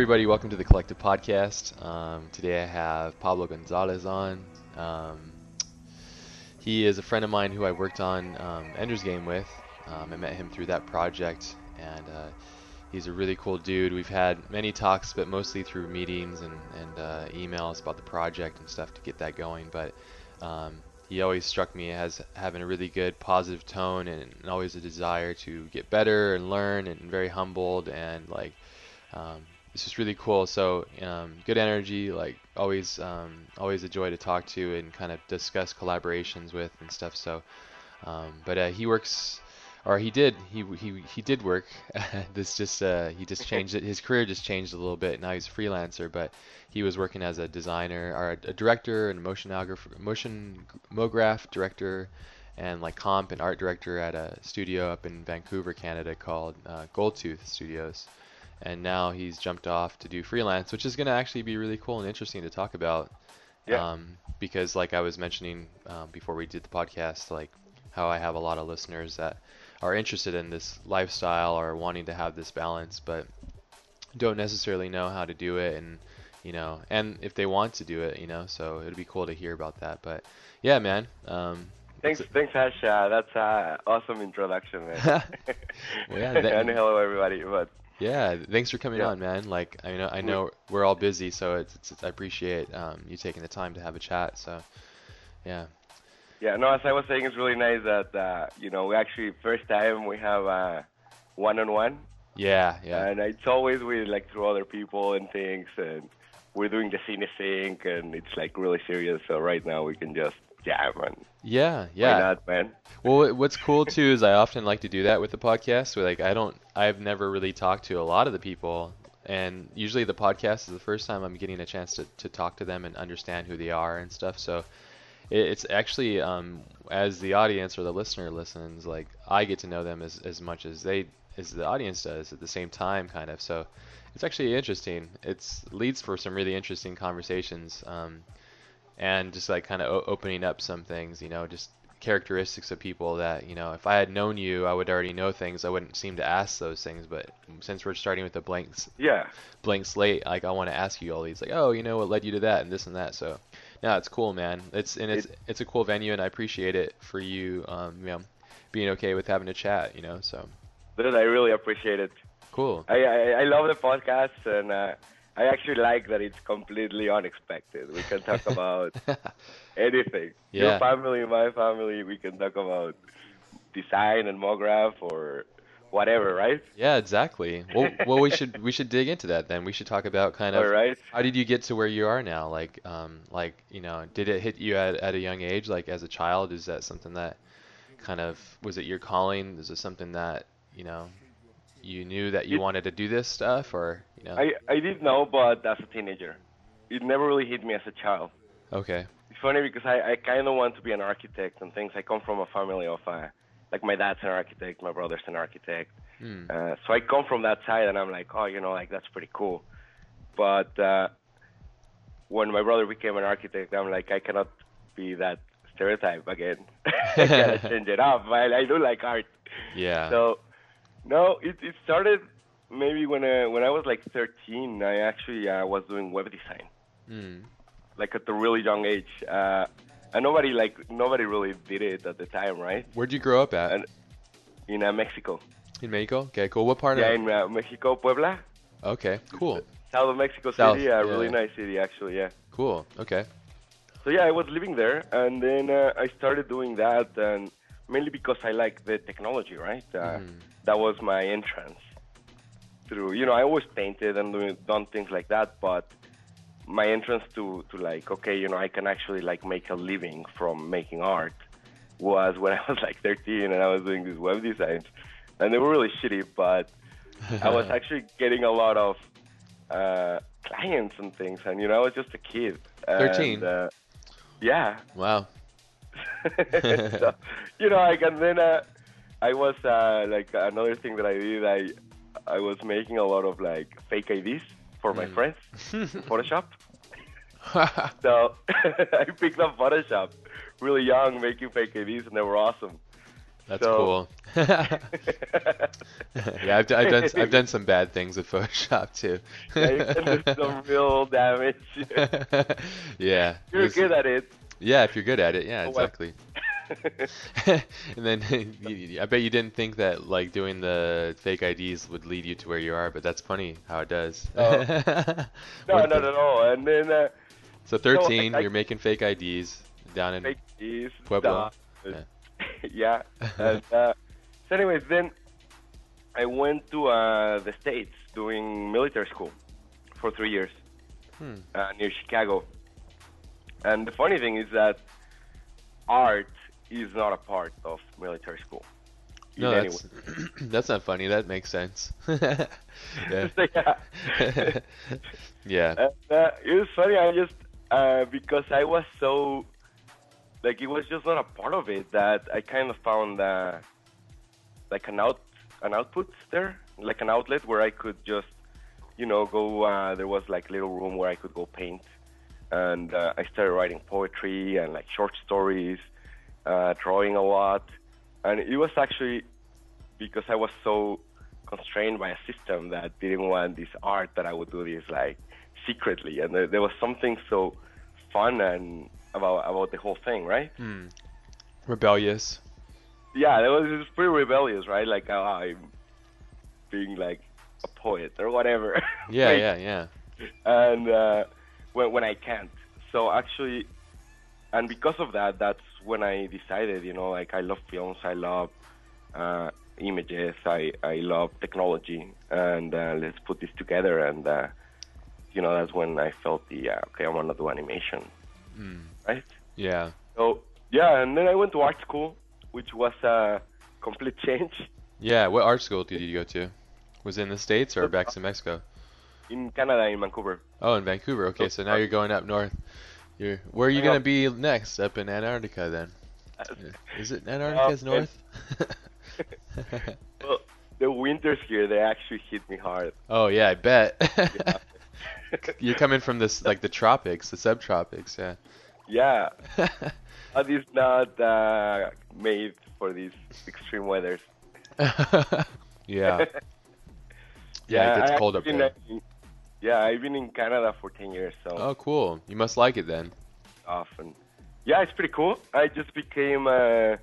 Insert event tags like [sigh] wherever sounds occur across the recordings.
Everybody, welcome to the Collective Podcast. Um, today I have Pablo Gonzalez on. Um, he is a friend of mine who I worked on um, Ender's Game with. Um, I met him through that project, and uh, he's a really cool dude. We've had many talks, but mostly through meetings and, and uh, emails about the project and stuff to get that going. But um, he always struck me as having a really good positive tone and, and always a desire to get better and learn and very humbled and like um, it's just really cool. So um, good energy, like always, um, always a joy to talk to and kind of discuss collaborations with and stuff. So, um, but uh, he works, or he did, he he he did work. [laughs] this just uh, he just [laughs] changed it. His career just changed a little bit. Now he's a freelancer, but he was working as a designer or a, a director and motion motion mograph director. And like comp and art director at a studio up in Vancouver, Canada called uh, Goldtooth Studios and now he's jumped off to do freelance, which is going to actually be really cool and interesting to talk about. Yeah. Um, because like I was mentioning um, before we did the podcast, like how I have a lot of listeners that are interested in this lifestyle or wanting to have this balance, but don't necessarily know how to do it, and you know, and if they want to do it, you know, so it'd be cool to hear about that. But yeah, man. Um, Thanks, thanks, Ash. Uh, that's an awesome introduction, man. [laughs] well, yeah, [laughs] that, and hello, everybody. But yeah, thanks for coming Yeah. on, man. Like I know I know we're all busy, so it's, it's, it's I appreciate um, you taking the time to have a chat. So, yeah, yeah, no, as I was saying, it's really nice that uh, you know we actually first time we have uh, one-on-one, yeah, yeah, and it's always with like through other people and things, and we're doing the cine sync, and it's like really serious. So right now we can just jam and yeah, why yeah. not, man? Well, what's cool too is I often like to do that with the podcast. Where like I don't, I've never really talked to a lot of the people, and usually the podcast is the first time I'm getting a chance to, to talk to them and understand who they are and stuff. So it, it's actually um, as the audience or the listener listens, like I get to know them as as much as they as the audience does at the same time, kind of. So it's actually interesting. It's leads for some really interesting conversations. Um, and just like kind of o- opening up some things, you know, just characteristics of people that, you know, if I had known you, I would already know things. I wouldn't seem to ask those things, but since we're starting with a blank Yeah, blank slate, like I want to ask you all these, like, oh, you know, what led you to that and this and that. So, no, it's cool, man. It's and it's it's a cool venue, and I appreciate it for you, um, you know, being okay with having a chat, you know. So dude, I really appreciate it. cool. I, I, I love the podcast, and uh, I actually like that it's completely unexpected. We can talk about [laughs] anything. Yeah. Your family, my family, we can talk about design and MoGraph or whatever, right? Yeah, exactly. Well, well, we should we should dig into that then. We should talk about kind of All right. How did you get to where you are now? Like, um, like you know, did it hit you at, at a young age? Like as a child, is that something that kind of was it your calling? Is it something that you know you knew that you It- wanted to do this stuff, or you know? I, I did know, but as a teenager. It never really hit me as a child. Okay. It's funny because I, I kind of want to be an architect and things. I come from a family of, uh, like my dad's an architect, my brother's an architect. Hmm. Uh, so I come from that side, and I'm like, oh, you know, like that's pretty cool. But uh, when my brother became an architect, I'm like, I cannot be that stereotype again. [laughs] I gotta [laughs] change it up. I, I do like art. Yeah. So, no, it, it started maybe when uh, when I was like 13. I actually uh, was doing web design, Hmm. like at a really young age. Uh, and nobody like nobody really did it at the time, right? Where'd you grow up at? And in uh, Mexico. In Mexico. Okay, cool. What part Yeah, of? in uh, Mexico, Puebla, Okay, cool, south of Mexico South, City. A yeah. really nice city, actually. Yeah. cool. Okay. So yeah, I was living there, and then uh, I started doing that, and mainly because I like the technology, right? Uh, Mhm. That was my entrance through. You know, I always painted and doing, done things like that, but my entrance to to like, okay, you know, I can actually like make a living from making art was when [laughs] I was like 13 and I was doing these web designs, and they were really shitty, but I was [laughs] actually getting a lot of uh, clients and things, and you know, I was just a kid. 13? And, uh, yeah. wow. [laughs] so, you know, like, and then uh, I was uh, like another thing that I did. I I was making a lot of like fake IDs for my Mm. friends, Photoshop. [laughs] [laughs] So [laughs] I picked up Photoshop really young, making fake IDs, and they were awesome. That's So- cool. yeah, I've, I've done I've done some bad things with Photoshop too. Yeah, you can do some real damage. yeah. You're good at it. Yeah, if you're good at it, yeah, exactly. [laughs] and then [laughs] you- I bet you didn't think that like doing the fake IDs would lead you to where you are, but that's funny how it does. Oh. no, [laughs] not at all. And then uh, So 13, I- you're making fake IDs down in fake keys, Puebla. stuff. yeah. And uh, so, anyways, then I went to uh, the states doing military school for three years Hmm. uh, near Chicago. And the funny thing is that art is not a part of military school. No, that's [clears throat] that's not funny. That makes sense. [laughs] yeah. [laughs] [laughs] yeah. And, uh, it was funny. I just uh, because I was so like it was just not a part of it that I kind of found uh, like an out an output there, like an outlet where I could just you know go. Uh, there was like little room where I could go paint, and uh, I started writing poetry and like short stories, uh, drawing a lot, and it was actually because I was so constrained by a system that didn't want this art that I would do this like secretly, and there, there was something so fun and about about the whole thing, right? Hmm. Rebellious. Yeah, it was, it was pretty rebellious, right? Like uh, I'm being like a poet or whatever. [laughs] Yeah, Like, yeah, yeah. and uh, when when I can't. So actually, and because of that, that's when I decided, you know, like I love films, I love uh, images, I I love technology, and uh, let's put this together. And uh, you know, that's when I felt the uh, okay, I want to do animation, Hmm. right? Yeah. So yeah, and then I went to art school, which was a complete [laughs] change Yeah. What art school did you go to? Was it in the States or back to Mexico? in Canada, in Vancouver. Oh, in Vancouver. Okay, so now you're going up north. You're where are you gonna be next? Up in Antarctica then? [laughs] Is it Antarctica's Uh, north? [laughs] Well, the winters here they actually hit me hard. oh yeah, I bet. Yeah. [laughs] you're coming from this like the tropics, the subtropics. Yeah. yeah, but it's not uh, made for these extreme weathers. yeah. Yeah, it gets I cold up there. Yeah, I've been in Canada for 10 years, so Oh, cool. You must like it then. often. Yeah, it's pretty cool. I just became a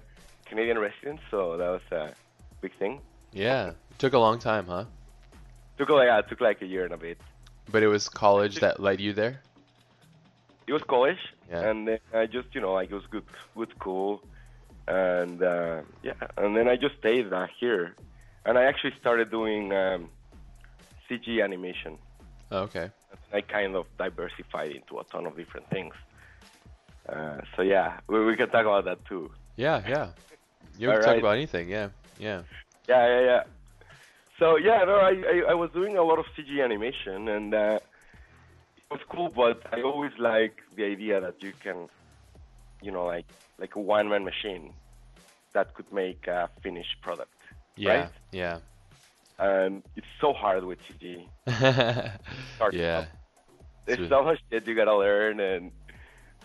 Canadian resident, so that was a big thing. Yeah. It took a long time, huh? Took like yeah, it took like a year and a bit. But it was college that led you there. It was college, Yeah. and then I just you know like it was good, good school, and uh, yeah, and then I just stayed uh, here, and I actually started doing um, CG animation. Oh, okay. I kind of diversified into a ton of different things. Uh, so yeah, we, we can talk about that too. Yeah, yeah. [laughs] You can talk right. about anything? Yeah, yeah. Yeah, yeah, yeah. So yeah, no, I, I I was doing a lot of CG animation, and uh, it was cool. But I always like the idea that you can, you know, like like a one man machine that could make a finished product. Yeah, Right? yeah. And it's so hard with CG. [laughs] Yeah. There's True. so much shit you gotta learn, and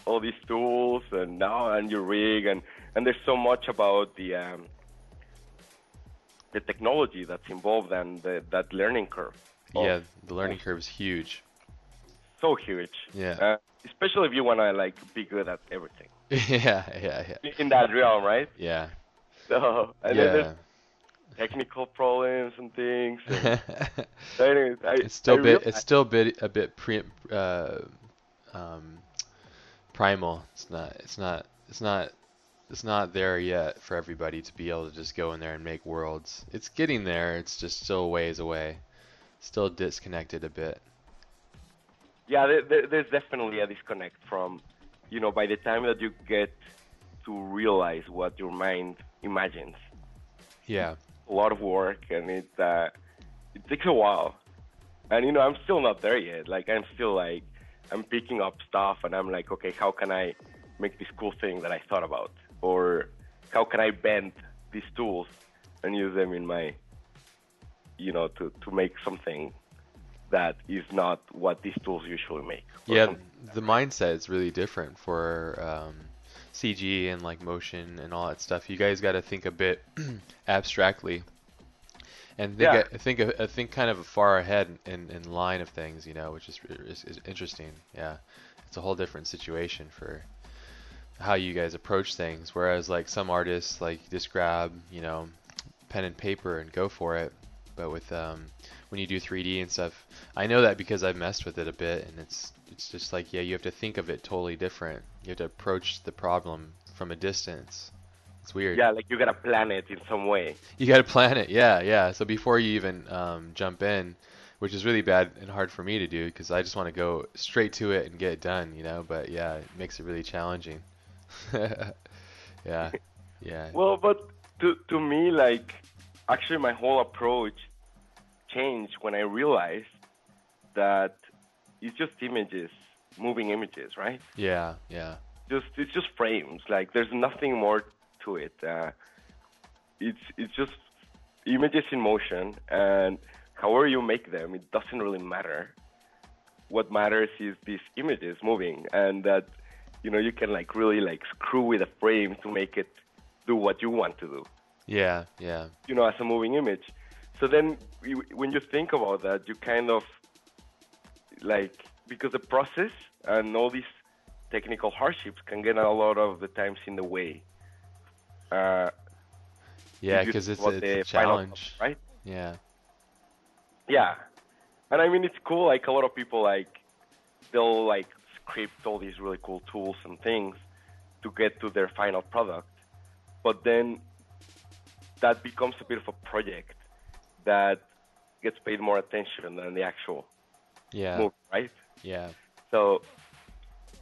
all these tools, and now and your rig, and and there's so much about the um, the technology that's involved and the, that learning curve. of- Yeah, the learning curve is huge. so huge. Yeah. Uh, especially if you wanna like be good at everything [laughs] yeah, yeah, yeah. in that realm, right? Yeah. So and then Yeah. there's technical problems and things. And, [laughs] so anyways, I, it's still I bit realized- it's still bit a bit pre uh, um, primal. It's not it's not it's not it's not there yet for everybody to be able to just go in there and make worlds. It's getting there. It's just still a ways away. Still disconnected a bit. yeah, there, there, there's definitely a disconnect from, you know, by the time that you get to realize what your mind imagines, Yeah. A lot of work, and it uh, it takes a while. And you know, I'm still not there yet. Like I'm still like I'm picking up stuff, and I'm like, okay, how can I make this cool thing that I thought about, or how can I bend these tools and use them in my, you know, to to make something that is not what these tools usually make. Yeah, the mindset is really different for um, CG and like motion and all that stuff. You guys got to think a bit [clears throat] abstractly and think Yeah. I think I think kind of far ahead in, in line of things, you know, which is, is is interesting. Yeah, it's a whole different situation for how you guys approach things. Whereas like some artists like just grab you know pen and paper and go for it. But with um, when you do 3D and stuff, I know that because I've messed with it a bit, and it's it's just like yeah, you have to think of it totally different. You have to approach the problem from a distance. It's weird. Yeah, like you gotta plan it in some way. You got to plan it, yeah, yeah. So before you even um, jump in, which is really bad and hard for me to do because I just want to go straight to it and get it done, you know. But yeah, it makes it really challenging. [laughs] yeah, yeah, Well, but to to me, like actually, my whole approach changed when I realized that it's just images, moving images, right? yeah, yeah, Just it's just frames. Like there's nothing more to it. Uh, it's it's just images in motion, and however you make them, it doesn't really matter. What matters is these images moving, and that you know you can like really like screw with a frame to make it do what you want to do yeah, yeah, you know, as a moving image. So then, you, when you think about that, you kind of like because the process and all these technical hardships can get a lot of the times in the way. Uh, yeah. Because it's, it's a challenge. product, right? Yeah, Yeah, and I mean it's cool. Like a lot of people, like they'll like script all these really cool tools and things to get to their final product, but then that becomes a bit of a project that gets paid more attention than the actual yeah, movie, right? yeah, So,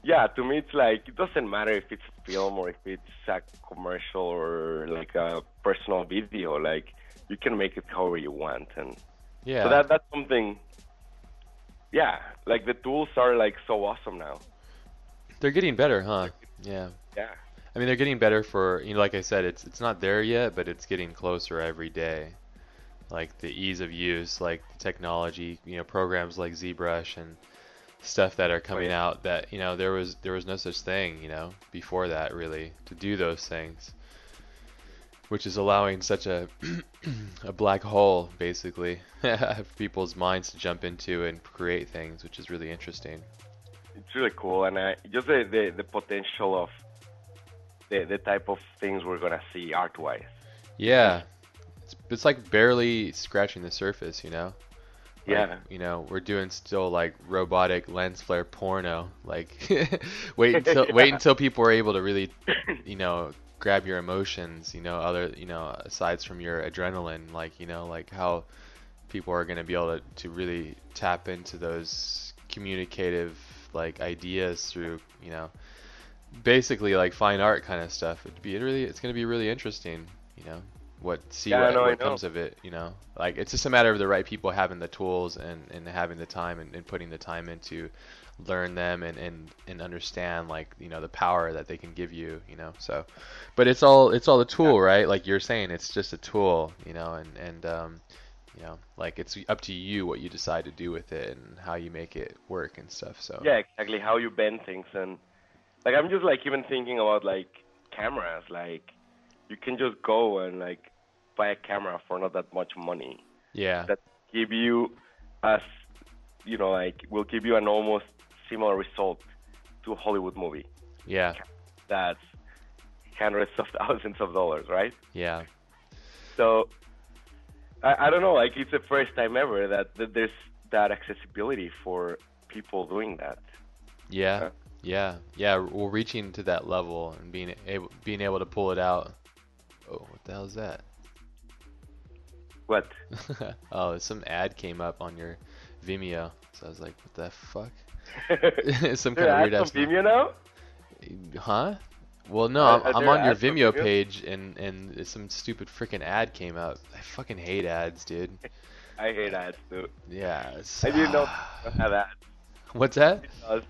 yeah, to me, it's like it doesn't matter if it's a film or if it's a commercial or like a personal video. Like you can make it however you want, and yeah. so that that's something. Yeah, like the tools are like so awesome now. They're getting better, huh? Yeah. Yeah, I mean, they're getting better for you know, like I said, it's it's not there yet, but it's getting closer every day. Like the ease of use, like the technology, you know, programs like ZBrush and stuff that are coming Right. out that you know there was there was no such thing, you know, before that really to do those things, which is allowing such a [clears throat] a black hole basically [laughs] for people's minds to jump into and create things, which is really interesting. it's really cool, and uh, just the, the the potential of the the type of things we're gonna see art wise. Yeah, it's like barely scratching the surface, you know. Like, Yeah. you know, we're doing still like robotic lens flare porno. Like, [laughs] wait until [laughs] wait until people are able to really, you know, grab your emotions. You know, other you know, asides from your adrenaline, like you know, like how people are gonna be able to to really tap into those communicative like ideas through you know, basically like fine art kind of stuff. It'd be really it's gonna be really interesting. You know, what see Yeah, what, no, what comes of it. You know, like it's just a matter of the right people having the tools and, and having the time and, and putting the time into learn them and, and, and understand like you know the power that they can give you you know so but it's all it's all the tool right like you're saying it's just a tool you know and and um you know like it's up to you what you decide to do with it and how you make it work and stuff so Yeah, exactly. How you bend things and like I'm just like even thinking about like cameras. Like you can just go and like buy a camera for not that much money yeah that give you as you know like will give you an almost similar result to a Hollywood movie. yeah That's hundreds of [laughs] thousands of dollars, right? yeah So I, I don't know. Like it's the first time ever that, that there's that accessibility for people doing that. yeah Yeah. yeah yeah we're reaching to that level and being able being able to pull it out oh what the hell is that What? [laughs] oh, some ad came up on your Vimeo, so I was like, "What the fuck?" [laughs] [laughs] some kind of weird have ass. Vimeo now? Huh? Well, no, Are- I'm, I'm on your Vimeo Vimeo? page, and and some stupid freaking ad came up. I fucking hate ads, dude. I hate ads too. Yeah. It's, I didn't know Vimeo had ads. What's that? Uh,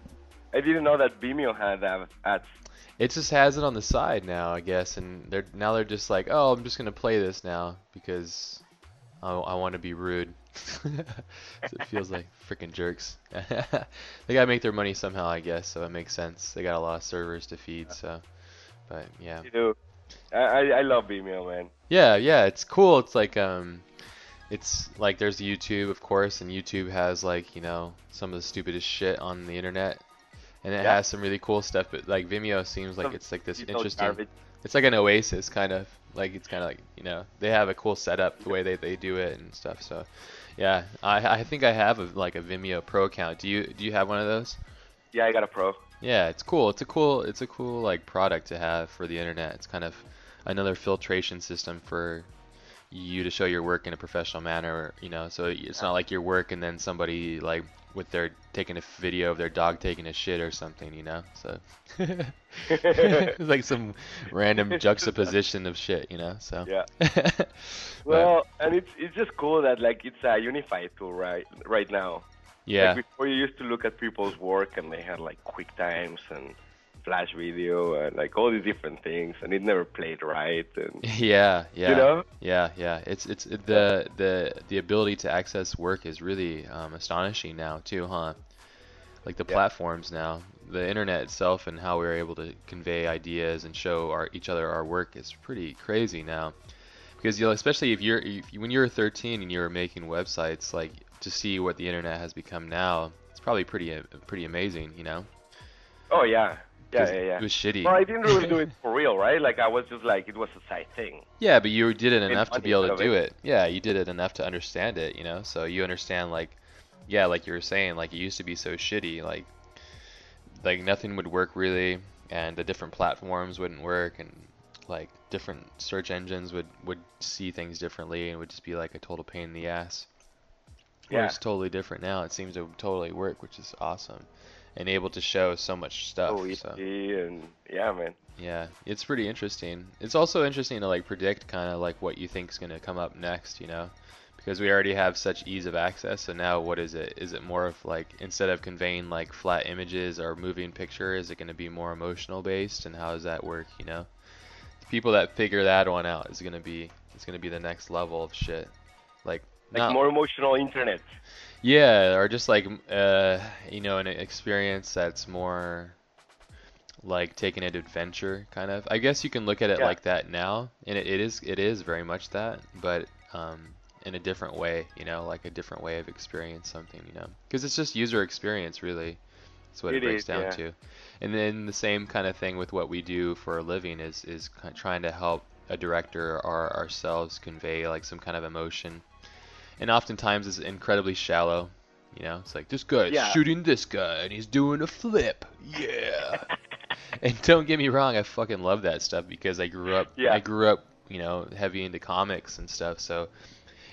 I didn't know that Vimeo had uh, ads. It just has it on the side now, I guess, and they're now they're just like, oh, I'm just gonna play this now because I, I want to be rude. [laughs] so it feels like freaking jerks. [laughs] they gotta make their money somehow, I guess. So it makes sense. They got a lot of servers to feed, so But yeah. You do. I, I I love Vimeo, man. Yeah, yeah, it's cool. It's like um it's like there's YouTube, of course, and YouTube has like, you know, some of the stupidest shit on the internet. And it Yeah. has some really cool stuff, but like Vimeo seems like Some it's like this interesting garbage. it's like an oasis kind of. Like it's kind of like you know they have a cool setup the way they, they do it and stuff so yeah. I, I think I have a, like a Vimeo Pro account. Do you do you have one of those? Yeah, I got a pro. yeah it's cool. It's a cool it's a cool like product to have for the internet. It's kind of another filtration system for you to show your work in a professional manner you know so it's not like your work and then somebody like with their taking a video of their dog taking a shit or something you know so [laughs] [laughs] it's like some random juxtaposition of shit you know so Yeah. [laughs] But- Well, and it's it's just cool that like it's a unified tool right right now. yeah Like before, you used to look at people's work and they had like quick times and flash video and like all these different things, and it never played right. And [laughs] yeah yeah you know, Yeah, yeah. It's it's the the the ability to access work is really um, astonishing now too, huh? Like the Yeah. platforms now, the internet itself, and how we're able to convey ideas and show our each other our work is pretty crazy now. Because you know, especially if you're if, when you were 13 and you were making websites, like to see what the internet has become now, it's probably pretty uh, pretty amazing, you know? oh yeah, yeah, yeah, yeah. It was shitty. Well, I didn't really do it [laughs] for real, right? Like I was just like it was a side thing. Yeah, but you did it enough to be able to do it. it. Yeah, you did it enough to understand it, you know? So you understand like yeah, like you were saying, like it used to be so shitty, like like nothing would work really and the different platforms wouldn't work and like different search engines would would see things differently and would just be like a total pain in the ass. Yeah. it's totally different now. It seems to totally work, which is awesome. And able to show so much stuff. Oh, so. and yeah, man. Yeah, it's pretty interesting. It's also interesting to like predict kind of like what you think's going to come up next, you know? Because we already have such ease of access, so now what is it? Is it more of like instead of conveying like flat images or moving picture, is it going to be more emotional based and how does that work, you know? The people that figure that one out is going to be it's going to be the next level of shit. Like Like not more emotional internet. yeah, or just like uh, you know, an experience that's more like taking an adventure kind of. I guess you can look at it Yeah. like that now, and it, it is it is very much that, but um, in a different way, you know, like a different way of experience something, you know, because it's just user experience really. That's what it, It breaks is, down yeah. to. And then the same kind of thing with what we do for a living is is trying to help a director or ourselves convey like some kind of emotion and oftentimes it's incredibly shallow. You know, it's like this guy's Yeah. shooting this guy and he's doing a flip. Yeah. [laughs] and don't get me wrong, I fucking love that stuff because I grew up. Yeah. I grew up, you know, heavy into comics and stuff. So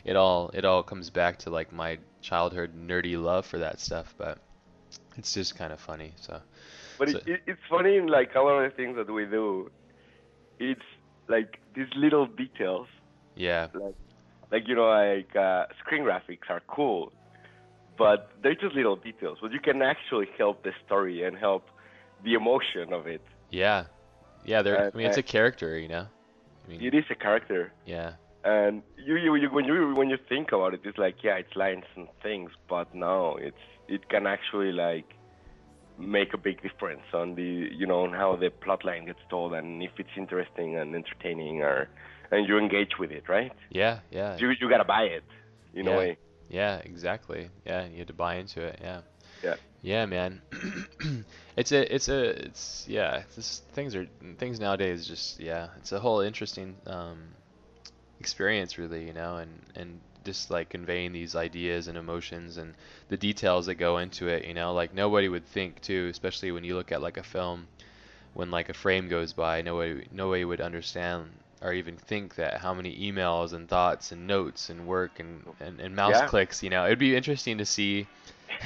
it all it all comes back to like my childhood nerdy love for that stuff. But it's just kind of funny. So But So- it, it, it's funny in like a lot of the things that we do. It's like these little details, yeah, like like you know, like uh, screen graphics are cool, but they're just little details. But you can actually help the story and help the emotion of it. yeah, yeah. There. Uh, I mean, it's uh, a character. You know. I mean, It is a character, yeah. and you, you, you when you when you think about it, it's like yeah, it's lines and things, but no, it's it can actually like make a big difference on the you know on how the plot line gets told and if it's interesting and entertaining or and you engage with it, right? Yeah, yeah. You you gotta buy it in Yeah. a way. Yeah, exactly. Yeah, you had to buy into it. Yeah. Yeah. Yeah, man. [clears throat] it's a, it's a, it's yeah. This things are things nowadays. Just yeah, it's a whole interesting um, experience, really. You know, and and just like conveying these ideas and emotions and the details that go into it. You know, like nobody would think too, especially when you look at like a film, when like a frame goes by, nobody nobody would understand or even think that how many emails and thoughts and notes and work and and, and mouse Yeah. clicks. You know, it'd be interesting to see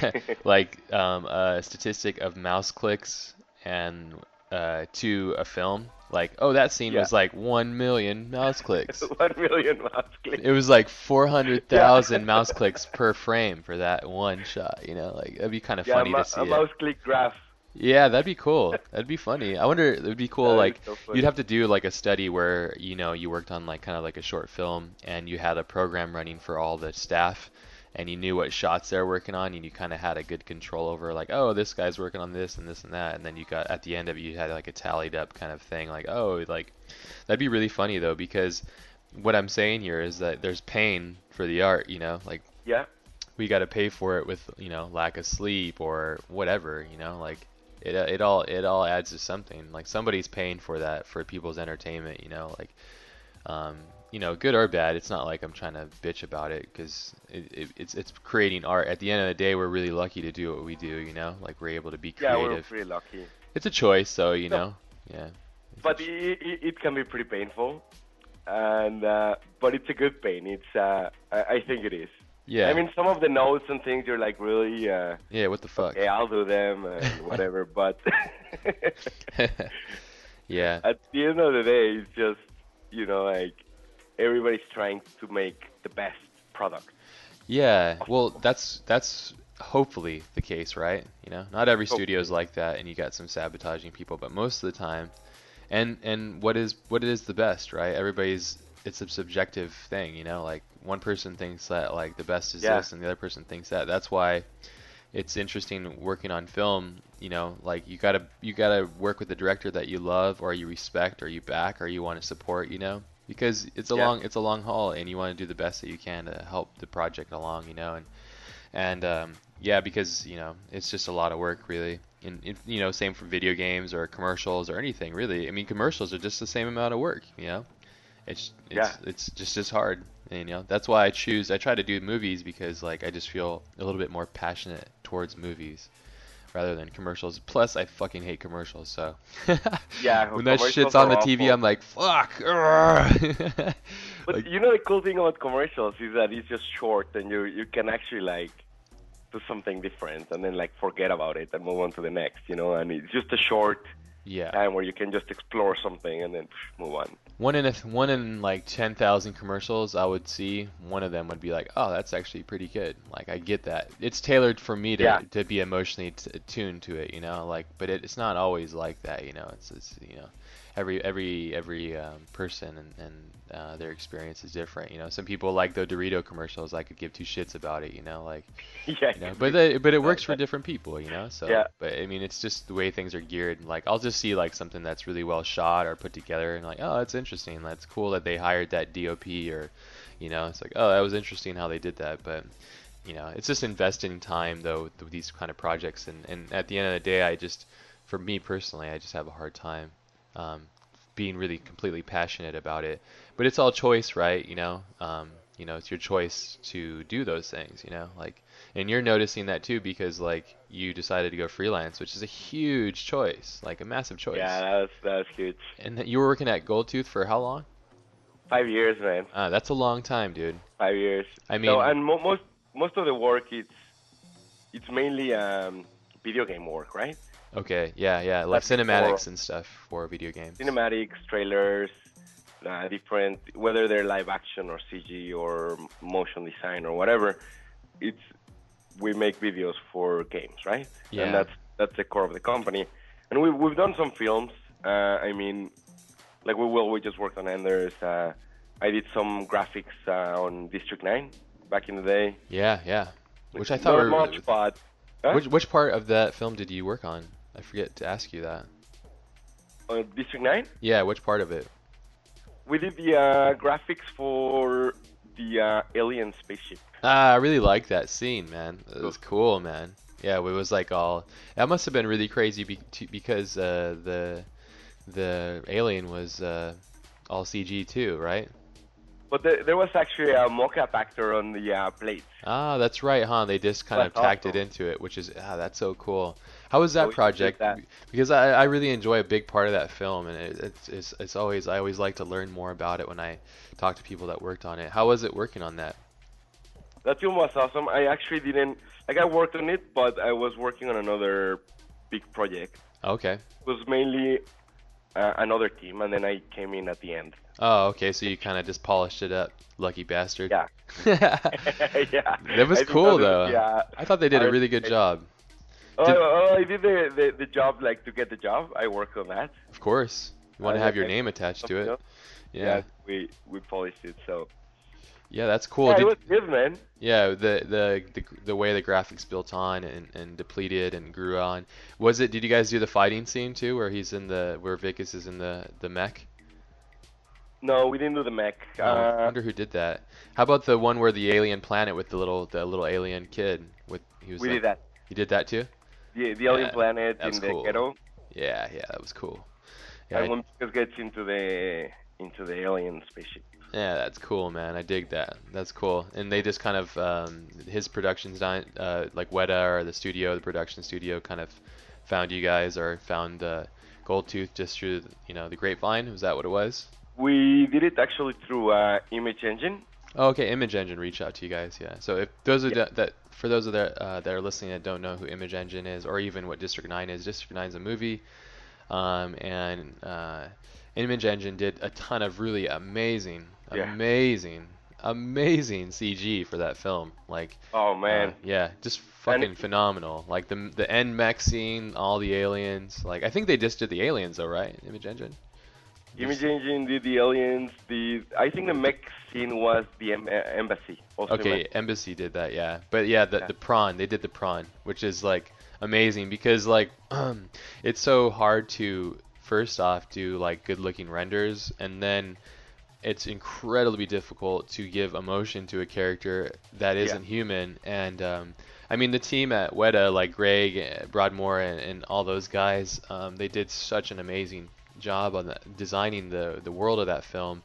[laughs] like um, a statistic of mouse clicks and uh, to a film. Like, oh, that scene Yeah. was like one million mouse clicks. [laughs] One million mouse clicks. It was like four hundred thousand mouse clicks per frame for that one shot. You know, like that'd be kind of yeah, funny a, to see a it. mouse click graph. Yeah, that'd be cool. That'd be funny. I wonder. It would be cool. That is like so you'd have to do like a study where you know you worked on like kind of like a short film and you had a program running for all the staff, and you knew what shots they're working on, and you kind of had a good control over like, oh, this guy's working on this and this and that, and then you got at the end of it, you had like a tallied up kind of thing, like, oh, like that'd be really funny though because what I'm saying here is that there's pain for the art, you know, like Yeah. we got to pay for it with you know lack of sleep or whatever, you know, like it it all it all adds to something. Like somebody's paying for that for people's entertainment, you know, like um, you know, good or bad. It's not like I'm trying to bitch about it because it, it, it's it's creating art. At the end of the day, we're really lucky to do what we do, you know, like we're able to be creative. Yeah, we're pretty lucky. It's a choice, so you No. know, yeah. But it, it, it can be pretty painful, and uh, but it's a good pain. It's uh, I, I think it is. Yeah. I mean, some of the notes and things you're like really, uh, yeah. What the fuck? yeah, I'll do them and [laughs] whatever. but [laughs] yeah. at the end of the day, it's just you know like everybody's trying to make the best product. Yeah, well, that's that's hopefully the case, right? You know, not every studio is like that, and you got some sabotaging people, but most of the time, and and what is what is the best, right? Everybody's it's a subjective thing, you know. Like one person thinks that like the best is Yeah. this, and the other person thinks that. That's why it's interesting working on film. You know, like you gotta you gotta work with the director that you love, or you respect, or you back, or you want to support. You know, because it's a Yeah. long it's a long haul, and you want to do the best that you can to help the project along. You know, and and um, yeah, because you know it's just a lot of work, really. And you know, same for video games or commercials or anything, really. I mean, commercials are just the same amount of work. You know, it's it's Yeah. it's just as hard. And, you know, that's why I choose. I try to do movies because like I just feel a little bit more passionate towards movies rather than commercials. Plus, I fucking hate commercials. So Yeah, [laughs] when that shit's on the are TV. I'm like, fuck. [laughs] But Like- you know the cool thing about commercials is that it's just short and you you can actually like do something different and then like forget about it and move on to the next, you know, and it's just a short yeah. where you can just explore something and then move on. One in a, one in like ten thousand commercials, I would see one of them would be like, "Oh, that's actually pretty good." Like I get that. It's tailored for me to Yeah. to be emotionally t- tuned to it, you know. Like, but it, it's not always like that, you know. It's, it's you know, every every every um, person and and uh, their experience is different, you know. Some people like the Dorito commercials. I could give two shits about it, you know. Like, [laughs] yeah. you know, but they, but it works for different people, you know. So, Yeah. but I mean, it's just the way things are geared. Like, I'll just see like something that's really well shot or put together, and like, oh, that's interesting. That's cool that they hired that DOP, or, you know, it's like, oh, that was interesting how they did that. But, you know, it's just investing time though with these kind of projects, and and at the end of the day, I just, for me personally, I just have a hard time, um, being really completely passionate about it. But it's all choice, right? You know, um, you know, it's your choice to do those things. You know, like, and you're noticing that too because like you decided to go freelance, which is a huge choice, like a massive choice. Yeah, that's that's huge. And you were working at Goldtooth for how long? Five years, man. Uh, that's a long time, dude. Five years. I so, mean- and mo- most most of the work it's it's mainly um, video game work, right? Okay, yeah, yeah, like That's cinematics for- and stuff for video games. Cinematics, trailers, uh, different whether they're live action or CG or motion design or whatever. It's we make videos for games, right? Yeah. And that's that's the core of the company. And we we've done some films. Uh, I mean, like we will we just worked on Enders. Uh, I did some graphics uh, on District Nine back in the day. Yeah, yeah. Which I thought Not were much, but huh? which which part of that film did you work on? I forget to ask you that. uh, District Nine. Yeah, which part of it? We did the uh, graphics for the uh, alien spaceship. Ah, I really like that scene, man. It was cool, man. Yeah, it was like all. That must have been really crazy be, t- because uh, the the alien was uh, all CG too, right? But the, there was actually a mocap actor on the uh, plate. Ah, that's right, huh? They just kind of That's tacked it into it, which is ah, that's so cool. How was that project? that. Because I, I really enjoy a big part of that film, and it, it's, it's it's always I always like to learn more about it when I talk to people that worked on it. How was it working on that? That film was awesome. I actually didn't like I worked on it, but I was working on another big project. Okay. It was mainly uh, another team, and then I came in at the end. Oh, okay. So you kind of just polished it up, lucky bastard. Yeah. [laughs] [laughs] that yeah. was I cool though. was- Yeah. I thought they did I a really good job. Oh, Did- oh, I did the, the the job like to get the job. I worked on that. Of course, you want to have your name attached to it. else. Yeah. we we polished it. So Yeah, that's cool. yeah, Did- it was good, man. Yeah, the, the the the way the graphics built on and, and depleted and grew on. Was it? Did you guys do the fighting scene too, where he's in the where Wikus is in the the mech? No, we didn't do the mech. Oh, I Uh, wonder who did that. How about the one where the alien planet with the little the little alien kid with he was we like, did that. You did that too? The, the alien Yeah, planet in the cool. ghetto. Yeah, yeah, that was cool. Yeah, and I- when Lucas gets into the into the alien spaceship. Yeah, that's cool, man. I dig that. That's cool. And they just kind of um, his productions, uh, like Weta or the studio, the production studio, kind of found you guys or found uh, Goldtooth just through you know the grapevine. Was that what it was? We did it actually through uh, Image Engine. Oh, okay. Image Engine reached out to you guys. Yeah. So if those are Yeah. that, that for those of that uh, that are listening that don't know who Image Engine is, or even what District Nine is, District Nine is a movie, um, and uh, Image Engine did a ton of really amazing, Yeah. amazing, amazing CG for that film. Like, Oh man, uh, yeah, just And- fucking phenomenal. Like the the end mech scene, all the aliens. Like I think they just did the aliens though, right? Image Engine. Image Engine did the aliens. The I think the mech scene was the em- uh, embassy. Okay. Embassy did that, yeah. But yeah, the Yeah. the prawn, they did the prawn, which is like amazing because like um, [clears throat] it's so hard to first off do like good looking renders and then it's incredibly difficult to give emotion to a character that Yeah. isn't human and um I mean the team at Weta like Greg Broadmore and, and all those guys um, they did such an amazing job on the, designing the the world of that film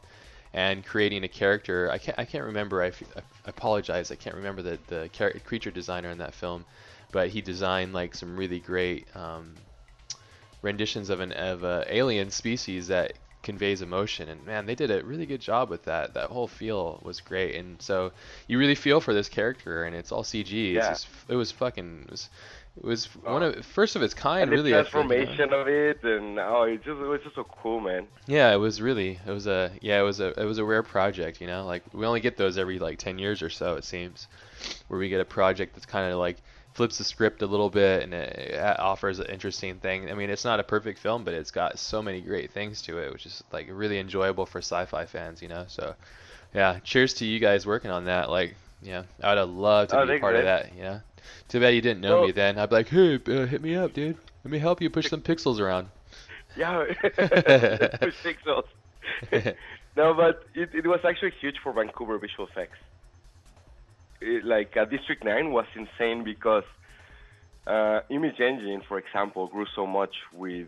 and creating a character. I can't I can't remember. I, f- I apologize. I can't remember the the char- creature designer in that film, but he designed like some really great um, renditions of an of a alien species that conveys emotion. And man, they did a really good job with that. That whole feel was great. And so you really feel for this character, and it's all CG. It's Yeah. just, it was fucking. It was, it was one of first of its kind. and the really, think, you transformation of it, and oh, it just it was just so cool, man. Yeah, it was really it was a yeah it was a it was a rare project, you know. Like we only get those every like 10 years or so it seems, where we get a project that's kind of like flips the script a little bit and it, it offers an interesting thing. I mean, it's not a perfect film, but it's got so many great things to it, which is like really enjoyable for sci-fi fans, you know. So, yeah, cheers to you guys working on that. Like, yeah, I would have loved to Oh, be thanks, part of that, you know. Too bad you didn't know me then. I'd be like, hey, uh, hit me up, dude. Let me help you push some pixels around. [laughs] Yeah, [laughs] push pixels. [laughs] no, but it, it was actually huge for Vancouver visual effects. It, like uh, District 9 was insane because uh, Image Engine, for example, grew so much with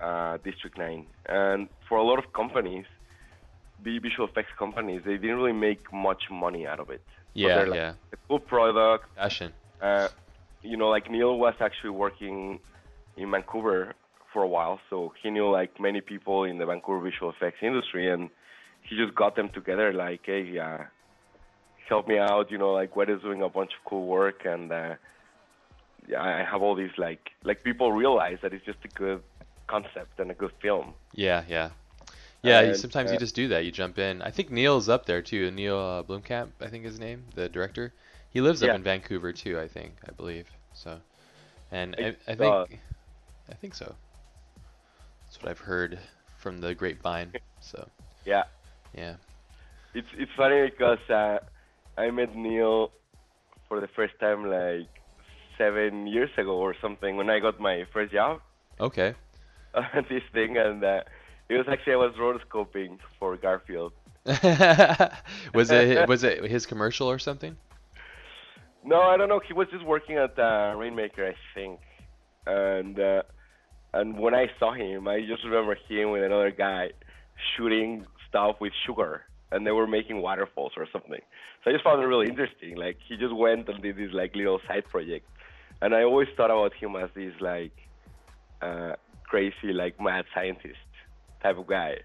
uh, District 9. And for a lot of companies, the visual effects companies, they didn't really make much money out of it. Yeah, like, yeah. A cool product. Passion. Uh, you know, like Neil was actually working in Vancouver for a while, so he knew like many people in the Vancouver visual effects industry, and he just got them together. Like, hey, uh, help me out. You know, like what is doing a bunch of cool work, and uh, yeah, I have all these like like people realize that it's just a good concept and a good film. Yeah, yeah. Yeah, And, sometimes you uh, just do that. You jump in. I think Neil's up there too. Neil uh, Blomkamp, I think his name, the director. He lives up in Vancouver too, I think, I believe. So, and I, I think, uh, I think so. That's what I've heard from the grapevine. [laughs] So, Yeah, yeah. it's it's funny because uh, I met Neil for the first time like seven years ago or something when I got my first job. Okay. [laughs] on this thing, and uh, it was actually I was rotoscoping for Garfield. [laughs] was it was it his commercial or something? No, I don't know. He was just working at uh, Rainmaker, I think, and uh, and when I saw him, I just remember him with another guy shooting stuff with sugar, and they were making waterfalls or something. So I just found it really interesting. Like he just went and did this like little side project, and I always thought about him as this like uh, crazy like mad scientist type of guy.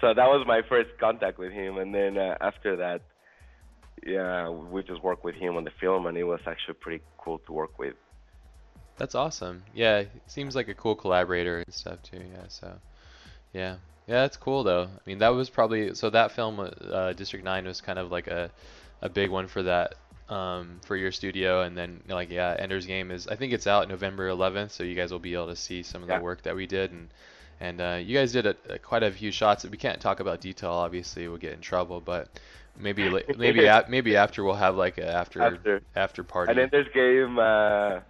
So that was my first contact with him, and then uh, after that, yeah, we just worked with him on the film, and it was actually pretty cool to work with. That's awesome. Yeah, seems like a cool collaborator and stuff too. Yeah, so yeah, yeah, that's cool though. I mean, that was probably so that film, uh, District Nine, was kind of like a a big one for that um, for your studio, and then like yeah, Ender's Game is I think it's out November 11th, so you guys will be able to see some of Yeah. the work that we did and. And uh, you guys did a, a, quite a few shots. We can't talk about detail, obviously, we'll get in trouble. But Maybe [laughs] maybe a- maybe after we'll have like a after After. after party. And then there's game uh,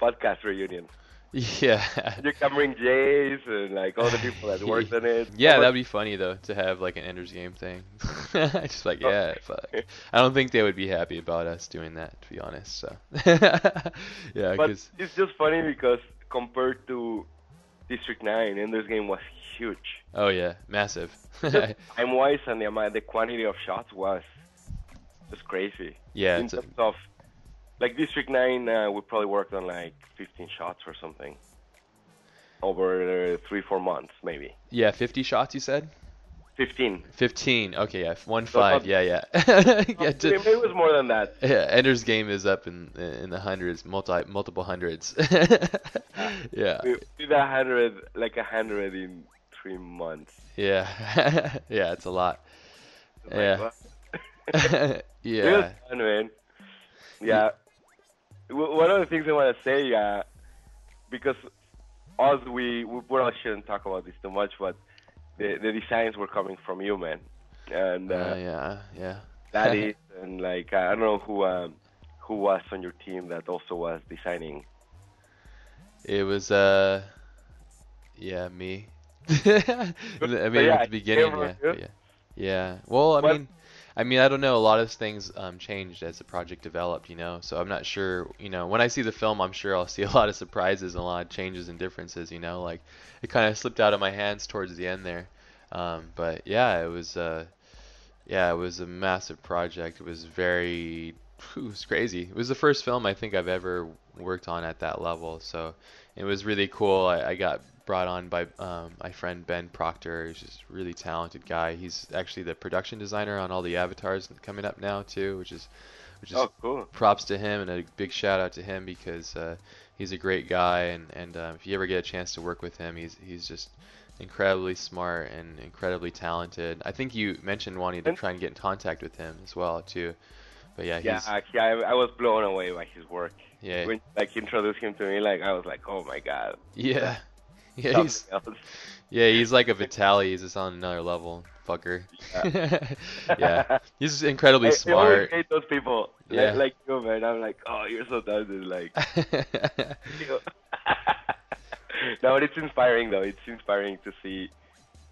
podcast reunion. [laughs] yeah. You can bring Jace and like all the people that worked on it. [laughs] Yeah, that'd be funny though to have like an Ender's Game thing. Just like Oh. yeah, fuck. I don't think they would be happy about us doing that, to be honest. So yeah, But because it's just funny because compared to District 9, Ender's Game was huge. oh yeah, massive. [laughs] Time wise and the amount, the quantity of shots was just crazy. yeah, In it's a, terms of, like District 9, uh, we probably worked on like 15 shots or something over uh, three, four months, maybe. yeah, 50 shots you said. 15. 15. Okay, yeah, one So five. not- Yeah, yeah. [laughs] yeah, to- it was more than that. yeah, Ender's Game is up in in the hundreds, multi multiple hundreds. [laughs] yeah, We we did a hundred, like a hundred in three months. yeah, [laughs] yeah. It's a lot. Yeah. what? It [laughs] yeah. was fun, man. Yeah. W- One of the things I want to say, uh, because us, we, we probably shouldn't talk about this too much, but the, the designs were coming from you, man. And uh, Uh, yeah, yeah. that [laughs] is, and like, I don't know who um, who was on your team that also was designing. It was uh, yeah, me. [laughs] I mean, yeah, at the beginning, yeah, yeah. yeah. Well, I What- mean, I mean, I don't know. A lot of things um, changed as the project developed, you know. So I'm not sure. You know, when I see the film, I'm sure I'll see [laughs] a lot of surprises and a lot of changes and differences. You know, like it kind of slipped out of my hands towards the end there. Um, but yeah, it was. Uh, yeah, it was a massive project. It was very. [laughs] It was crazy. It was the first film I think I've ever worked on at that level. So it was really cool. I, I got brought on by um, my friend Ben Procter. He's just a really talented guy. He's actually the production designer on all the avatars coming up now too, which is which is Oh, cool. props to him and a big shout out to him because uh, he's a great guy and and uh, if you ever get a chance to work with him, he's he's just incredibly smart and incredibly talented. I think you mentioned wanting to try and get in contact with him as well too. But yeah, Yeah, actually, I, I was blown away by his work. yeah When like introduced him to me, like I was like, oh my god. yeah yeah he's yeah he's like a [laughs] Vitali. He's just on another level, fucker. yeah, he's incredibly I, I smart. hate those people. Yeah. Like, like you, man. I'm like, oh, you're so talented. Like, [laughs] no, but it's inspiring though. It's inspiring to see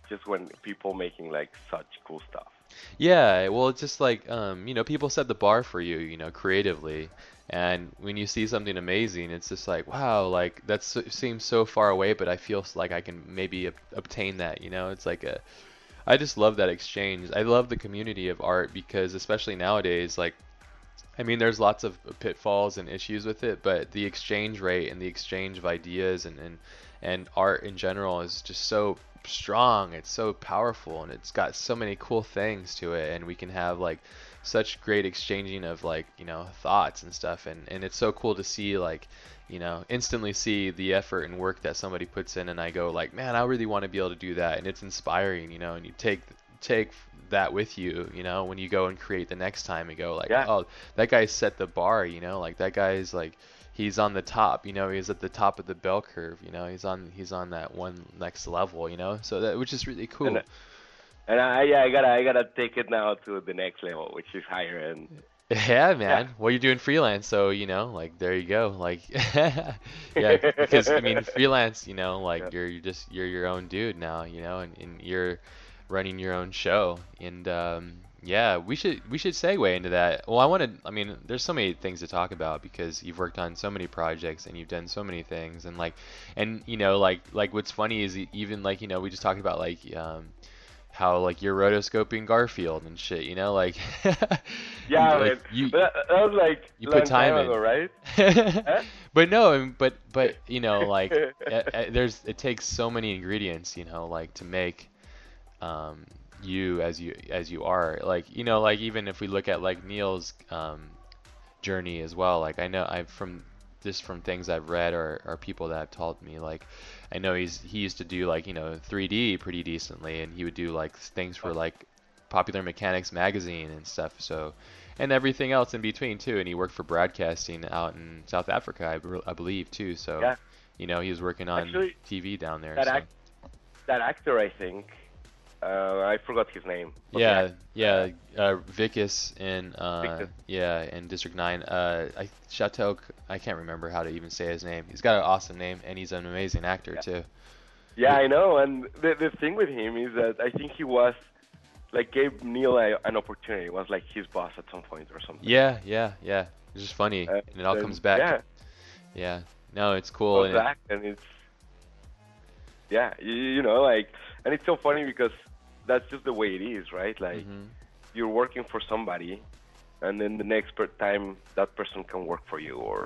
just when people making like such cool stuff. Yeah, well, it's just like um, you know, people set the bar for you, you know, creatively, and when you see something amazing, it's just like, wow, like that seems so far away, but I feel like I can maybe ob- obtain that, you know? It's like a, I just love that exchange. I love the community of art because, especially nowadays, like, I mean, there's lots of pitfalls and issues with it, but the exchange rate and the exchange of ideas and and, and art in general is just so strong. It's so powerful, and it's got so many cool things to it, and we can have like such great exchanging of like you know thoughts and stuff, and and it's so cool to see like you know instantly see the effort and work that somebody puts in, and I go like, man, I really want to be able to do that, and it's inspiring, you know, and you take take that with you, you know, when you go and create the next time and go like, Yeah. oh, that guy set the bar, you know, like that guy's like he's on the top, you know, he's at the top of the bell curve, you know, he's on he's on that one next level, you know, so that which is really cool. And, And I yeah, I gotta I gotta take it now to the next level, which is higher end. [laughs] Yeah, man. [laughs] Well, you're doing freelance, so you know, like there you go. Like, [laughs] yeah, because I mean, freelance, you know, like Yeah. you're you're just you're your own dude now, you know, and, and you're running your own show, and um, yeah, we should we should segue into that. Well, I want to. I mean, there's so many things to talk about because you've worked on so many projects and you've done so many things, and like, and you know, like like what's funny is even like you know we just talked about like um how like you're rotoscoping Garfield and shit, you know, like [laughs] Yeah, like, you- but that, that was like you put time in. ago, right? [laughs] but no, I but but you know, like [laughs] there's it takes so many ingredients, you know, like to make um, you as you as you are. Like you know, like even if we look at like Neil's um, journey as well, like I know I've from just from things I've read or, or people that have told me, like I know he's he used to do like you know 3D pretty decently, and he would do like things for like Popular Mechanics magazine and stuff. So and everything else in between too. And he worked for broadcasting out in South Africa, I, I believe too. So Yeah. you know he was working on Actually, TV down there. That so. act, that actor, I think, Uh, I forgot his name. but Yeah, yeah, uh, Wikus in uh, Wikus. yeah in District Nine. Uh, I Sharlto. I can't remember how to even say his name. He's got an awesome name, and he's an amazing actor Yeah. too. Yeah, I know. And the the thing with him is that I think he was like gave Neil a, an opportunity. Was like his boss at some point or something. Yeah, yeah, yeah. It's just funny, Uh, and it all comes back. Yeah, Yeah. No, it's cool. and it- and it's yeah, you, you know, like, and it's so funny because that's just the way it is, right? Like, Mhm. you're working for somebody, and then the next per- time that person can work for you, or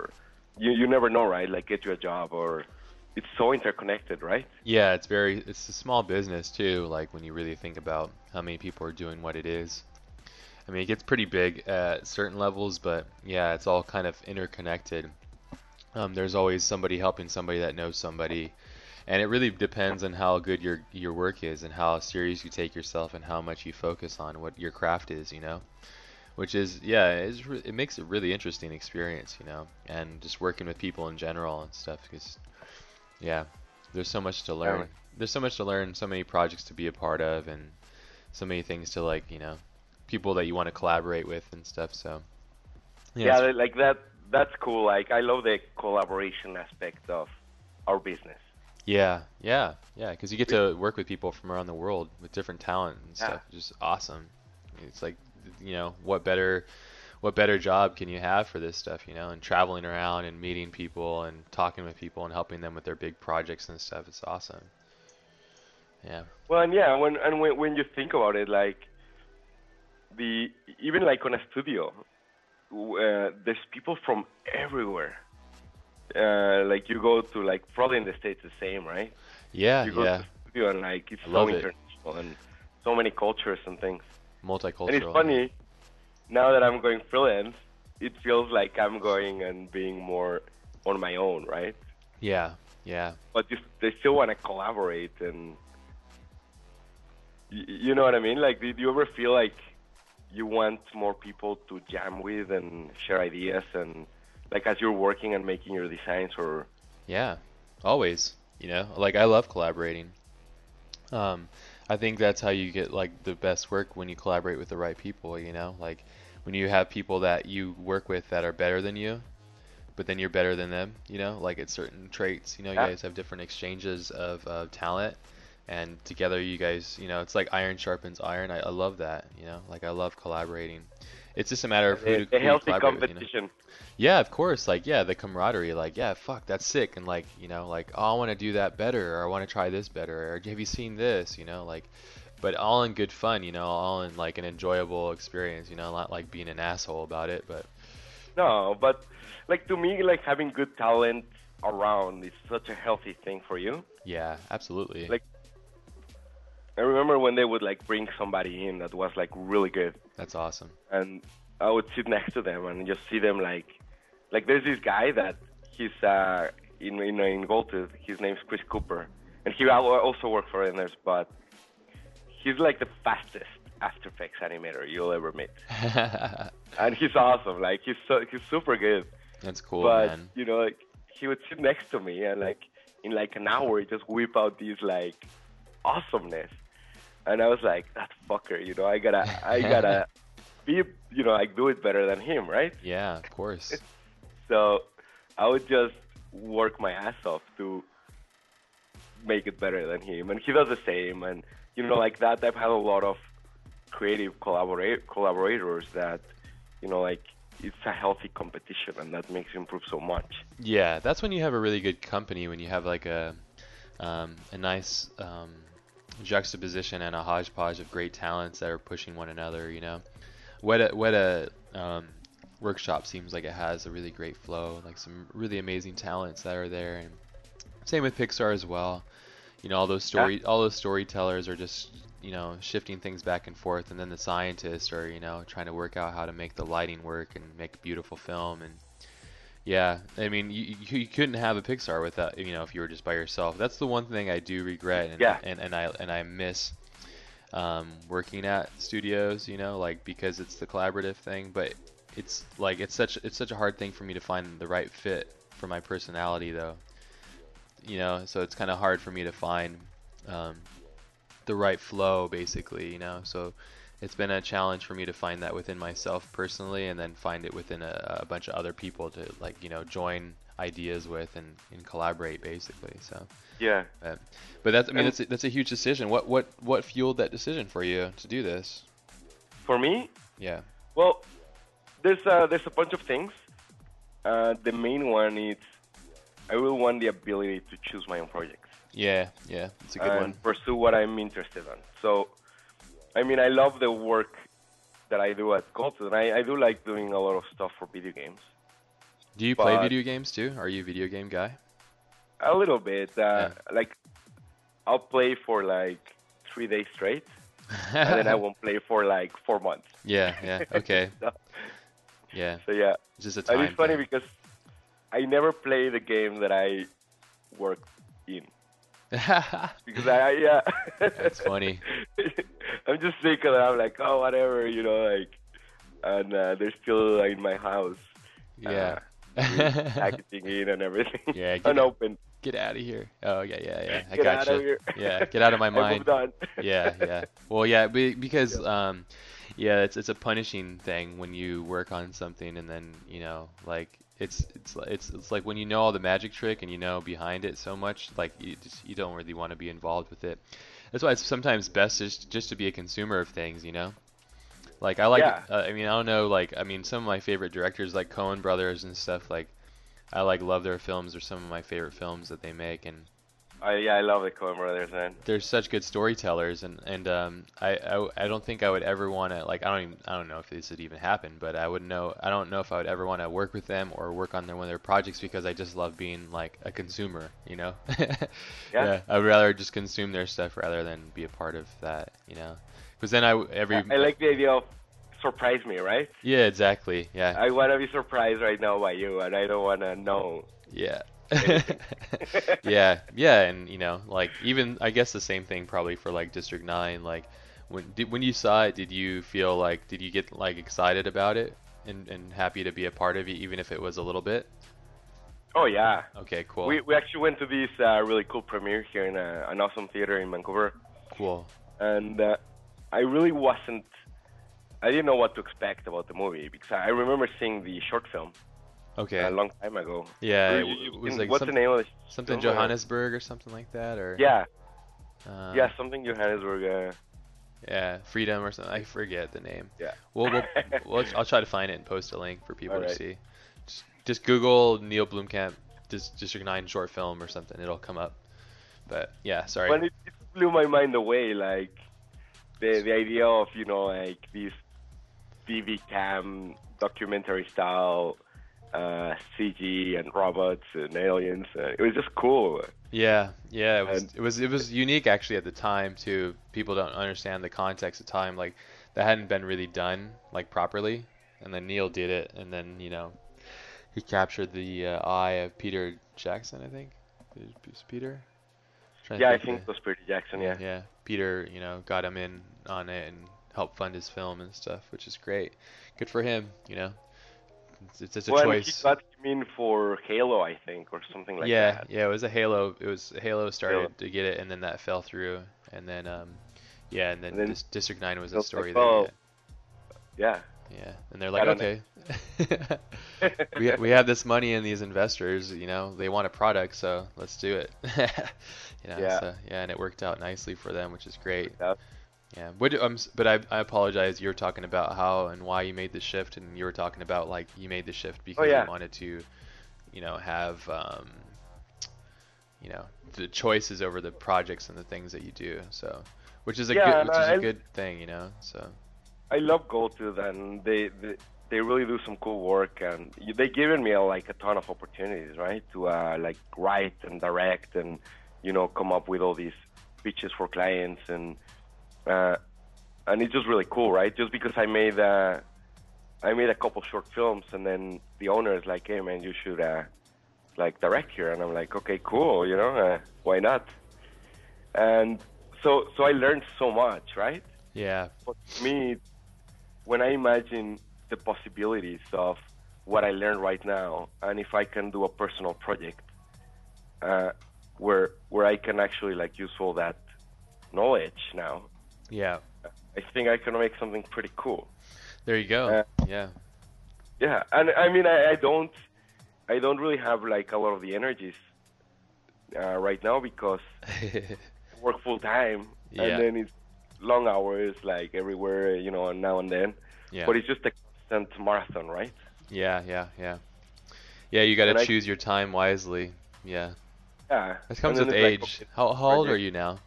you you never know, right? Like, get you a job, or it's so interconnected, right? Yeah, it's very it's a small business too, like when you really think about how many people are doing what it is. I mean, it gets pretty big at certain levels, but yeah, it's all kind of interconnected. Um, there's always somebody helping somebody that knows somebody, and it really depends on how good your your work is and how serious you take yourself and how much you focus on what your craft is, you know. Which is yeah, it makes a really interesting experience, you know, and just working with people in general and stuff. Because yeah, there's so much to learn. There's so much to learn, so many projects to be a part of, and so many things to like, you know, people that you want to collaborate with and stuff. So Yeah, it's- like that. That's cool. Like, I love the collaboration aspect of our business. Yeah, yeah, yeah. Because you get to work with people from around the world with different talent and Yeah. stuff. Just awesome. It's like, you know, what better, what better job can you have for this stuff, you know? And traveling around and meeting people and talking with people and helping them with their big projects and stuff. It's awesome. Yeah. Well, and yeah, when and when when you think about it, like the even like on a studio, uh, there's people from everywhere. Uh, like you go to like probably in the states the same, right? Yeah, You go yeah. to the studio and like it's so love it. international and so many cultures and things. Multicultural. And it's funny now that I'm going freelance, it feels like I'm going and being more on my own, right? Yeah, yeah. but you, they still want to collaborate and y- you know what I mean? Like, did you ever feel like you want more people to jam with and share ideas and like as you're working and making your designs or Yeah, always. You know, like I love collaborating. Um, I think that's how you get like the best work when you collaborate with the right people. You know, like when you have people that you work with that are better than you, but then you're better than them. You know, like at certain traits. You know, you Yeah. guys have different exchanges of, of talent, and together you guys, you know, it's like iron sharpens iron. I, I love that. You know, like I love collaborating. It's just a matter of who to, a who healthy collaborate with, you know? competition? Yeah, of course. Like, yeah, the camaraderie. Like, yeah, fuck, that's sick. And like, you know, like, oh, I want to do that better, or I want to try this better, or have you seen this? You know, like, but all in good fun. You know, all in like an enjoyable experience. You know, not like being an asshole about it, but No, but like to me, like having good talent around is such a healthy thing for you. yeah, absolutely. Like- I remember when they would like bring somebody in that was like really good, that's awesome. and I would sit next to them and just see them like, like there's this guy that he's uh in in in Goldtooth. His name's Chris Cooper, and he also worked for Enders, but he's like the fastest After Effects animator you'll ever meet, [laughs] and he's awesome. Like he's so he's super good. that's cool, but man. you know, like he would sit next to me and like in like an hour he just whip out these like awesomeness, and I was like that fucker. You know, I gotta I gotta [laughs] be you know like do it better than him, right? Yeah, of course. [laughs] So I would just work my ass off to make it better than him, and he does the same. And you know, like that, I've had a lot of creative collaborate collaborators that you know like it's a healthy competition, and that makes you improve so much. Yeah, that's when you have a really good company when you have like a um, a nice um, juxtaposition and a hodgepodge of great talents that are pushing one another. You know, Weta Weta um, workshop seems like it has a really great flow, like some really amazing talents that are there, and same with Pixar as well. You know, all those story all those storytellers are just you know shifting things back and forth, and then the scientists are you know trying to work out how to make the lighting work and make a beautiful film and yeah, I mean, you, you couldn't have a Pixar without you know if you were just by yourself. That's the one thing I do regret, and Yeah. and, and I and I miss um, working at studios. You know, like because it's the collaborative thing, but it's like it's such it's such a hard thing for me to find the right fit for my personality, though. You know, so it's kind of hard for me to find um, the right flow basically, you know. So it's been a challenge for me to find that within myself personally and then find it within a, a bunch of other people to like, you know, join ideas with and, and collaborate basically. So Yeah. but, but that's I mean And- that's a, that's a huge decision. What what what fueled that decision for you to do this? For me, Yeah. well, there's uh, there's a bunch of things. Uh, the main one is I will want the ability to choose my own projects Yeah, yeah. It's a good and one. pursue what I'm interested in. So, I mean, I love the work that I do at Goldtooth. I, I do like doing a lot of stuff for video games. Do you play video games too? Are you a video game guy? A little bit. Uh, Like, I'll play for like three days straight, and then I [laughs] won't play for like four months. Yeah, yeah. [laughs] Okay. So, Yeah. so yeah, It's just a time. and it's funny thing. because I never play the game that I work in [laughs] because I, yeah. That's funny. [laughs] I'm just thinking I'm like, oh, whatever, you know, like, and uh, they're still in my house. yeah. [laughs] packaging in and everything. Yeah, get- unopened. get out of here. Oh yeah, yeah, yeah. I Get gotcha. out here. Yeah, get out of my mind. yeah, yeah. Well, yeah, be- because um, yeah, it's it's a punishing thing when you work on something and then you know like it's it's it's it's like when you know all the magic trick and you know behind it so much like you just you don't really want to be involved with it. That's why it's sometimes best just just to be a consumer of things, you know. Like I like, Yeah. uh, I mean, I don't know, like I mean, some of my favorite directors like Coen Brothers and stuff. Like, I like love their films. They're some of my favorite films that they make, and I, yeah, I love the Coen Brothers, man. they're such good storytellers and and um I I, I don't think I would ever want to like I don't even I don't know if this would even happen but I would know I don't know if I would ever want to work with them or work on their one of their projects because I just love being like a consumer you know [laughs] Yeah. I'd rather just consume their stuff rather than be a part of that you know because then I every I, I like the idea of surprise me, right? yeah exactly yeah I want to be surprised right now by you, and I don't want to know. Yeah. [laughs] yeah, yeah, and you know, like even I guess the same thing probably for like District Nine. Like when did, when you saw it, did you feel like did you get like excited about it and and happy to be a part of it, even if it was a little bit? Oh yeah. Okay, cool, We, we actually went to this uh, really cool premiere here in a, an awesome theater in Vancouver, cool. and uh, I really wasn't. I didn't know what to expect about the movie because I remember seeing the short film Okay, a long time ago. yeah, You- it, you- was like what's some- the name of the something film? Johannesburg or something like that, or Yeah, uh, yeah, something Johannesburg. Uh, yeah, Freedom or something. I forget the name. yeah. We'll, we'll, [laughs] we'll I'll try to find it and post a link for people to see. Just, just Google Neil Blomkamp Dis- District 9 short film or something. It'll come up. But yeah, sorry. But it, it blew my mind away, like the the idea of you know like this BB cam documentary style uh, CG and robots and aliens. Uh, it was just cool. Yeah, yeah, it was And- it was it was unique actually at the time too. People don't understand the context of time like that hadn't been really done like properly, and then Neil did it, and then you know he captured the uh, eye of Peter Jackson, I think. Peter. Yeah, I think it was Peter Jackson. Yeah. yeah. Peter, you know, got him in on it and helped fund his film and stuff, which is great. Good for him, you know. It's, it's, it's a well, choice. got him in for Halo, I think, or something like yeah, that. yeah, yeah, it was a Halo. It was Halo started Halo. to get it, and then that fell through, and then um, yeah, and then, And then Dis- District Nine was a story like, that oh, yeah, Yeah. yeah, and they're like, okay, [laughs] [laughs] we we have this money and these investors, you know, they want a product, so let's do it. [laughs] you know, Yeah. so, yeah, and it worked out nicely for them, which is great. Yeah. What um, but I, I apologize. You were talking about how and why you made the shift, and you were talking about like you made the shift because Oh, yeah. you wanted to, you know, have um, you know, the choices over the projects and the things that you do. So, which is a Yeah, good, which is a good thing, you know. So, I love Goldtooth, and they, they they really do some cool work, and they given me uh, like a ton of opportunities, right? To uh, like write and direct, and you know, come up with all these pitches for clients, and uh, and it's just really cool, right? Just because I made uh, I made a couple short films, and then the owner is like, "Hey, man, you should uh, like direct here," and I'm like, "Okay, cool, you know, uh, why not?" And so so I learned so much, right? yeah, But to me, when I imagine the possibilities of what I learned right now, and if I can do a personal project uh, where where I can actually like use all that knowledge now, Yeah. I think I can make something pretty cool. There you go. Uh, yeah. Yeah, and I mean, I, I don't, I don't really have like a lot of the energies uh, right now because [laughs] I work full time, Yeah. and then it's long hours, like everywhere, you know, and now and then. yeah. But it's just a constant marathon, right? Yeah, yeah, yeah. Yeah, you got to I- choose your time wisely. Yeah. Yeah. That comes with age. like, how, how old are you now?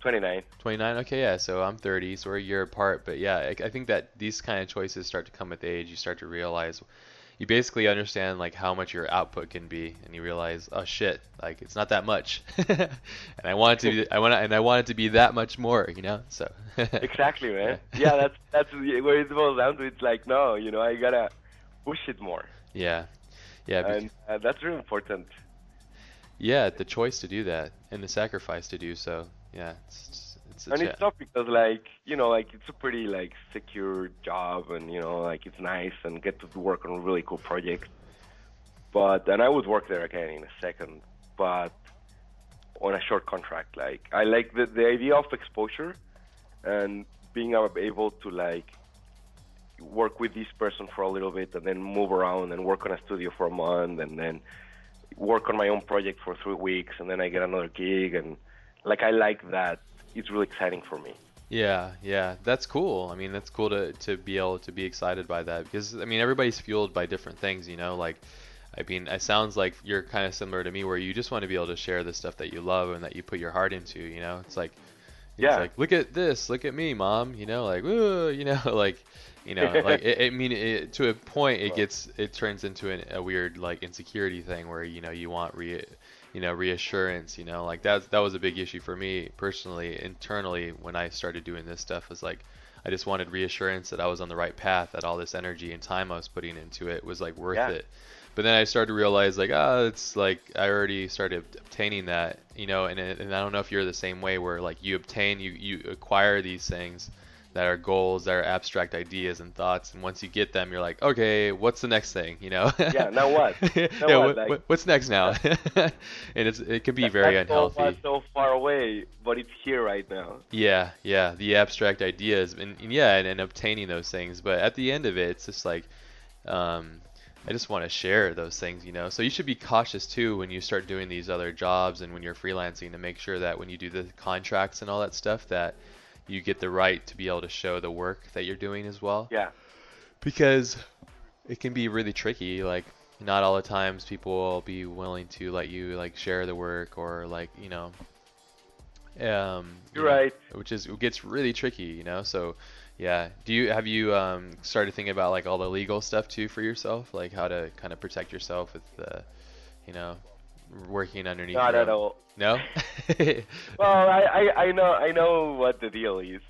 29. 29? Okay, yeah. So I'm 30, so we're a year apart. But yeah, I, I think that these kind of choices start to come with age. You start to realize, you basically understand like how much your output can be, and you realize, oh shit, like it's not that much. [laughs] and I want it to, be, I want, and I want it to be that much more, you know. So. [laughs] Exactly, man. Yeah, that's that's where it boils down to. It's like, no, you know, I gotta push it more, Yeah. Yeah. bec- and uh, that's really important. yeah, the choice to do that and the sacrifice to do so. Yeah. It's, it's a and it's tough because, like, you know, like it's a pretty like secure job, and you know, like it's nice and get to work on a really cool projects. But and I would work there again in a second, but on a short contract. Like I like the the idea of exposure and being able to like work with this person for a little bit and then move around and work on a studio for a month and then work on my own project for three weeks and then I get another gig and like I like that. It's really exciting for me. Yeah, yeah, that's cool. I mean, that's cool to to be able to be excited by that because I mean, everybody's fueled by different things, you know. Like, I mean, it sounds like you're kind of similar to me, where you just want to be able to share the stuff that you love and that you put your heart into. You know, it's like, it's Yeah. like look at this, look at me, mom. You know, like, Woo, you know, [laughs] like, you know, [laughs] like, it, I mean, it, to a point, it gets, it turns into an, a weird like insecurity thing where you know you want re, you know, reassurance. You know, like that that was a big issue for me personally, internally when I started doing this stuff. Was like, I just wanted reassurance that I was on the right path, that all this energy and time I was putting into it was like worth Yeah. it. But then I started to realize like, ah, it's like I already started obtaining that, you know, and and I don't know if you're the same way where like you obtain, you you acquire these things that are goals, that are abstract ideas and thoughts, and once you get them, you're like, okay, what's the next thing, you know? Yeah, now what? [laughs] yeah, Now what? what- Like- what- what's next now? [laughs] [laughs] and it's it can be very That's so- unhealthy. so far away, but it's here right now. Yeah, yeah, the abstract ideas, and, and yeah, and, and obtaining those things. But at the end of it, it's just like, um, I just want to share those things, you know. So you should be cautious too when you start doing these other jobs and when you're freelancing to make sure that when you do the contracts and all that stuff, that you get the right to be able to show the work that you're doing as well Yeah. because it can be really tricky like not all the times people will be willing to let you like share the work or like you know um you You're know, right. which is it gets really tricky you know so yeah do you have you um started thinking about like all the legal stuff too for yourself like how to kind of protect yourself with the you know working underneath Not at all. no [laughs] Well, I, I, I know I know what the deal is,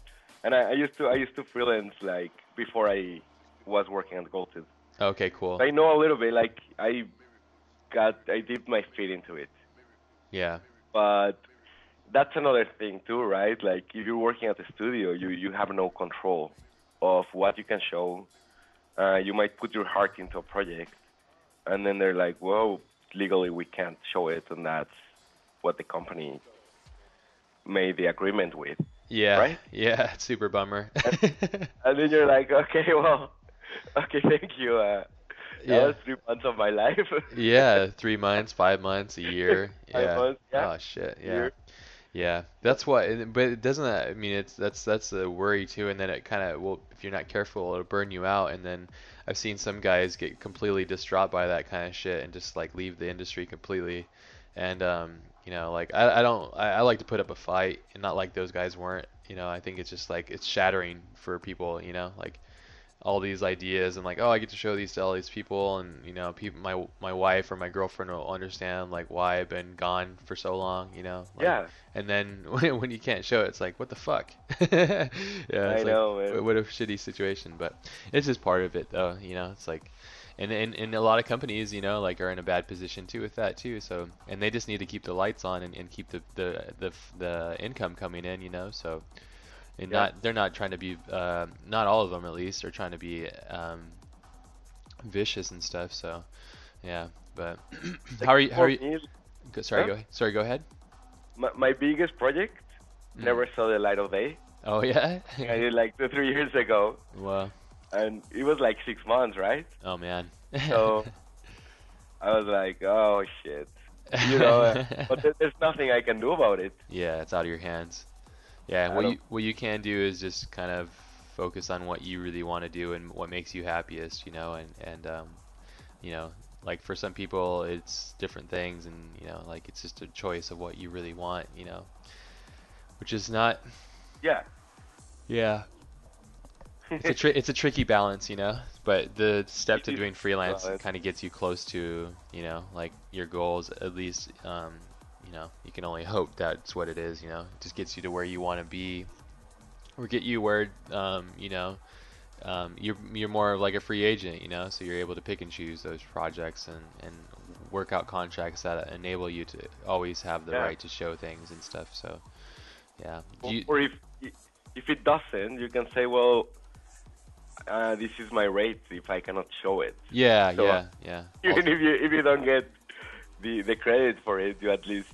and I, I used to I used to freelance like before I was working at Goldtooth. okay cool I know a little bit. Like I got I dipped my feet into it, yeah but that's another thing too, right? Like if you're working at the studio, you you have no control of what you can show. Uh, you might put your heart into a project, and then they're like, "Well, legally we can't show it," and that's what the company made the agreement with. yeah Right? yeah [laughs] super bummer And then you're like, "Okay, well, okay, thank you." Uh, Yeah. was three months of my life. [laughs] Yeah, three months, five months, a year. Five yeah. months, yeah. Oh shit. Yeah. Year. Yeah. That's what. But it doesn't. that- I mean, it's that's that's a worry too. And then it kind of well, if you're not careful, it'll burn you out. And then I've seen some guys get completely distraught by that kind of shit and just like leave the industry completely. And um, you know, like I, I don't. I, I like to put up a fight, and not like those guys weren't. You know, I think it's just like it's shattering for people. You know, like all these ideas and like oh I get to show these to all these people and you know people my my wife or my girlfriend will understand like why I've been gone for so long you know like, Yeah. and then [laughs] when, when you can't show it it's like what the fuck [laughs] yeah it's I know, like, man. what a shitty situation but it's just part of it though you know it's like and, and and a lot of companies you know like are in a bad position too with that too so and they just need to keep the lights on and, and keep the, the the the income coming in you know so and Yeah. not they're not trying to be uh, not all of them at least are trying to be um, vicious and stuff so yeah but [clears throat] how are you how are you go- sorry go sorry go ahead my, my biggest project never saw the light of day. Oh yeah. [laughs] I did like two, three years ago, Wow. and it was like six months, right? Oh man. So [laughs] I was like, oh shit, you know. uh, but there's nothing I can do about it. Yeah, it's out of your hands. Yeah, what you what you can do is just kind of focus on what you really want to do and what makes you happiest, you know, and and um, you know, like for some people it's different things, and you know, like it's just a choice of what you really want, you know, which is not. Yeah. Yeah, it's a tri- [laughs] it's a tricky balance, you know. But the step to doing freelance kind of gets you close to, you know, like your goals. At least, um, you know, you can only hope that's what it is. You know, it just gets you to where you want to be, or get you where, um, you know, um, you're you're more of like a free agent, you know. So you're able to pick and choose those projects and and work out contracts that enable you to always have the Yeah. right to show things and stuff. So, yeah. You- or if if it doesn't, you can say, well, uh, this is my rate if I cannot show it. yeah, So, yeah, yeah. [laughs] Even if you if you don't get the the credit for it, you at least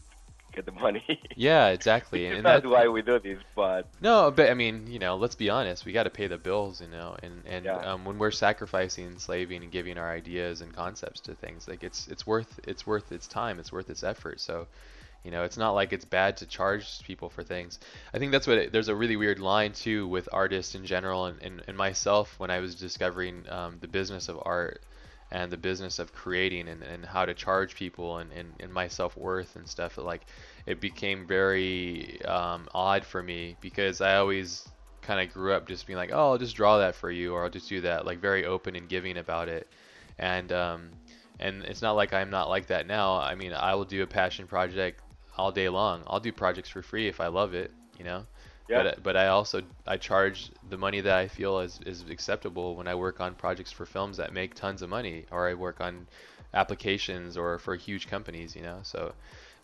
get the money. Yeah, exactly. And not that, why we do this, but no, but I mean, you know, let's be honest. We got to pay the bills, you know, and and Yeah. um, when we're sacrificing, enslaving, and giving our ideas and concepts to things, like it's it's worth it's worth its time. It's worth its effort. So, you know, it's not like it's bad to charge people for things. I think that's what it, there's a really weird line too with artists in general and, and, and myself when I was discovering um, the business of art and the business of creating and, and how to charge people and, and, and my self-worth and stuff like it became very um, odd for me because I always kind of grew up just being like oh I'll just draw that for you or I'll just do that like very open and giving about it. And um, and it's not like I'm not like that now. I mean I will do a passion project all day long. I'll do projects for free if I love it you know yeah, but uh, but I also I charge the money that I feel is, is acceptable when I work on projects for films that make tons of money or I work on applications or for huge companies, you know. So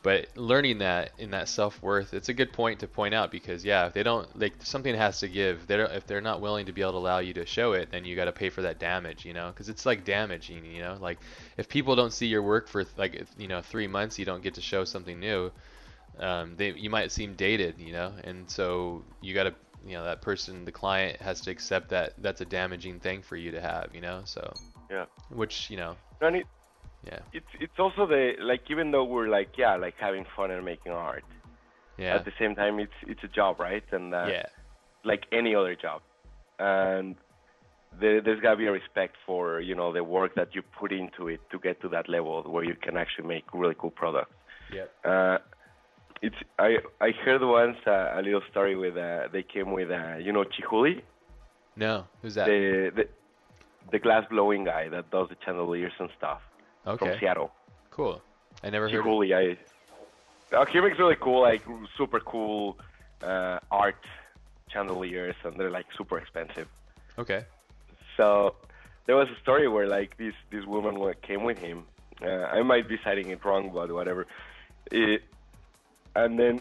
but learning that in that self-worth, it's a good point to point out because yeah, if they don't like something has to give. They don't if they're not willing to be able to allow you to show it, then you got to pay for that damage, you know, cuz it's like damaging, you know? Like if people don't see your work for like you know, 3 months you don't get to show something new, um, they you might seem dated, you know, and so you got to, you know, that person, the client has to accept that that's a damaging thing for you to have, you know, so yeah. which you know, And it, yeah, it's it's also the like even though we're like yeah like having fun and making art, yeah, at the same time it's it's a job, right? And uh, yeah, like any other job, and there, there's gotta be a respect for you know the work that you put into it to get to that level where you can actually make really cool products. yeah, Uh, it's I I heard once uh, a little story with uh, they came with uh, you know Chihuly, no, who's that? the, the the glass blowing guy that does the chandeliers and stuff from Seattle. cool. I never heard. Of, Chihuly, I uh, he makes really cool like super cool uh, art chandeliers and they're like super expensive. okay, So there was a story where like this this woman came with him. Uh, I might be citing it wrong, but whatever. It, and then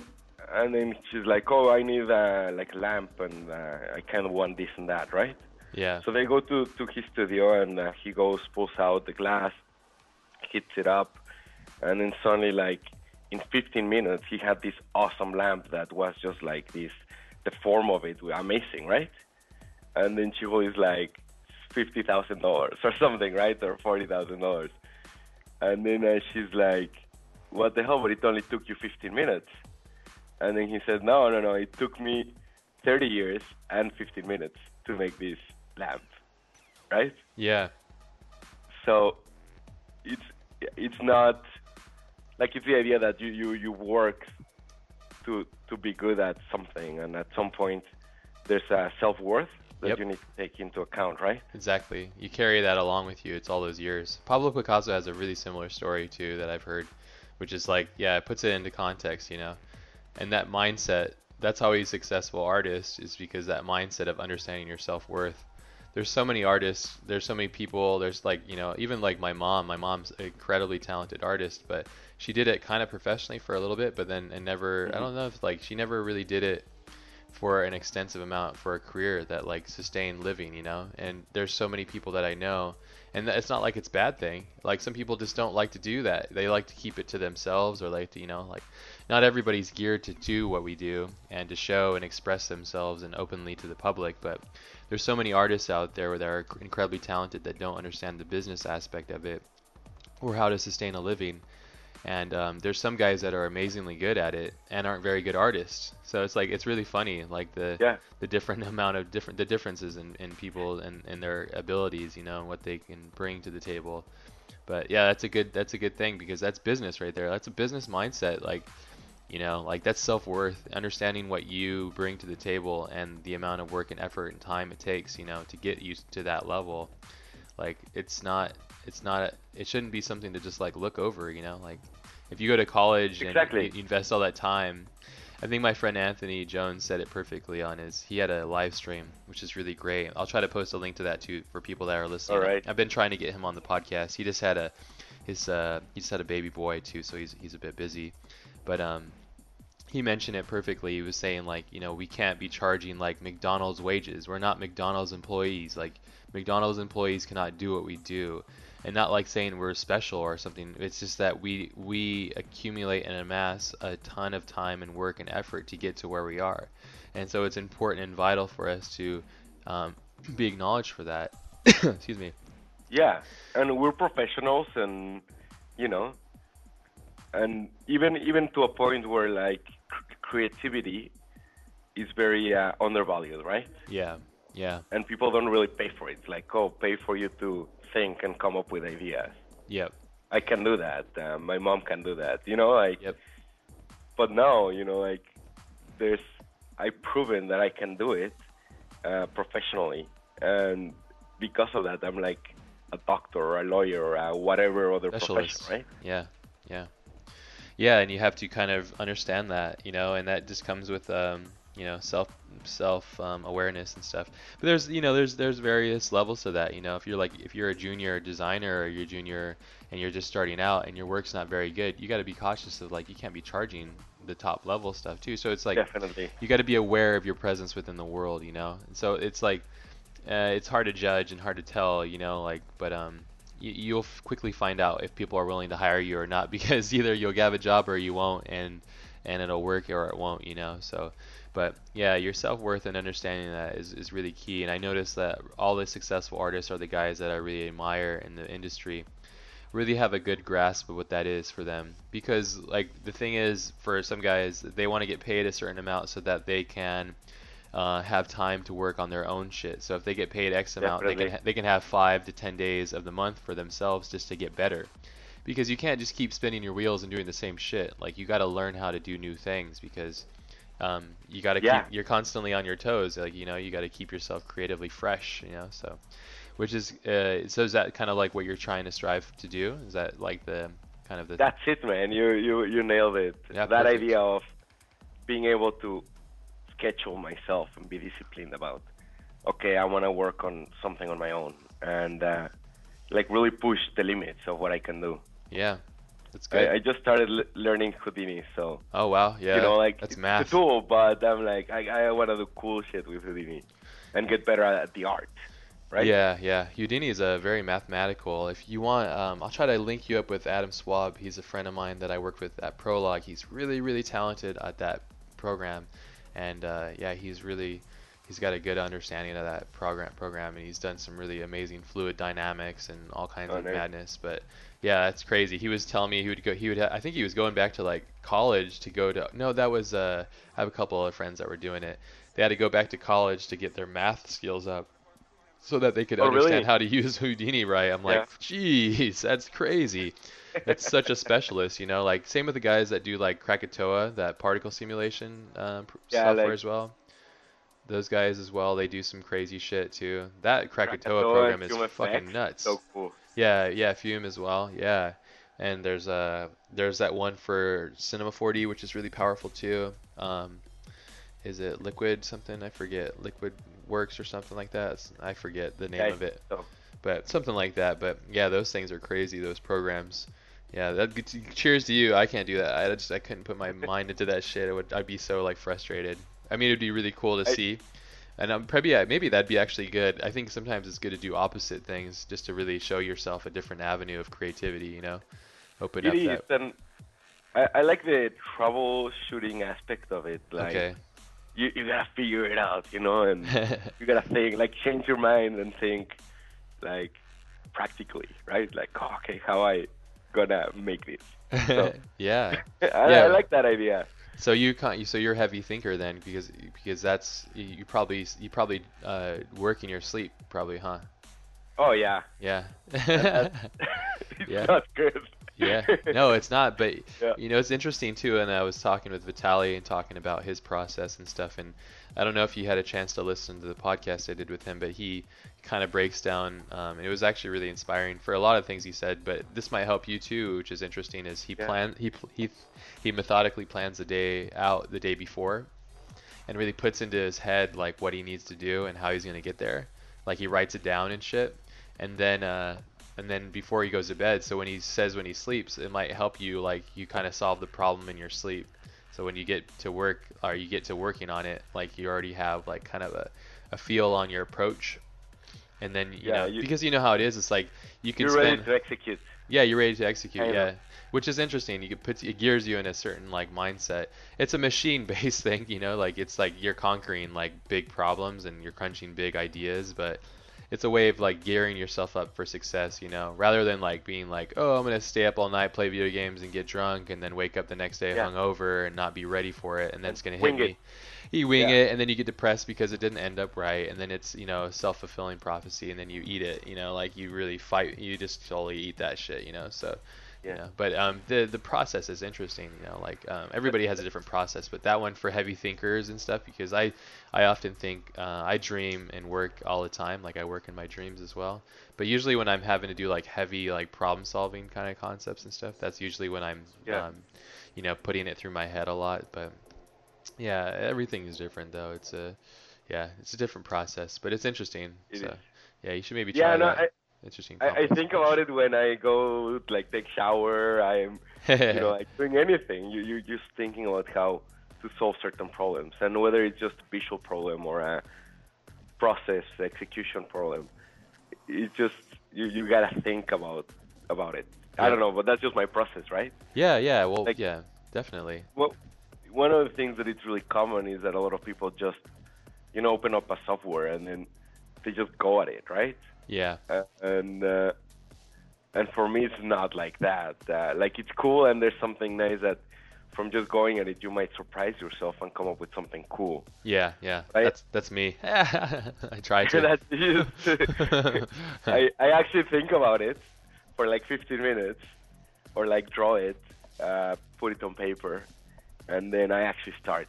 and then she's like, "Oh, I need uh, like a lamp, and uh, I kind of want this and that, right?" yeah, So they go to to his studio, and uh, he goes, pulls out the glass, hits it up, and then suddenly, like in 15 minutes, he had this awesome lamp that was just like this. The form of it, was amazing, right? And then she is like fifty thousand dollars or something, right, or forty thousand dollars. And then uh, she's like, "What the hell? But it only took you 15 minutes." And then he said, "No, no, no. It took me 30 years and 15 minutes to make this lamp, right? yeah, So it's it's not like it's the idea that you you you work to to be good at something, and at some point there's a self worth that Yep. you need to take into account, right? exactly. You carry that along with you. It's all those years. Pablo Picasso has a really similar story too that I've heard, which is like, yeah, it puts it into context, you know, and that mindset. That's how a successful artist is because that mindset of understanding your self worth. There's so many artists. There's so many people. There's like you know even like my mom. My mom's an incredibly talented artist, but she did it kind of professionally for a little bit, but then and never. I mm-hmm. don't know if like she never really did it for an extensive amount for a career that like sustained living, you know. And there's so many people that I know, and it's not like it's bad thing. Like some people just don't like to do that. They like to keep it to themselves, or like to, you know, like not everybody's geared to do what we do and to show and express themselves and openly to the public. But there's so many artists out there that are incredibly talented that don't understand the business aspect of it or how to sustain a living. And um, there's some guys that are amazingly good at it and aren't very good artists. So it's like it's really funny, like the Yeah. the different [laughs] amount of different the differences in, in people and, and their abilities, you know, and what they can bring to the table. But yeah, that's a good that's a good thing because that's business right there. That's a business mindset. Like, you know, like that's self worth, understanding what you bring to the table and the amount of work and effort and time it takes, you know, to get you to that level. Like it's not it's not it shouldn't be something to just like look over, you know, like if you go to college Exactly. and you, invest all that time I think my friend Anthony Jones said it perfectly on his. He had a live stream, which is really great. I'll try to post a link to that too for people that are listening. All right. I've been trying to get him on the podcast. He just had a his uh he just had a baby boy too, so he's he's a bit busy. But um he mentioned it perfectly. He was saying like, you know, we can't be charging like McDonald's wages. We're not McDonald's employees. Like McDonald's employees cannot do what we do. And not like saying we're special or something. It's just that we we accumulate and amass a ton of time and work and effort to get to where we are. And so it's important and vital for us to um, be acknowledged for that. [coughs] Excuse me. Yeah, and we're professionals, and you know, and even even to a point where like cr- creativity is very uh, undervalued, right? Yeah. Yeah. And people don't really pay for it. It's like, oh, pay for you to think and come up with ideas. Yep. I can do that. Uh, my mom can do that. You know, like. Yep. But now, you know, like, there's I've proven that I can do it uh, professionally, and because of that, I'm like a doctor or a lawyer or a whatever other Specialist. profession, right? Yeah, yeah, yeah, and you have to kind of understand that, you know, and that just comes with, um, you know, self self um, awareness and stuff. But there's, you know, there's there's various levels to that. You know, if you're like if you're a junior designer or you're junior and you're just starting out and your work's not very good, you got to be cautious of like you can't be charging the top level stuff too. So it's like Definitely. you got to be aware of your presence within the world, you know. And so it's like uh, it's hard to judge and hard to tell, you know, like but um you, you'll f- quickly find out if people are willing to hire you or not [laughs] because either you'll have a job or you won't and and it'll work or it won't, you know. So but yeah, your self-worth and understanding that is, is really key and I noticed that all the successful artists are the guys that I really admire in the industry really have a good grasp of what that is for them because like the thing is for some guys they want to get paid a certain amount so that they can uh, have time to work on their own shit so if they get paid x amount they can ha- they can have five to ten days of the month for themselves just to get better because you can't just keep spinning your wheels and doing the same shit like you got to learn how to do new things because um, you got to Yeah. keep you're constantly on your toes like you know you got to keep yourself creatively fresh you know so which is uh, so is that kind of like what you're trying to strive to do is that like the kind of the That's it, man. You you you nailed it. Yeah, that perfect. idea of being able to schedule myself and be disciplined about. Okay, I want to work on something on my own and uh, like really push the limits of what I can do. Yeah that's good I, I just started l- learning Houdini, so oh wow yeah you know, like that's it's math a tool, but I'm like I I want to do cool shit with Houdini and get better at the art, right? Yeah, yeah. Houdini is a very mathematical. If you want, um, I'll try to link you up with Adam Swaab. He's a friend of mine that I worked with at Prologue. He's really, really talented at that program, and uh, yeah, he's really, he's got a good understanding of that program. Program, and he's done some really amazing fluid dynamics and all kinds Oh, of nice. madness. But yeah, that's crazy. He was telling me he would go. He would. Ha- I think he was going back to like college to go to. No, that was. Uh, I have a couple of friends that were doing it. They had to go back to college to get their math skills up so that they could Oh, understand really? how to [laughs] use Houdini right. I'm like, geez, that's crazy. That's such a specialist, you know. Like same with the guys that do like Krakatoa, that particle simulation um, Yeah, software like- as well. Those guys as well, they do some crazy shit too. That Krakatoa, Krakatoa, program is fucking nuts. So cool. Yeah, yeah, Fume as well. Yeah, and there's uh there's that one for Cinema 4D which is really powerful too. Um, is it Liquid something? I forget. Liquid Works or something like that. It's- I forget the name of it, but something like that. But yeah, those things are crazy. Those programs. Yeah, that cheers to you. I can't do that. I just I couldn't put my [laughs] mind into that shit. It would I'd be so like frustrated. I mean, it'd be really cool to I- see. And um, probably yeah, maybe that'd be actually good. I think sometimes it's good to do opposite things just to really show yourself a different avenue of creativity. You know, open It up is, that. and I, I like the troubleshooting aspect of it. Like Okay. you, you gotta figure it out, you know, and [laughs] you gotta think, like change your mind and think, like practically, right? Like, oh, okay, how I gonna make this? So- [laughs] yeah. [laughs] I, Yeah. I like that idea. So you can't. So you're a heavy thinker then, because because that's you probably you probably uh, work in your sleep, probably, huh? Oh yeah, Yeah. it's [laughs] [laughs] Yeah. not good. yeah. No, it's not. But [laughs] Yeah. you know, it's interesting too. And I was talking with Vitaly and talking about his process and stuff. And I don't know if you had a chance to listen to the podcast I did with him, but he kind of breaks down. Um, and it was actually really inspiring for a lot of things he said. But this might help you too, which is interesting. Is he Yeah. plan he he he methodically plans the day out the day before, and really puts into his head like what he needs to do and how he's gonna get there. Like he writes it down and shit. And then uh, and then before he goes to bed so when he says when he sleeps it might help you like you kind of solve the problem in your sleep so when you get to work or you get to working on it like you already have like kind of a, a feel on your approach and then you Yeah, know you- because you know how it is it's like you can You're spend ready to execute. yeah, you're ready to execute. I know. Yeah, which is interesting. You can put it gears you in a certain like mindset. It's a machine-based [laughs] thing, you know. Like it's like you're conquering like big problems and you're crunching big ideas, but it's a way of like gearing yourself up for success, you know, rather than like being like, oh, I'm gonna stay up all night, play video games, and get drunk, and then wake up the next day Yeah. hungover and not be ready for it, and that's gonna hit Wing me. it. You wing Yeah. it, and then you get depressed because it didn't end up right, and then it's you know a self-fulfilling prophecy, and then you eat it, you know, like you really fight, you just totally eat that shit, you know. So, you Yeah. know, but um, the the process is interesting, you know, like um, everybody has a different process, but that one for heavy thinkers and stuff, because I I often think uh, I dream and work all the time, like I work in my dreams as well. But usually when I'm having to do like heavy like problem solving kind of concepts and stuff, that's usually when I'm Yeah. um, you know, putting it through my head a lot, but yeah, everything is different though. It's a yeah, it's a different process, but it's interesting. It so yeah, you should maybe try Yeah, no, that. I, interesting. I, I think about it when I go like take shower. I'm you know [laughs] like doing anything. You you're just thinking about how to solve certain problems, and whether it's just a visual problem or a process execution problem. It's just you you gotta think about about it. I don't know, but that's just my process, right? yeah, yeah, well, like- yeah, definitely. Well, one of the things that is really common is that a lot of people just you know open up a software and then they just go at it, right? Yeah, Uh, and uh, and for me it's not like that uh, like it's cool and there's something nice that from just going at it you might surprise yourself and come up with something cool yeah, yeah. That's that's me. [laughs] I try to. That's just- [laughs] [laughs] I, I actually think about it for like 15 minutes or like draw it uh, put it on paper and then i actually start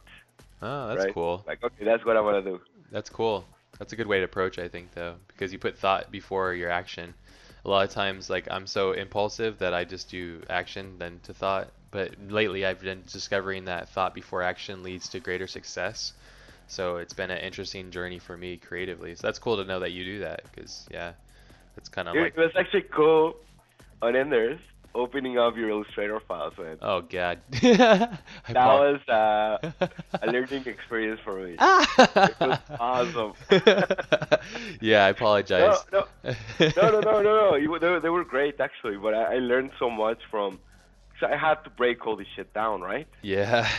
oh, that's right cool. like okay that's what i want to do That's cool. That's a good way to approach, I think, though, because you put thought before your action. A lot of times, like I'm so impulsive that I just do action then to thought. But lately, I've been discovering that thought before action leads to greater success. So it's been an interesting journey for me creatively. So that's cool to know that you do that, because yeah, it's kind of it like, was actually cool on Ender's opening up your illustrator files man. oh god, [laughs] that was uh, a [laughs] learning experience for me it was [laughs] awesome. yeah, I apologize. No, no, no, no, no, no, They, they were great actually, but I, I learned so much from. So I had to break all this shit down, right? yeah.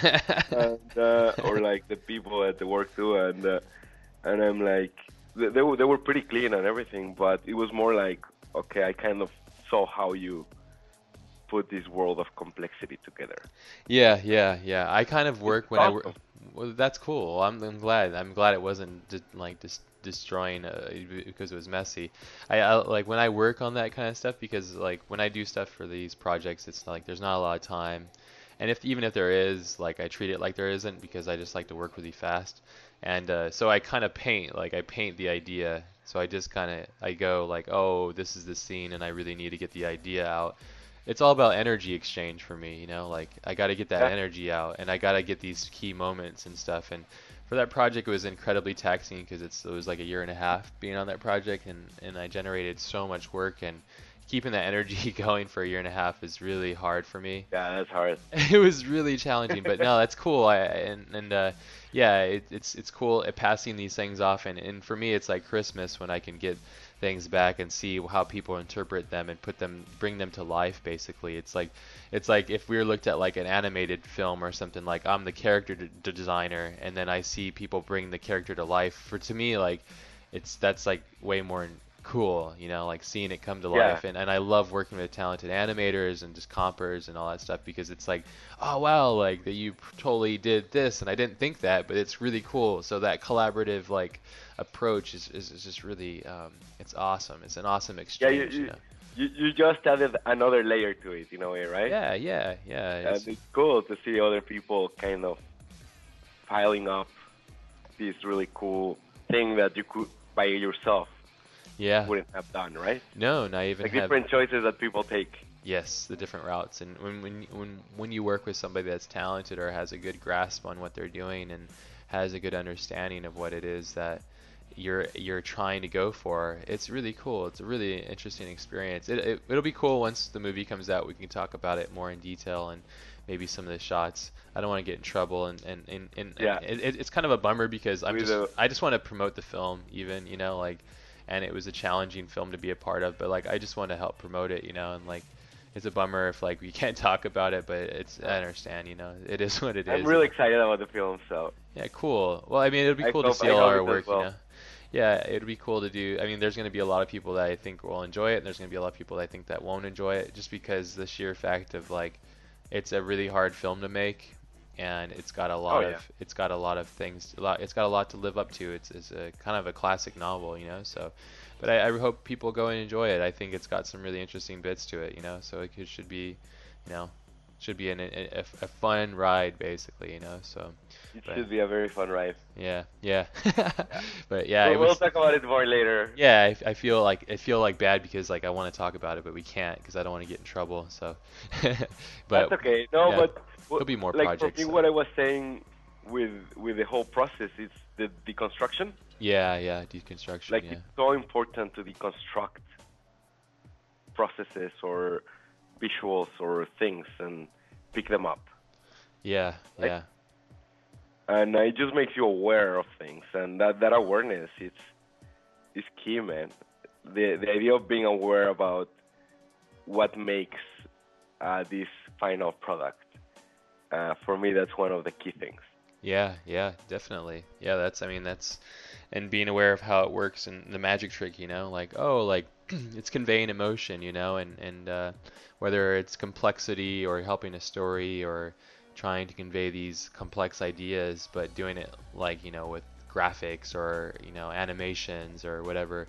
And uh, or like the people at the work too, and uh, and I'm like, they, they were they were pretty clean and everything, but it was more like, okay, I kind of saw how you put this world of complexity together. Yeah, yeah, yeah. I kind of work when I work. Well, that's cool. I'm, I'm glad. I'm glad it wasn't de- like just destroying uh, because it was messy. I, I like when I work on that kind of stuff because like when I do stuff for these projects, it's like there's not a lot of time, and if even if there is, like I treat it like there isn't because I just like to work really fast, and uh, so I kind of paint like I paint the idea. So I just kind of I go like, oh, this is the scene, and I really need to get the idea out it's all about energy exchange for me, you know, like I got to get that Yeah. energy out and I got to get these key moments and stuff. And for that project, it was incredibly taxing because it's it was like a year and a half being on that project and and I generated so much work and keeping that [laughs] energy going for a year and a half is really hard for me. Yeah, that's hard. [laughs] it was really challenging, but no, [laughs] that's cool. I and and uh, yeah, it, it's it's cool at passing these things off, and and for me, it's like Christmas when I can get things back and see how people interpret them and put them bring them to life basically. It's like it's like if we were looked at like an animated film or something like I'm the character d- designer and then I see people bring the character to life. For to me like it's that's like way more cool, you know, like seeing it come to Yeah. life. And, and I love working with talented animators and just compers and all that stuff because it's like, oh wow, like that you totally did this and I didn't think that, but it's really cool. So that collaborative like approach is, is, is just really, um, it's awesome. It's an awesome Yeah, exchange. you, you you, know? you, you just added another layer to it in a way, right? Yeah, yeah, yeah. And it's- it's cool to see other people kind of piling up this really cool thing that you could by yourself yeah. wouldn't have done, right? No, not even Like have different choices that people take. Yes, the different routes, and when when when when you work with somebody that's talented or has a good grasp on what they're doing and has a good understanding of what it is that you're you're trying to go for, it's really cool. It's a really interesting experience. It, it it'll be cool once the movie comes out. We can talk about it more in detail and maybe some of the shots. I don't want to get in trouble, and and and, and, Yeah. and it, it's kind of a bummer because I'm just I just want to promote the film, even you know like, and it was a challenging film to be a part of, but like I just want to help promote it, you know, and like it's a bummer if like we [laughs] can't talk about it, but it's I understand, you know, it is what it is. I'm really excited about the film, so Yeah, cool. Well, I mean, it'd be cool to see all our work, well. you know. Yeah, it'd be cool to do. I mean, there's going to be a lot of people that I think will enjoy it, and there's going to be a lot of people that I think that won't enjoy it, just because the sheer fact of like, it's a really hard film to make, and it's got a oh, lot Oh, of yeah. it's got a lot of things. A lot, it's got a lot to live up to. It's it's a kind of a classic novel, you know. So, but I, I hope people go and enjoy it. I think it's got some really interesting bits to it, you know. So it should be, you know, should be an, a, a, a fun ride, basically, you know. So. It Right. should be a very fun ride. Yeah, yeah. [laughs] but yeah, we'll, it we'll talk about it more later. Yeah, I, I feel like I feel like bad because like I want to talk about it, but we can't because I don't want to get in trouble. So, [laughs] but That's okay. No, yeah. but There'll be more like projects, for me, so. what I was saying with with the whole process is the deconstruction. yeah, yeah, deconstruction. Like yeah, it's so important to deconstruct processes or visuals or things and pick them up. yeah, like- yeah, and it just makes you aware of things and that that awareness it's is key man the the idea of being aware about what makes uh, this final product uh, for me that's one of the key things yeah, yeah, definitely. Yeah, that's. I mean, that's, and being aware of how it works and the magic trick. You know, like oh, like [clears throat] it's conveying emotion. You know, and and uh, whether it's complexity or helping a story or trying to convey these complex ideas, but doing it like you know with graphics or you know animations or whatever.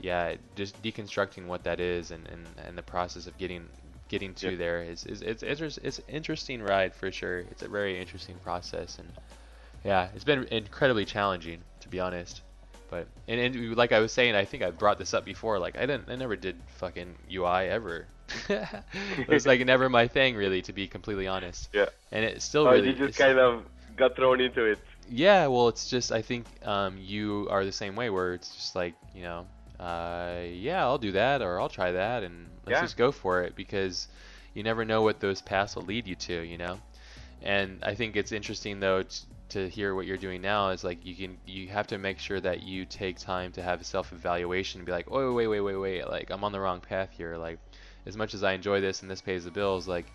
Yeah, just deconstructing what that is and, and, and the process of getting getting to there is, is it's it's it's interesting ride for sure. It's a very interesting process and yeah, it's been incredibly challenging to be honest. But and, and like I was saying, I think I brought this up before. Like I didn't, I never did fucking UI ever. It was like never my thing really, to be completely honest. yeah And it still oh, really. you just kind of got thrown into it yeah, well, it's just I think um, you are the same way, where it's just like you know, uh, yeah, I'll do that or I'll try that, and let's Yeah. just go for it because you never know what those paths will lead you to, you know. And I think it's interesting though t- to hear what you're doing now is like you can you have to make sure that you take time to have self-evaluation and be like, oh wait wait wait wait, like I'm on the wrong path here. Like as much as I enjoy this and this pays the bills, like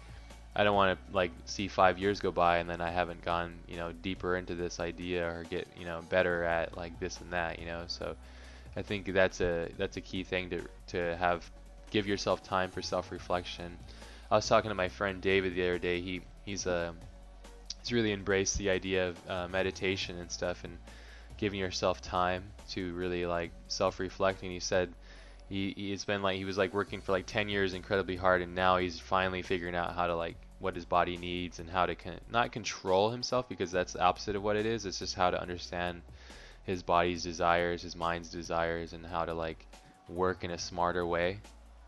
I don't want to like see five years go by and then I haven't gone, you know, deeper into this idea or get, you know, better at like this and that, you know. So I think that's a that's a key thing to to have give yourself time for self-reflection. I was talking to my friend David the other day. He he's a he's really embraced the idea of uh, meditation and stuff and giving yourself time to really like self reflect. And He said he he's been like he was like working for like 10 years incredibly hard and now he's finally figuring out how to like what his body needs and how to con- not control himself because that's the opposite of what it is. It's just how to understand his body's desires his mind's desires and how to like work in a smarter way.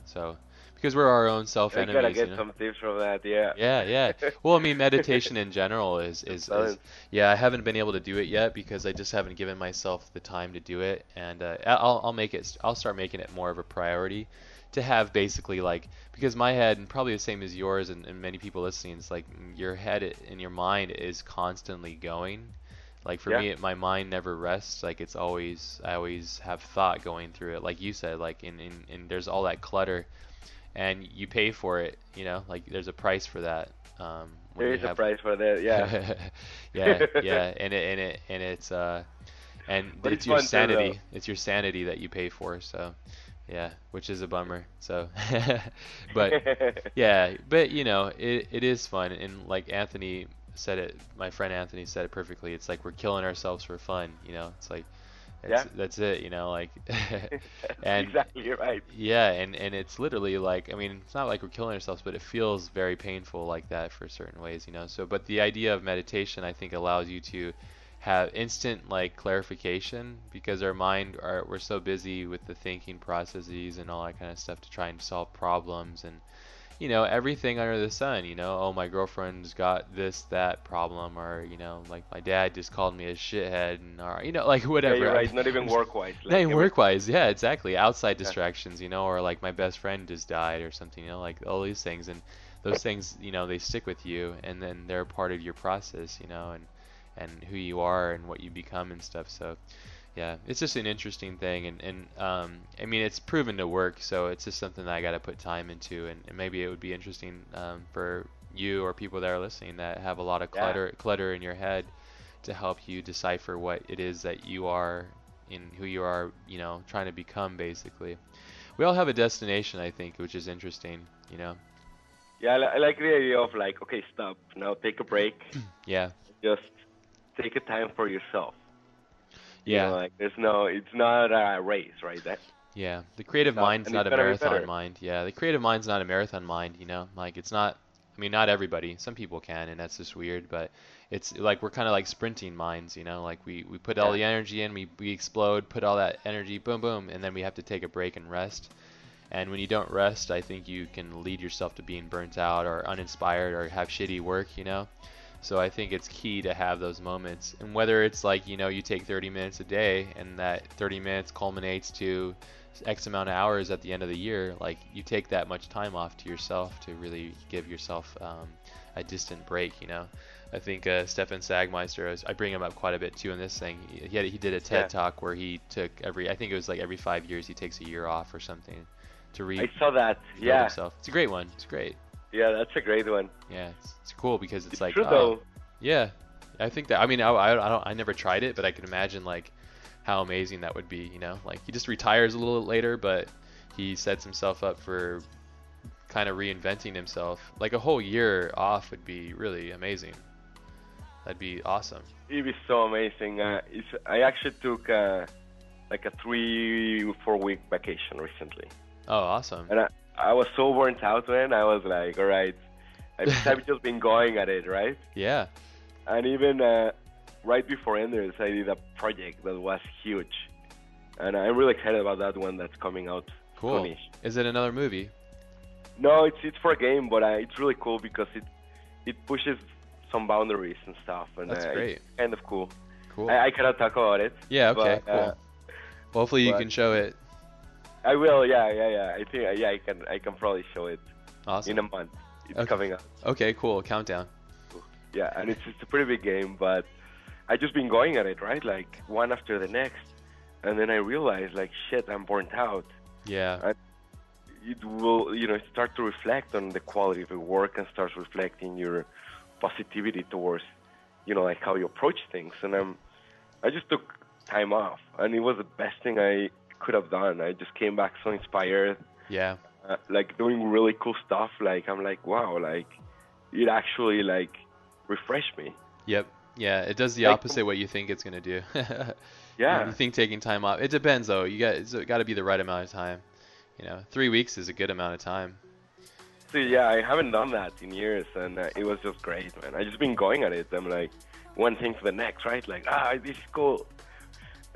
So because we're our own self enemies. i gotta get you know? some tips from that yeah yeah yeah [laughs] well i mean meditation in general is is, is yeah, I haven't been able to do it yet because I just haven't given myself the time to do it, and uh, I'll I'll make it. I'll start making it more of a priority to have basically like because my head and probably the same as yours and, and many people listening it's like your head and your mind is constantly going like for Yeah. me my mind never rests like it's always i always have thought going through it like you said like in, in, in there's all that clutter and you pay for it you know like there's a price for that um There is a price for that. Yeah. [laughs] yeah, yeah, [laughs] and it and it and it's uh, and it's it's your fun too, sanity. It's your sanity that you pay for. So, yeah, which is a bummer. So, [laughs] but yeah, but you know, it it is fun, and like Anthony said it, my friend Anthony said it perfectly. It's like we're killing ourselves for fun. You know, it's like. That's, Yeah. that's it, you know, like, [laughs] and exactly right. yeah, and and it's literally like I mean, it's not like we're killing ourselves, but it feels very painful like that for certain ways, you know. So, but the idea of meditation, I think, allows you to have instant like clarification because our mind are we're so busy with the thinking processes and all that kind of stuff to try and solve problems and you know everything under the sun you know oh my girlfriend's got this that problem or you know like my dad just called me a shithead and or you know [laughs] like Yeah, whatever you're right. Not even [laughs] work wise. not even work wise, yeah, exactly. Outside distractions, you know, or like my best friend just died or something, you know, like all these things and those things, you know, they stick with you and then they're part of your process, you know, and and who you are and what you become and stuff. So yeah, it's just an interesting thing and, and um I mean it's proven to work, so it's just something that I gotta put time into and, and maybe it would be interesting um, for you or people that are listening that have a lot of Yeah. clutter clutter in your head to help you decipher what it is that you are in who you are, you know, trying to become basically. We all have a destination, I think, which is interesting, you know. Yeah, I like the idea of like, okay, stop. Now take a break. [clears throat] Yeah. Just take a time for yourself. You Yeah. know, like there's no, it's not a race, right? That, Yeah, the creative mind's not a marathon mind. Yeah, the creative mind's not a marathon mind, you know? Like it's not I mean not everybody. Some people can and that's just weird, but it's like we're kind of like sprinting minds, you know? Like we we put all the energy in, we we explode, put all that energy boom boom and then we have to take a break and rest. And when you don't rest, I think you can lead yourself to being burnt out or uninspired or have shitty work, you know? So I think it's key to have those moments. And whether it's like, you know, you take 30 minutes a day and that 30 minutes culminates to X amount of hours at the end of the year, like you take that much time off to yourself to really give yourself um, a distant break, you know? I think uh, Stefan Sagmeister, I was- I bring him up quite a bit too in this thing. He, had, he did a TED Yeah. talk where he took every, I think it was like every five years he takes a year off or something to read I saw that. Yeah, himself. It's a great one. It's great. Yeah, that's a great one. Yeah, it's, it's cool because it's, It's like true oh, though. yeah, I think that. I mean, I, I, I don't. I never tried it, but I can imagine like how amazing that would be. You know, like he just retires a little later, but he sets himself up for kind of reinventing himself. Like a whole year off would be really amazing. That'd be awesome. It'd be so amazing. Uh, it's, I actually took uh, like a three, four week vacation recently. Oh, awesome. And I, I was so burnt out, man. I was like, all right, I've, just been going at it, right? [laughs] Yeah. And even uh, right before Ender's, I did a project that was huge. And I'm really excited about that one that's coming out Cool. soonish. Is it another movie? No, it's it's for a game, but uh, it's really cool because it it pushes some boundaries and stuff, and That's uh, great. it's kind of cool. Cool. I, I cannot talk about it. yeah. Okay. but, uh, cool. Hopefully you but- can show it. I will. Yeah, yeah, yeah. I think yeah, I can I can probably show it Awesome. in a month. It's Okay. coming out. okay. Cool. Countdown. Yeah, and it's it's a pretty big game, but I just been going at it, right? Like one after the next, and then I realized like shit, I'm burnt out. Yeah. It will, you know, start to reflect on the quality of your work and starts reflecting your positivity towards, you know, like how you approach things. And I'm, I just took time off, and it was the best thing I could have done. I just came back so inspired, Yeah. uh, like doing really cool stuff. Like I'm like, wow, like it actually like refreshed me. Yep. Yeah, it does the Like- opposite what you think it's gonna do. [laughs] Yeah. You think taking time off? It depends though. You got it's got to be the right amount of time. You know, three weeks is a good amount of time. So yeah, I haven't done that in years, and uh, it was just great, man. I just been going at it. I'm like one thing to the next, right? Like ah, this is cool.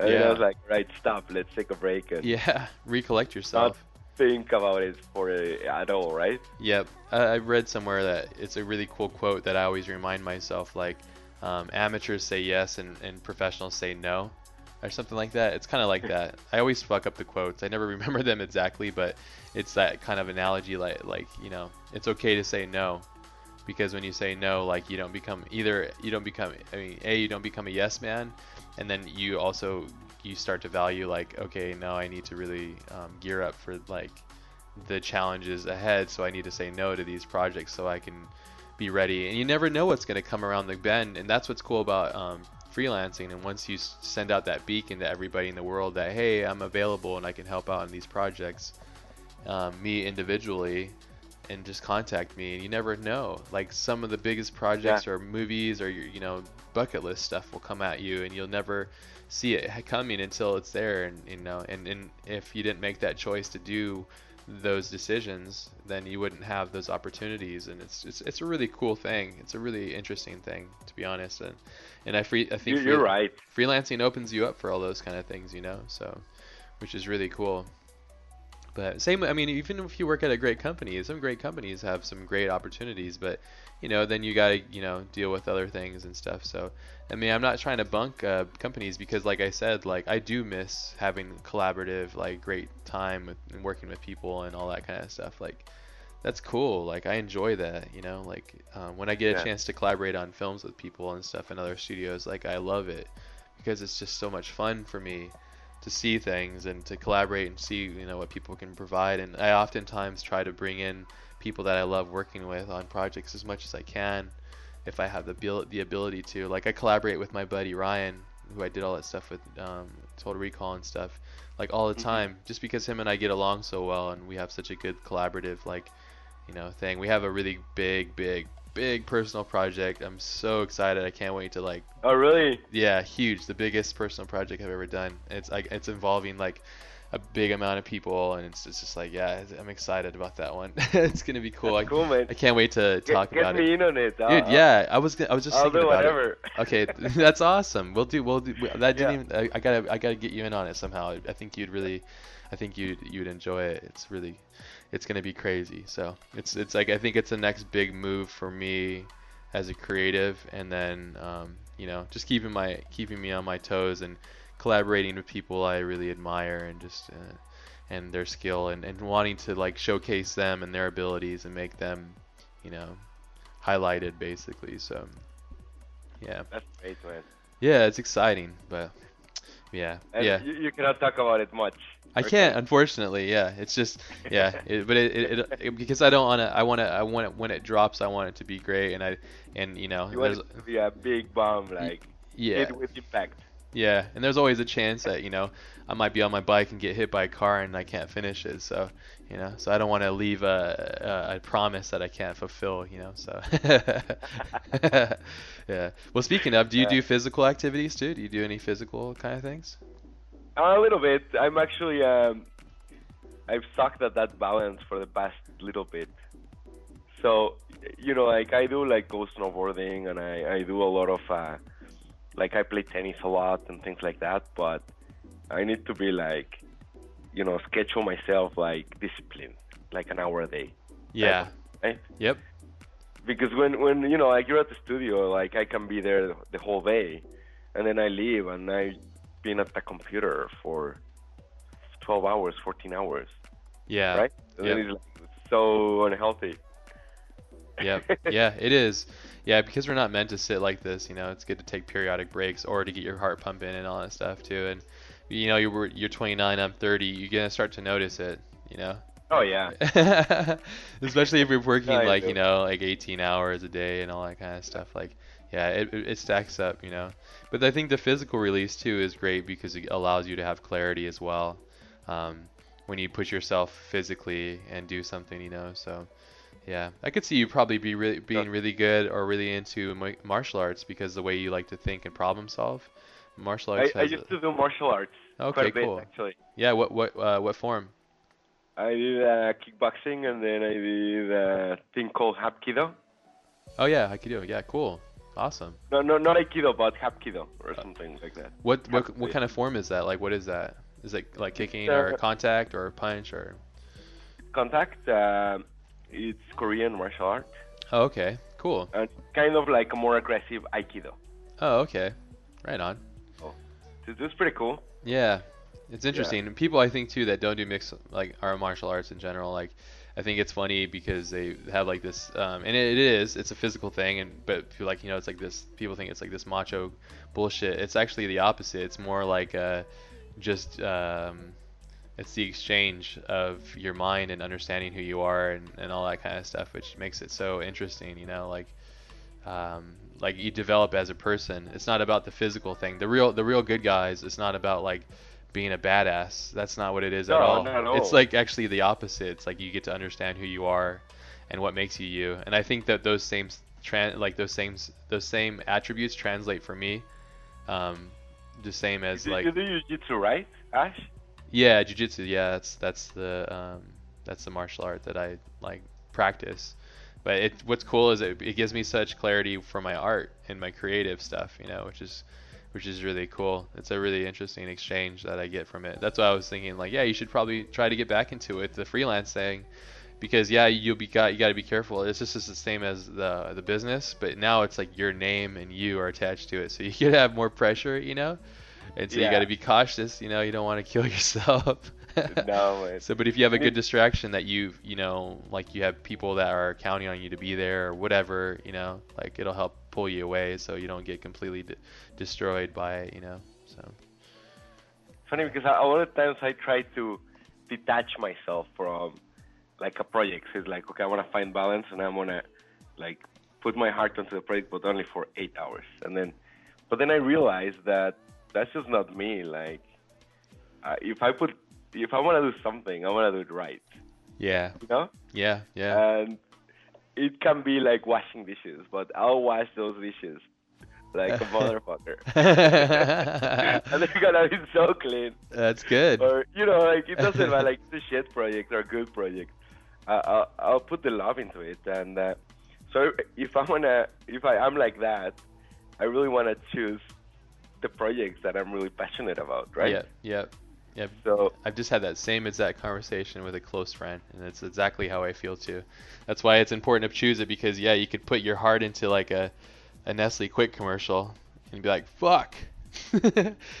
And Yeah. I was like, right, stop. Let's take a break and Yeah, [laughs] recollect yourself. Not think about it for uh, at all, right? Yep. I, I read somewhere that it's a really cool quote that I always remind myself. Like, um, amateurs say yes and, and professionals say no, or something like that. It's kind of like that. I always fuck up the quotes. I never [laughs] remember them exactly, but it's that kind of analogy like like you know it's okay to say no because when you say no like you don't become either you don't become i mean a you don't become a yes man and then you also you start to value like okay now i need to really um, gear up for like the challenges ahead. So i need to say no to these projects so i can be ready. And you never know what's going to come around the bend. And that's what's cool about um, freelancing. And once you send out that beacon to everybody in the world that hey i'm available and i can help out in these projects um, me individually and just contact me and you never know. Like some of the biggest projects yeah. or movies or your you know bucket list stuff will come at you and you'll never see it coming until it's there and you know and, and if you didn't make that choice to do those decisions then you wouldn't have those opportunities and it's it's, it's a really cool thing. It's a really interesting thing to be honest and and I free I think you're, free, right. freelancing opens you up for all those kind of things you know so which is really cool but same, I mean, even if you work at a great company, some great companies have some great opportunities, but you know, then you gotta, you know, deal with other things and stuff. So, I mean, I'm not trying to bunk uh, companies because, like I said, like I do miss having collaborative, like great time with, and working with people and all that kind of stuff. Like, that's cool. Like I enjoy that, you know. Like um, when I get yeah. a chance to collaborate on films with people and stuff in other studios, like I love it because it's just so much fun for me to see things and to collaborate and see you know what people can provide. And I oftentimes try to bring in people that I love working with on projects as much as I can if I have the the ability to. Like I collaborate with my buddy Ryan who I did all that stuff with um, Total Recall and stuff like all the mm-hmm. time just because him and I get along so well and we have such a good collaborative like you know thing. We have a really big big big personal project. I'm so excited. I can't wait to like. Oh really? Yeah, huge. The biggest personal project I've ever done. It's like it's involving like a big amount of people, and it's, it's just like yeah, I'm excited about that one. [laughs] it's gonna be cool. That's I, cool, man. I can't wait to talk get, about get me it. in on it, dude. Yeah, I was I was just I'll thinking do about whatever. it. Okay, [laughs] that's awesome. We'll do we'll do that. Didn't yeah. even I, I gotta I gotta get you in on it somehow. I think you'd really, I think you you'd enjoy it. It's really, it's gonna be crazy. So it's it's like I think it's the next big move for me as a creative, and then um, you know just keeping my keeping me on my toes and collaborating with people I really admire and just uh, and their skill and, and wanting to like showcase them and their abilities and make them you know highlighted basically. So yeah. That's great, man. Yeah, it's exciting, but yeah, and yeah. You, you cannot talk about it much. I can't, unfortunately. Yeah, it's just yeah, [laughs] it, but it, it, it, because I don't want to. I want to. I want it when it drops. I want it to be great, and I and you know. You want it to be a big bomb, like yeah, hit with impact. Yeah, and there's always a chance that you know I might be on my bike and get hit by a car and I can't finish it. So you know, so I don't want to leave a, a, a promise that I can't fulfill. You know, so [laughs] [laughs] yeah. Well, speaking of, do you do physical activities too? Do you do any physical kind of things? A little bit. I'm actually um, I've sucked at that balance for the past little bit. So you know, like I do like go snowboarding and I I do a lot of uh, like I play tennis a lot and things like that. But I need to be like, you know, schedule myself like discipline, like an hour a day. Yeah. Right? Yep. Because when when you know like you're at the studio, like I can be there the whole day, and then I leave and I been at the computer for 12 hours, 14 hours. Yeah. Right? And it's like so unhealthy. yeah, [laughs] yeah, it is. Yeah, because we're not meant to sit like this, you know, it's good to take periodic breaks or to get your heart pumping and all that stuff too. And you know, you're you're 29, I'm 30, you're gonna start to notice it, you know. Oh yeah. [laughs] Especially if you're working [laughs] like you know like 18 hours a day and all that kind of stuff. Like, yeah, it it stacks up, you know. But I think the physical release too is great because it allows you to have clarity as well. Um, when you push yourself physically and do something, you know. So, yeah, I could see you probably be really being really good or really into martial arts because the way you like to think and problem solve. Martial arts. I, I used a... to do martial arts. Okay, bit, cool. actually. Yeah, what what uh, what form? I did uh, kickboxing and then I did a thing called Hapkido. Oh yeah, Hapkido. Yeah, cool. Awesome. No, no, not Aikido, but Hapkido or something like that. What what what kind of form is that? Like, what is that? Is it like kicking uh, or contact or punch or? Contact. Uh, it's Korean martial art. Oh, okay. Cool. And kind of like a more aggressive Aikido. Oh, okay. Right on. Oh, this is pretty cool. Yeah, It's interesting. And people I think too that don't do mixed like our martial arts in general, like I think it's funny because they have like this, um, and it, is, it's a physical thing, and but feel like you know it's like this. People think it's like this macho bullshit. It's actually the opposite. It's more like uh, just um, it's the exchange of your mind and understanding who you are and, and all that kind of stuff, which makes it so interesting. You know, like um, like you develop as a person. It's not about the physical thing. The real the real good guys. It's not about like being a badass. That's not what it is No, at all. at all. It's like actually the opposite. It's like you get to understand who you are and what makes you you. And I think that those same tran like those same those same attributes translate for me. Um, the same as You, like you do jiu-jitsu, right, Ash? yeah, jujitsu. Yeah, that's that's the um, that's the martial art that I like practice. But it what's cool is it, it gives me such clarity for my art and my creative stuff, you know, which is which is really cool. It's a really interesting exchange that I get from it. That's why I was thinking like, yeah, you should probably try to get back into it, the freelance thing, because yeah, you'll be got you got to be careful. It's just the same as the the business, but now it's like your name and you are attached to it, so [laughs] you could have more pressure, you know. And so you got to be cautious, you know. You don't want to kill [laughs] yourself. [laughs] No. So, but if you have a good distraction that you, you know, like you have people that are counting on you to be there or whatever, you know, like it'll help pull you away so you don't get completely de- destroyed by it, you know. So, funny because a lot of times I try to detach myself from like a project. So it's like, okay, I want to find balance and I'm gonna like put my heart onto the project, but only for eight hours. And then, but then I realized that that's just not me. Like, uh, if I put, if I want to do something, I want to do it right. yeah, You know? yeah, yeah. And it can be like washing dishes, but I'll wash those dishes like a [laughs] motherfucker. [laughs] [laughs] and they're gonna be so clean. That's good. or you know, like it doesn't matter, like it's a shit project or a good project. Uh, I'll, I'll put the love into it, and uh, so if I wanna, if I am like that, I really wanna choose the projects that I'm really passionate about, right? Yeah, yeah, yeah. So I've just had that same exact conversation with a close friend, and it's exactly how I feel too. That's why it's important to choose it because yeah, you could put your heart into like a a Nestle Quik commercial and be like, "Fuck." [laughs]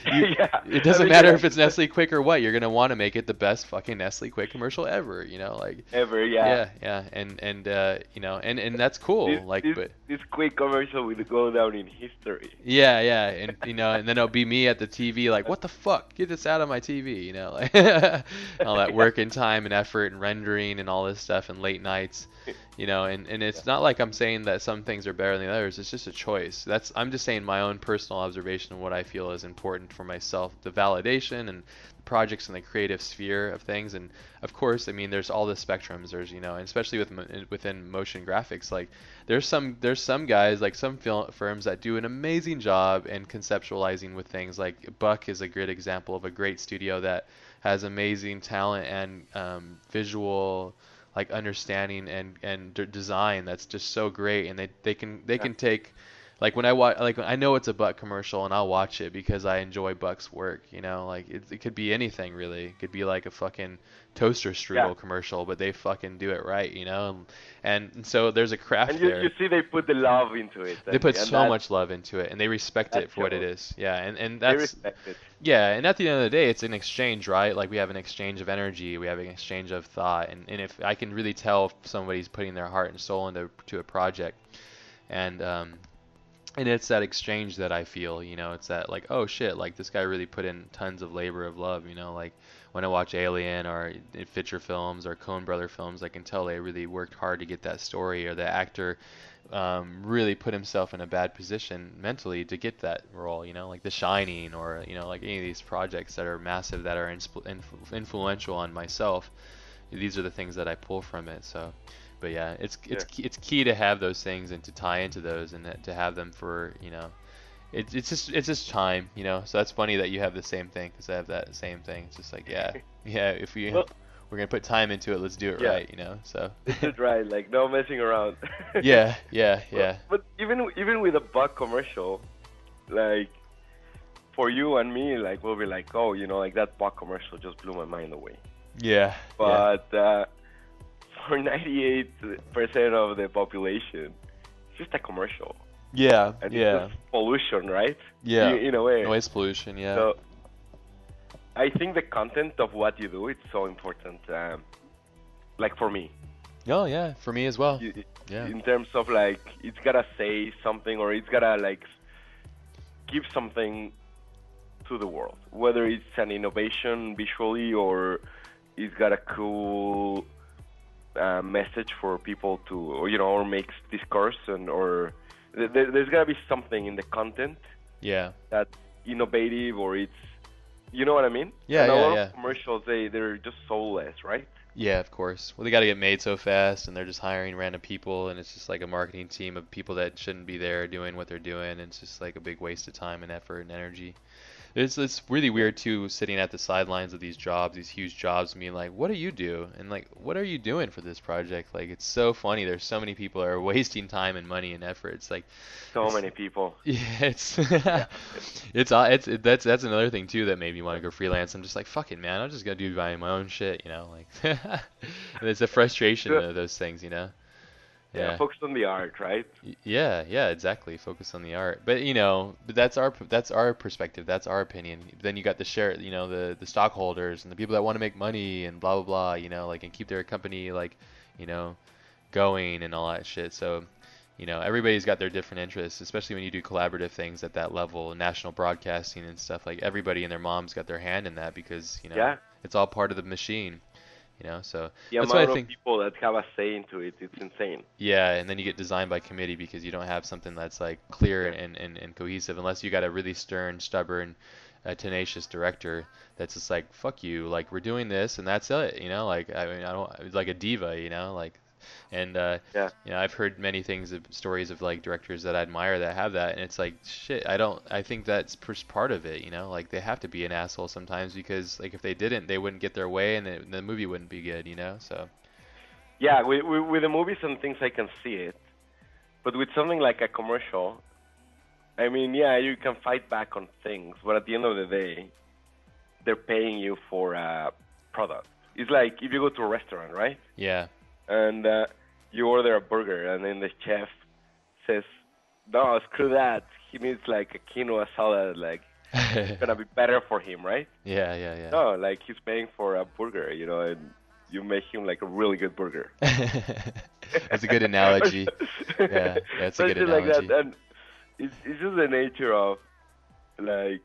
You- Yeah. It doesn't I mean, matter yeah. if it's Nestle Quik or what. You're gonna want to make it the best fucking Nestle Quik commercial ever. You know, like ever, yeah. yeah, yeah, and and uh, you know, and and that's cool. This, like, this, but this quick commercial will go down in history. yeah, yeah, and you know, and then it'll be me at the TV, like, what the fuck? Get this out of my TV, you know, like [laughs] all that [laughs] work and time and effort and rendering and all this stuff and late nights, [laughs] you know, and and it's not like I'm saying that some things are better than others. It's just a choice. That's I'm just saying my own personal observation of what I feel is important for myself, the validation and projects in the creative sphere of things and of course i mean there's all the spectrums there's you know and especially with within motion graphics like there's some there's some guys like some film firms that do an amazing job in conceptualizing with things like Buck is a great example of a great studio that has amazing talent and um, visual like understanding and and d- design that's just so great and they they can they can take like when I watch, like I know it's a Buck commercial, and I'll watch it because I enjoy Buck's work. You know, like it, it could be anything really. It could be like a fucking toaster strudel Yeah. commercial, but they fucking do it right. You know, and, and so there's a craft And you, there. you see, they put the love into it. they put so much love into it, and they respect it for what it is. Yeah, and and They that's respect it. yeah, and at the end of the day, it's an exchange, right? Like we have an exchange of energy, we have an exchange of thought, and, and if I can really tell if somebody's putting their heart and soul into to a project, and um, and it's that exchange that I feel, you know, it's that like, oh shit, like this guy really put in tons of labor of love, you know, like when I watch Alien or Fincher films or Coen Brother films, I can tell they really worked hard to get that story, or the actor um, really put himself in a bad position mentally to get that role, you know, like The Shining or you know, like any of these projects that are massive that are influential on myself. These are the things that I pull from it. So, but yeah, it's it's Yeah. key, it's key to have those things and to tie into those and to have them for you know, it, it's just it's just time, you know. So that's funny that you have the same thing because I have that same thing. It's just like yeah, [laughs] yeah. If we Well- we're gonna put time into it, let's do it Yeah. right, you know. So [laughs] That's right. Like no messing around. [laughs] yeah, yeah, yeah. But even even with a Buck commercial, like for you and me, like we'll be like, oh, you know, like that Buck commercial just blew my mind away. Yeah. yeah. But uh, for 98% of the population, it's just a commercial. Yeah. And Yeah. pollution, right? Yeah. In, in a way. Noise pollution. Yeah. So, I think the content of what you do it's so important. Um, like for me, Oh yeah, for me as well. You- Yeah. in terms of like it's gotta say something or it's gotta like give something to the world, whether it's an innovation visually or it's got a cool uh, message for people to, or, you know, or makes discourse and or th- there, there's gotta be something in the content Yeah. that's innovative or it's, you know what I mean? Yeah, and a lot yeah. of commercials they they're just soulless, right? Yeah, of course. Well, they got to get made so fast, and they're just hiring random people, and it's just like a marketing team of people that shouldn't be there doing what they're doing, and it's just like a big waste of time and effort and energy. It's it's really weird too, sitting at the sidelines of these jobs, these huge jobs, and being like, "What do you do?" and like, "What are you doing for this project?" Like, it's so funny. There's so many people are [laughs] wasting time and money and effort. It's like, So It's- many people. [laughs] yeah, it's [laughs] it's uh, it's it, that's that's another thing too that made me want to go freelance. I'm just like, fuck it, man. I'm just gonna do my, my own shit, you know. Like, and it's a frustration of those things, you know. Yeah, Yeah. focus on the art, right? Yeah, yeah, exactly. Focus on the art, but you know, but that's our that's our perspective. That's our opinion. Then you got the share, you know, the the stockholders and the people that want to make money and blah blah blah. You know, like and keep their company like, you know, going and all that shit. So, you know, everybody's got their different interests, especially when you do collaborative things at that level, national broadcasting and stuff. Like everybody and their mom's got their hand in that because you know Yeah. it's all part of the machine. You know, so The that's why I amount of people that have a say into it, it's insane. Yeah, and then you get designed by committee because you don't have something that's like clear and, and, and cohesive unless you got a really stern, stubborn, uh, tenacious director that's just like, fuck you, like we're doing this and that's it, you know, like I mean I don't like a diva, you know, like and uh Yeah. you know, I've heard many things of stories of like directors that I admire that have that and it's like shit, I don't I think that's part of it, you know, like they have to be an asshole sometimes because like if they didn't, they wouldn't get their way and it, the movie wouldn't be good, you know? So Yeah, with, with, with the movies and things, I can see it. But with something like a commercial, I mean, yeah, you can fight back on things, but at the end of the day, they're paying you for a product. It's like if you go to a restaurant, right? yeah. And uh, you order a burger, and then the chef says, "No, screw that. He needs like a quinoa salad. Like it's gonna be better for him, right?" [laughs] Yeah, yeah, yeah. No, like he's paying for a burger, you know, and you make him like a really good burger. [laughs] That's a good analogy. Yeah, [laughs] that's a good Something like that, and it's, it's just the nature of like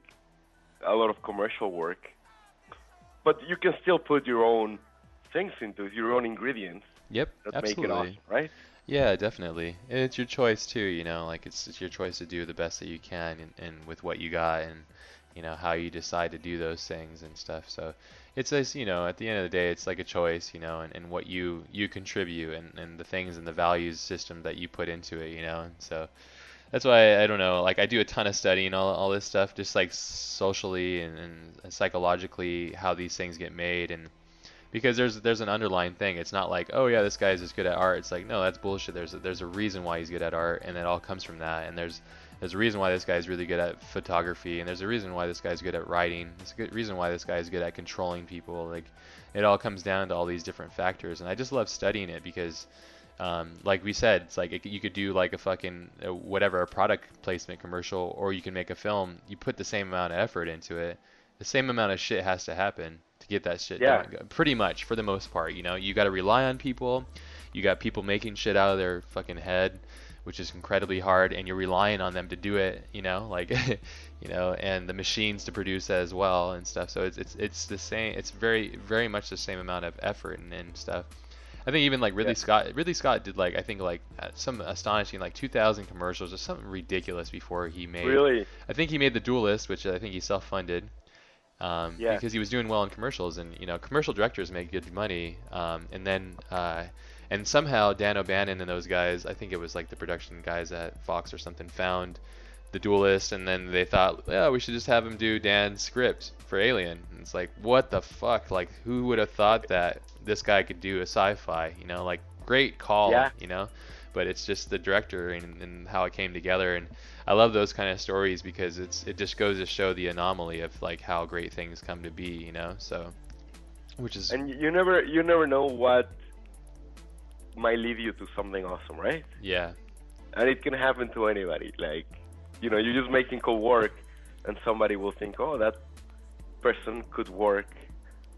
a lot of commercial work, but you can still put your own things into your own ingredients Yep, that absolutely. awesome, right? Yeah, definitely. And it's your choice too, you know, like it's it's your choice to do the best that you can and, and with what you got and you know how you decide to do those things and stuff. So it's as you know, at the end of the day it's like a choice, you know, and, and what you you contribute and, and the things and the values system that you put into it, you know. And so that's why I don't know, like I do a ton of studying all all this stuff just like socially and, and psychologically how these things get made and because there's there's an underlying thing. It's not like, oh yeah, this guy's just good at art. It's like, no, that's bullshit. There's a, there's a reason why he's good at art, and it all comes from that. And there's there's a reason why this guy's really good at photography, and there's a reason why this guy's good at writing. There's a good reason why this guy's good at controlling people. Like, it all comes down to all these different factors, and I just love studying it because. Um, like we said, it's like it, you could do like a fucking uh, whatever a product placement commercial, or you can make a film. You put the same amount of effort into it. The same amount of shit has to happen to get that shit Yeah. done. Pretty much for the most part, you know, you got to rely on people. You got people making shit out of their fucking head, which is incredibly hard, and you're relying on them to do it. You know, [laughs] like, you know, and the machines to produce as well and stuff. So it's it's it's the same. It's very very much the same amount of effort and, and stuff. I think even like Ridley Yeah. Scott, Ridley Scott did like I think like uh, some astonishing like 2,000 commercials or something ridiculous before he made. Really? I think he made the Duelist, which I think he self-funded. Um, Yeah. Because he was doing well in commercials, and you know, commercial directors make good money. Um, and then, uh, and somehow Dan O'Bannon and those guys, I think it was like the production guys at Fox or something, found the Duelist, and then they thought, yeah, we should just have him do Dan's script for Alien. And it's like, what the fuck? Like, who would have thought that this guy could do a sci-fi? You know, like, great call. Yeah. You know, but it's just the director and, and how it came together and I love those kind of stories because it's it just goes to show the anomaly of like how great things come to be, you know. So, which is And you never you never know what might lead you to something awesome, right? yeah, And it can happen to anybody. Like, you know, you're just making cool work, and somebody will think, oh, that person could work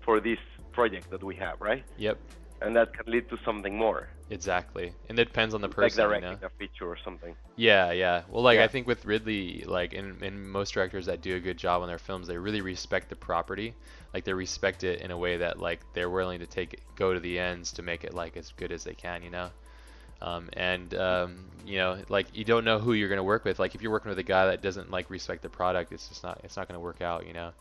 for this project that we have, right? Yep. And that can lead to something more. Exactly, and it depends on the like person. you directing know? a feature or something. Yeah, yeah. Well, like Yeah. I think with Ridley, like in, in most directors that do a good job on their films, they really respect the property. Like they respect it in a way that like they're willing to take it, go to the ends to make it like as good as they can, you know. Um, and um, you know, like you don't know who you're gonna work with. Like if you're working with a guy that doesn't like respect the product, it's just not it's not gonna work out, you know.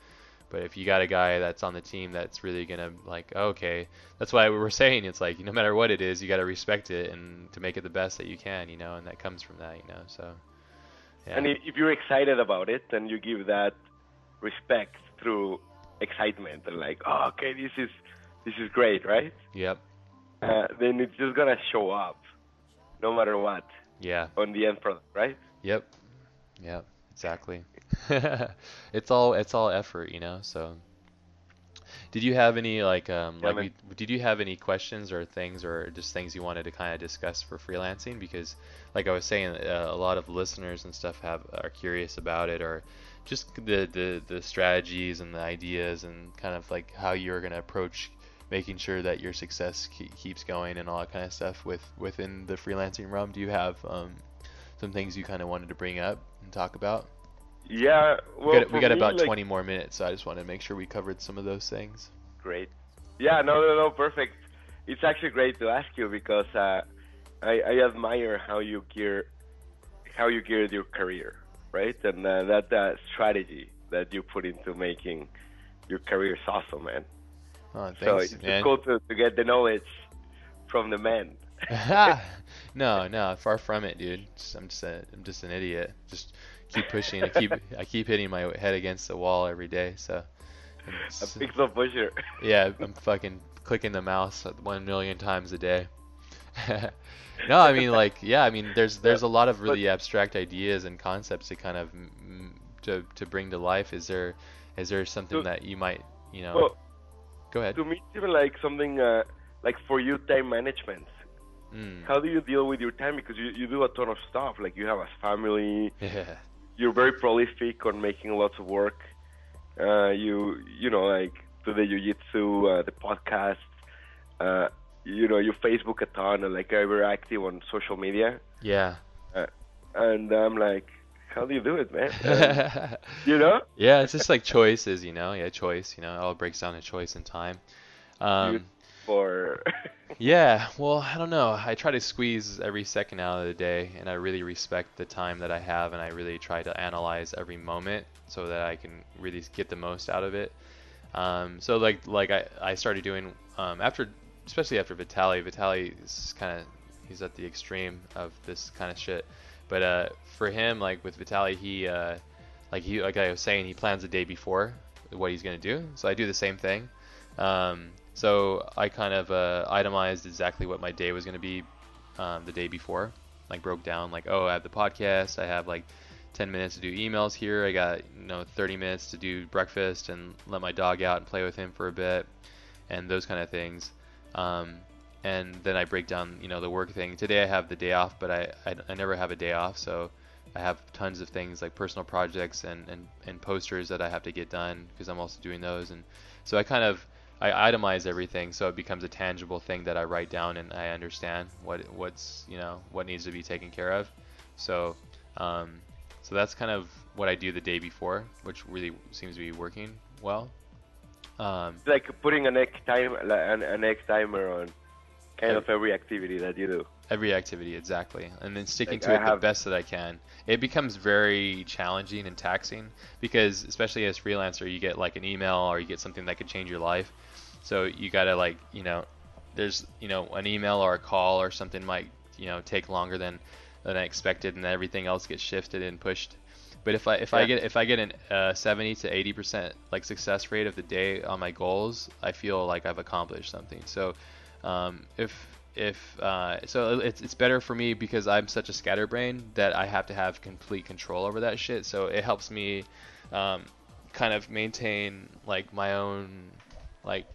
But if you got a guy that's on the team that's really gonna like, okay, that's why we were saying it's like no matter what it is, you got to respect it and to make it the best that you can, you know, and that comes from that, you know. So yeah, And if if you're excited about it, then you give that respect through excitement and like, oh, okay, this is this is great, right? yep, Uh, then it's just gonna show up, no matter what, yeah, on the end product, right? yep, yep, exactly. [laughs] it's all it's all effort, you know. So, did you have any like um Yeah, like man. we, did you have any questions or things or just things you wanted to kind of discuss for freelancing? Because like I was saying, uh, a lot of listeners and stuff have are curious about it or just the the the strategies and the ideas and kind of like how you're gonna approach making sure that your success ke- keeps going and all that kind of stuff with within the freelancing realm. Do you have um some things you kind of wanted to bring up and talk about? Yeah. Well, we got, we got me, about like, 20 more minutes, so I just want to make sure we covered some of those things. Great. Yeah, no, no, no, perfect. It's actually great to ask you because uh, I, I admire how you gear, how you geared your career, right? And uh, that uh, strategy that you put into making your career is awesome, man. Oh, so it's man. cool to, to get the knowledge from the men. [laughs] [laughs] no, no, far from it, dude. Just, I'm just a, I'm just an idiot. Just keep pushing. I keep, I keep hitting my head against the wall every day. So, A pixel pusher. yeah, I'm fucking clicking the mouse one million times a day. [laughs] no, I mean like, yeah, I mean there's [laughs] there's a lot of really abstract ideas and concepts to kind of to to bring to life. Is there is there something So- that you might you know? Well, go ahead. to me, it's even like something uh, like for you, time management. Mm. How do you deal with your time? Because you, you do a ton of stuff. Like you have a family, Yeah. you're very prolific on making lots of work. Uh, you you know like to the jiu-jitsu, uh, the podcast. Uh, you know you Facebook a ton and like you're very active on social media. Yeah. Uh, and I'm like, how do you do it, man? [laughs] You know? yeah, it's just like choices, you know. Yeah, choice. You know, it all breaks down to choice and time. Um, For yeah, well, I don't know. I try to squeeze every second out of the day, and I really respect the time that I have, and I really try to analyze every moment so that I can really get the most out of it. Um, so like like I, I started doing um, after especially after Vitali. Vitali is kind of he's at the extreme of this kind of shit. But uh, for him, like with Vitali, he uh, like he like I was saying, he plans the day before what he's gonna do. So I do the same thing. Um, so I kind of uh, itemized exactly what my day was gonna be um, the day before. Like broke down like oh I have the podcast, I have like 10 minutes to do emails here. I got you know 30 minutes to do breakfast and let my dog out and play with him for a bit, and those kind of things. Um, and then I break down you know the work thing. Today I have the day off, but I I, I never have a day off, so I have tons of things like personal projects and, and, and posters that I have to get done because I'm also doing those. And so I kind of I itemize everything so it becomes a tangible thing that I write down and I understand what what's you know what needs to be taken care of. So um, so that's kind of what I do the day before, which really seems to be working well. Um, like putting an X time an, an X timer on kind of every activity that you do. Every activity, exactly, and then sticking Like, to I it the best that I can. It becomes very challenging and taxing because, especially as freelancer, you get like an email or you get something that could change your life. So you gotta like, you know, there's you know an email or a call or something might you know take longer than than I expected, and everything else gets shifted and pushed. But if I if I get if I get an uh, 70 to 80 percent like success rate of the day on my goals, I feel like I've accomplished something. So um, if if uh, so it's, it's better for me because I'm such a scatterbrain that I have to have complete control over that shit. So it helps me um, kind of maintain like my own like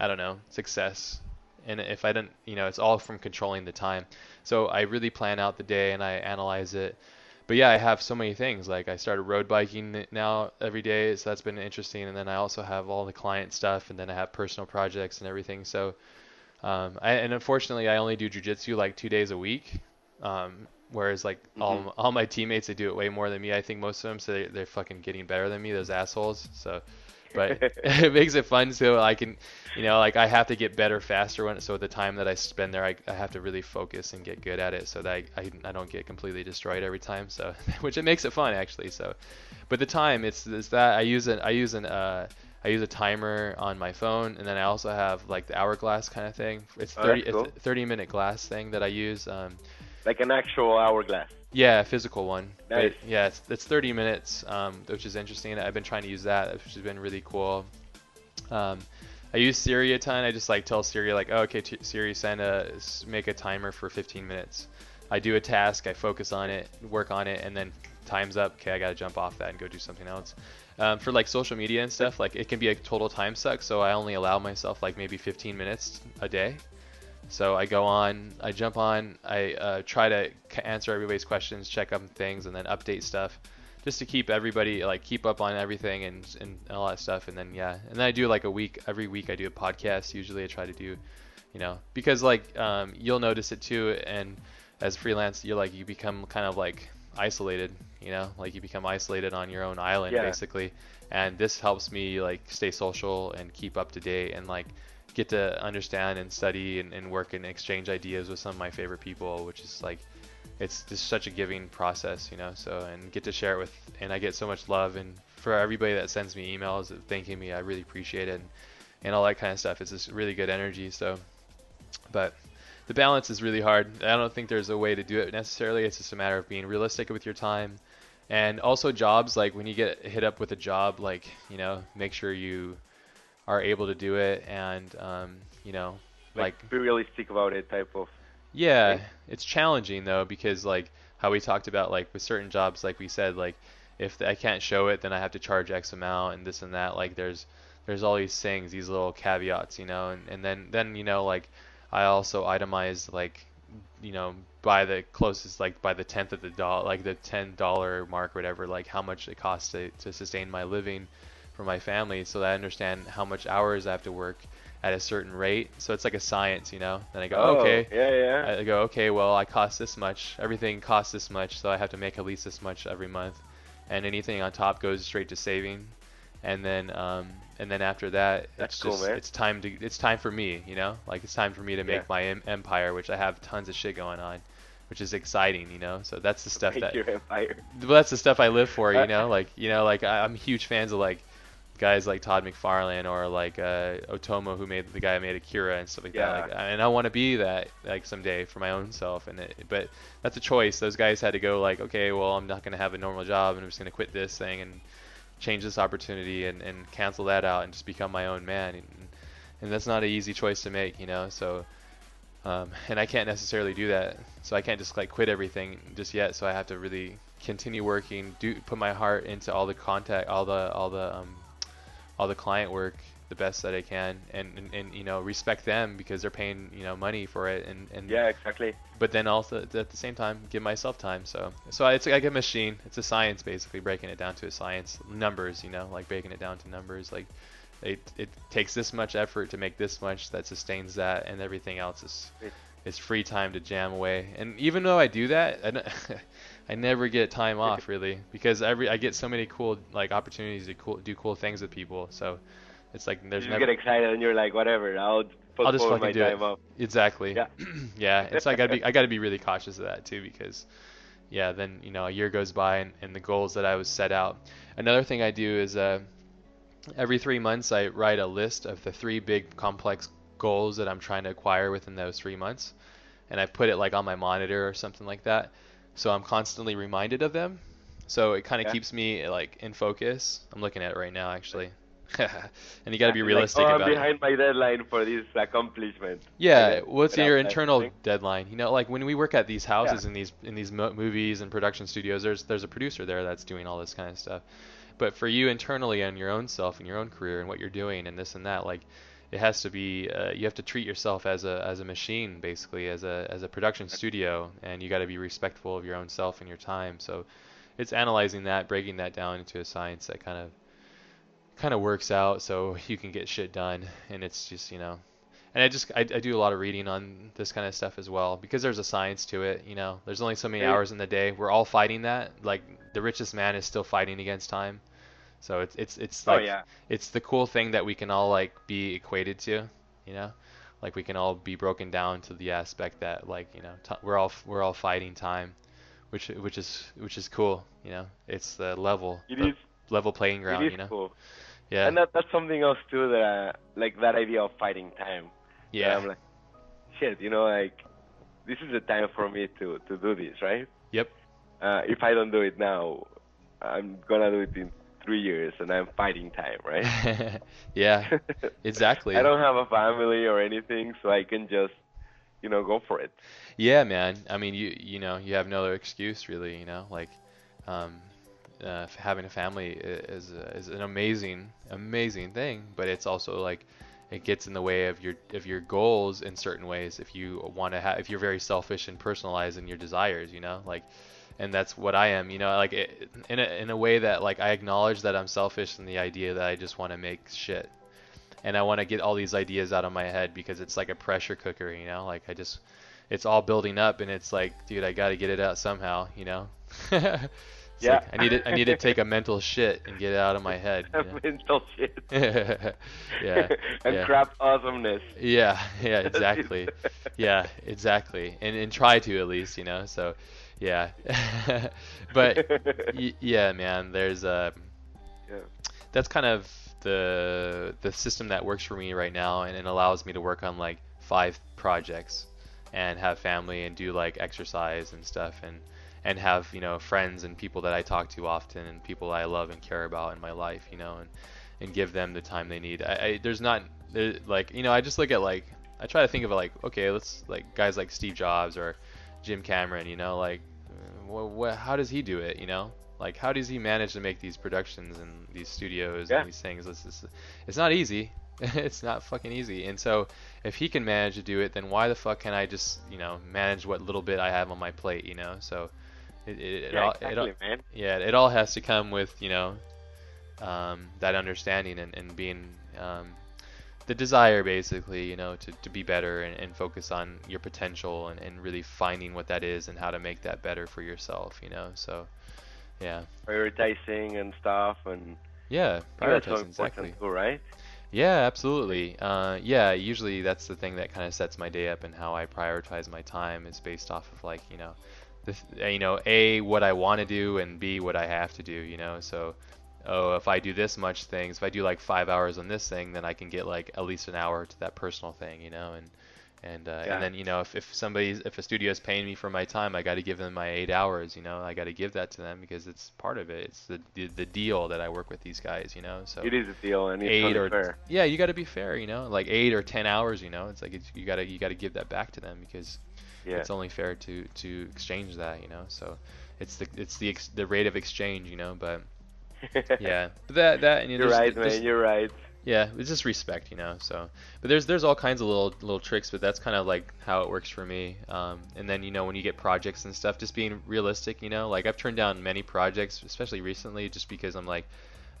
I don't know success. And if I don't, you know, it's all from controlling the time. So I really plan out the day and I analyze it. but yeah, I have so many things. Like I started road biking now every day, so that's been interesting. And then I also have all the client stuff, and then I have personal projects and everything. So, um, I, and unfortunately, I only do jujitsu like two days a week. Um, whereas like mm-hmm. all all my teammates, they do it way more than me. I think most of them, so they, they're fucking getting better than me. Those assholes. So but [laughs] [laughs] it makes it fun so I can, you know, like I have to get better faster when so the time that I spend there, I, I have to really focus and get good at it so that I, I, I don't get completely destroyed every time. So [laughs] which it makes it fun actually. So, but the time it's, it's that I use an I use an uh, I use a timer on my phone, and then I also have like the hourglass kind of thing. It's 30 oh, cool. it's 30 minute glass thing that I use. Um, like an actual hourglass. Yeah, physical one. Nice. But yeah, it's, it's 30 minutes, um, which is interesting. I've been trying to use that, which has been really cool. Um, I use Siri a ton. I just like tell Siri like, oh, okay, t- Siri, send a make a timer for 15 minutes. I do a task, I focus on it, work on it, and then time's up. Okay, I gotta jump off that and go do something else. Um, for like social media and stuff, like it can be a total time suck. So I only allow myself like maybe 15 minutes a day. So I go on, I jump on, I uh, try to answer everybody's questions, check up things, and then update stuff, just to keep everybody like keep up on everything and and all that stuff. And then yeah, and then I do like a week every week I do a podcast. Usually I try to do, you know, because like um, you'll notice it too, and as freelance you're like you become kind of like isolated, you know, like you become isolated on your own island yeah. basically. And this helps me like stay social and keep up to date and like get to understand and study and, and work and exchange ideas with some of my favorite people, which is like it's just such a giving process, you know. So and get to share it with, and I get so much love and for everybody that sends me emails thanking me, I really appreciate it and, and all that kind of stuff. It's just really good energy. So, but the balance is really hard. I don't think there's a way to do it necessarily. It's just a matter of being realistic with your time, and also jobs. Like when you get hit up with a job, like you know, make sure you are able to do it and um, you know like, like, be realistic about it type of yeah thing. it's challenging though because like how we talked about like with certain jobs like we said like if I can't show it then I have to charge X amount and this and that like there's there's all these things these little caveats you know and, and then then you know like I also itemize like you know by the closest like by the tenth of the dollar like the ten dollar mark whatever like how much it costs to, to sustain my living for my family so that I understand how much hours I have to work at a certain rate. So it's like a science, you know. Then I go, oh, okay. Yeah, yeah. I go, okay, well, I cost this much. Everything costs this much, so I have to make at least this much every month. And anything on top goes straight to saving. And then um and then after that, That's it's cool, just man. it's time to it's time for me, you know? Like it's time for me to make yeah. my em- empire, which I have tons of shit going on. Which is exciting, you know. So that's the stuff make that. Your empire. Well, that's the stuff I live for, you know. [laughs] Like, you know, like I, I'm huge fans of like guys like Todd McFarlane or like uh, Otomo, who made the guy who made Akira and stuff like yeah. that. Like, and I want to be that like someday for my own self. And it, but that's a choice. Those guys had to go like, okay, well, I'm not gonna have a normal job, and I'm just gonna quit this thing and change this opportunity and, and cancel that out and just become my own man. And, and that's not an easy choice to make, you know. So. Um, and I can't necessarily do that, so I can't just like quit everything just yet. So I have to really continue working, do put my heart into all the contact, all the all the um, all the client work the best that I can and, and, and, you know respect them because they're paying you know money for it and, and yeah exactly. But then also at the same time give myself time so so it's like a machine. It's a science basically breaking it down to a science. Numbers you know like breaking it down to numbers like it, it takes this much effort to make this much that sustains that and everything else is is free time to jam away. And even though I do that I, [laughs] I never get time off really because every I get so many cool like opportunities to cool, do cool things with people. So it's like there's you never. get excited and you're like whatever. I'll I'll just fucking do it. Off. Exactly. Yeah. [clears throat] yeah. It's like I gotta be I gotta be really cautious of that too because yeah then you know a year goes by and, and the goals that I was set out. Another thing I do is uh every three months I write a list of the three big complex goals that I'm trying to acquire within those three months, and I put it like on my monitor or something like that so I'm constantly reminded of them. So it kind of yeah. keeps me like in focus. I'm looking at it right now actually. [laughs] and you got to be like, realistic oh, about behind it. my deadline for this accomplishment. Yeah, what's your internal deadline? You know, like when we work at these houses Yeah. in these in these mo- movies and production studios, there's there's a producer there that's doing all this kind of stuff. But for you internally and your own self and your own career and what you're doing and this and that, like it has to be uh, you have to treat yourself as a as a machine basically as a as a production studio and you got to be respectful of your own self and your time so it's analyzing that breaking that down into a science that kind of kind of works out so you can get shit done and it's just you know and I just I, I do a lot of reading on this kind of stuff as well because there's a science to it you know there's only so many hours in the day we're all fighting that like the richest man is still fighting against time so it's it's it's Oh like yeah. it's the cool thing that we can all like be equated to, you know, like we can all be broken down to the aspect that like you know t- we're all we're all fighting time, which which is which is cool, you know. It's the level It the is. level playing ground, you know. cool. Yeah, And that that's something else too that uh, like that idea of fighting time. yeah, I'm like, shit, you know, like this is the time for me to to do this, right? yep, Uh, if I don't do it now, I'm gonna do it in three years, and I'm fighting time, right? [laughs] yeah, exactly. [laughs] I don't have a family or anything, so I can just, you know, go for it. Yeah, man. I mean, you you know, you have no other excuse really, you know, like um uh, having a family is a, is an amazing amazing thing, but it's also like it gets in the way of your of your goals in certain ways if you want to have if you're very selfish and personalized in your desires, you know, like and that's what I am, you know, like it, in a in a way that like I acknowledge that I'm selfish in the idea that I just want to make shit. And I want to get all these ideas out of my head because it's like a pressure cooker, you know, like I just it's all building up and it's like, dude, I got to get it out somehow, you know. [laughs] It's Yeah. like, I need to I need to take a [laughs] mental shit and get it out of my head. you know? Mental shit. [laughs] yeah. and yeah. crap awesomeness. Yeah, [laughs] yeah, exactly. Yeah, exactly. And and try to at least, you know. So, yeah. but y- yeah, man, there's uh, a Yeah. that's kind of the the system that works for me right now and it allows me to work on like five projects and have family and do like exercise and stuff and and have you know friends and people that I talk to often and people I love and care about in my life you know and and give them the time they need. I, I there's not there, like you know I just look at like I try to think of it like okay let's like guys like Steve Jobs or Jim Cameron you know like uh, what, what how does he do it you know? Like how does he manage to make these productions and these studios Yeah. and these things? It's, it's, it's not easy. [laughs] It's not fucking easy. And so if he can manage to do it then why the fuck can I just you know manage what little bit I have on my plate you know? So it, it, it yeah, all, exactly, it all man. yeah it all has to come with you know um, that understanding and, and being um, the desire basically you know to, to be better and, and focus on your potential and, and really finding what that is and how to make that better for yourself you know so yeah Prioritizing and stuff, and yeah prioritizing think that's so prioritize important exactly too, right? yeah absolutely uh, yeah usually that's the thing that kind of sets my day up and how I prioritize my time is based off of like you know the, th- you know a what I want to do and b what I have to do you know? So oh if I do this much things if I do like five hours on this thing then I can get like at least an hour to that personal thing you know? And and uh, Yeah. and then you know if, if somebody's if a studio is paying me for my time I got to give them my eight hours you know? I got to give that to them because it's part of it. It's the, the the deal that I work with these guys you know? So It is a deal, and it's eight or fair. yeah you got to be fair you know? Like eight or ten hours you know? It's like it's, you gotta you gotta give that back to them because Yeah. it's only fair to to exchange that you know so it's the it's the ex, the rate of exchange you know but [laughs] yeah but that that and you know, You're right, man. You're right. yeah it's just respect you know so but there's there's all kinds of little little tricks but that's kind of like how it works for me um, and then you know when you get projects and stuff just being realistic you know like i've turned down many projects especially recently just because i'm like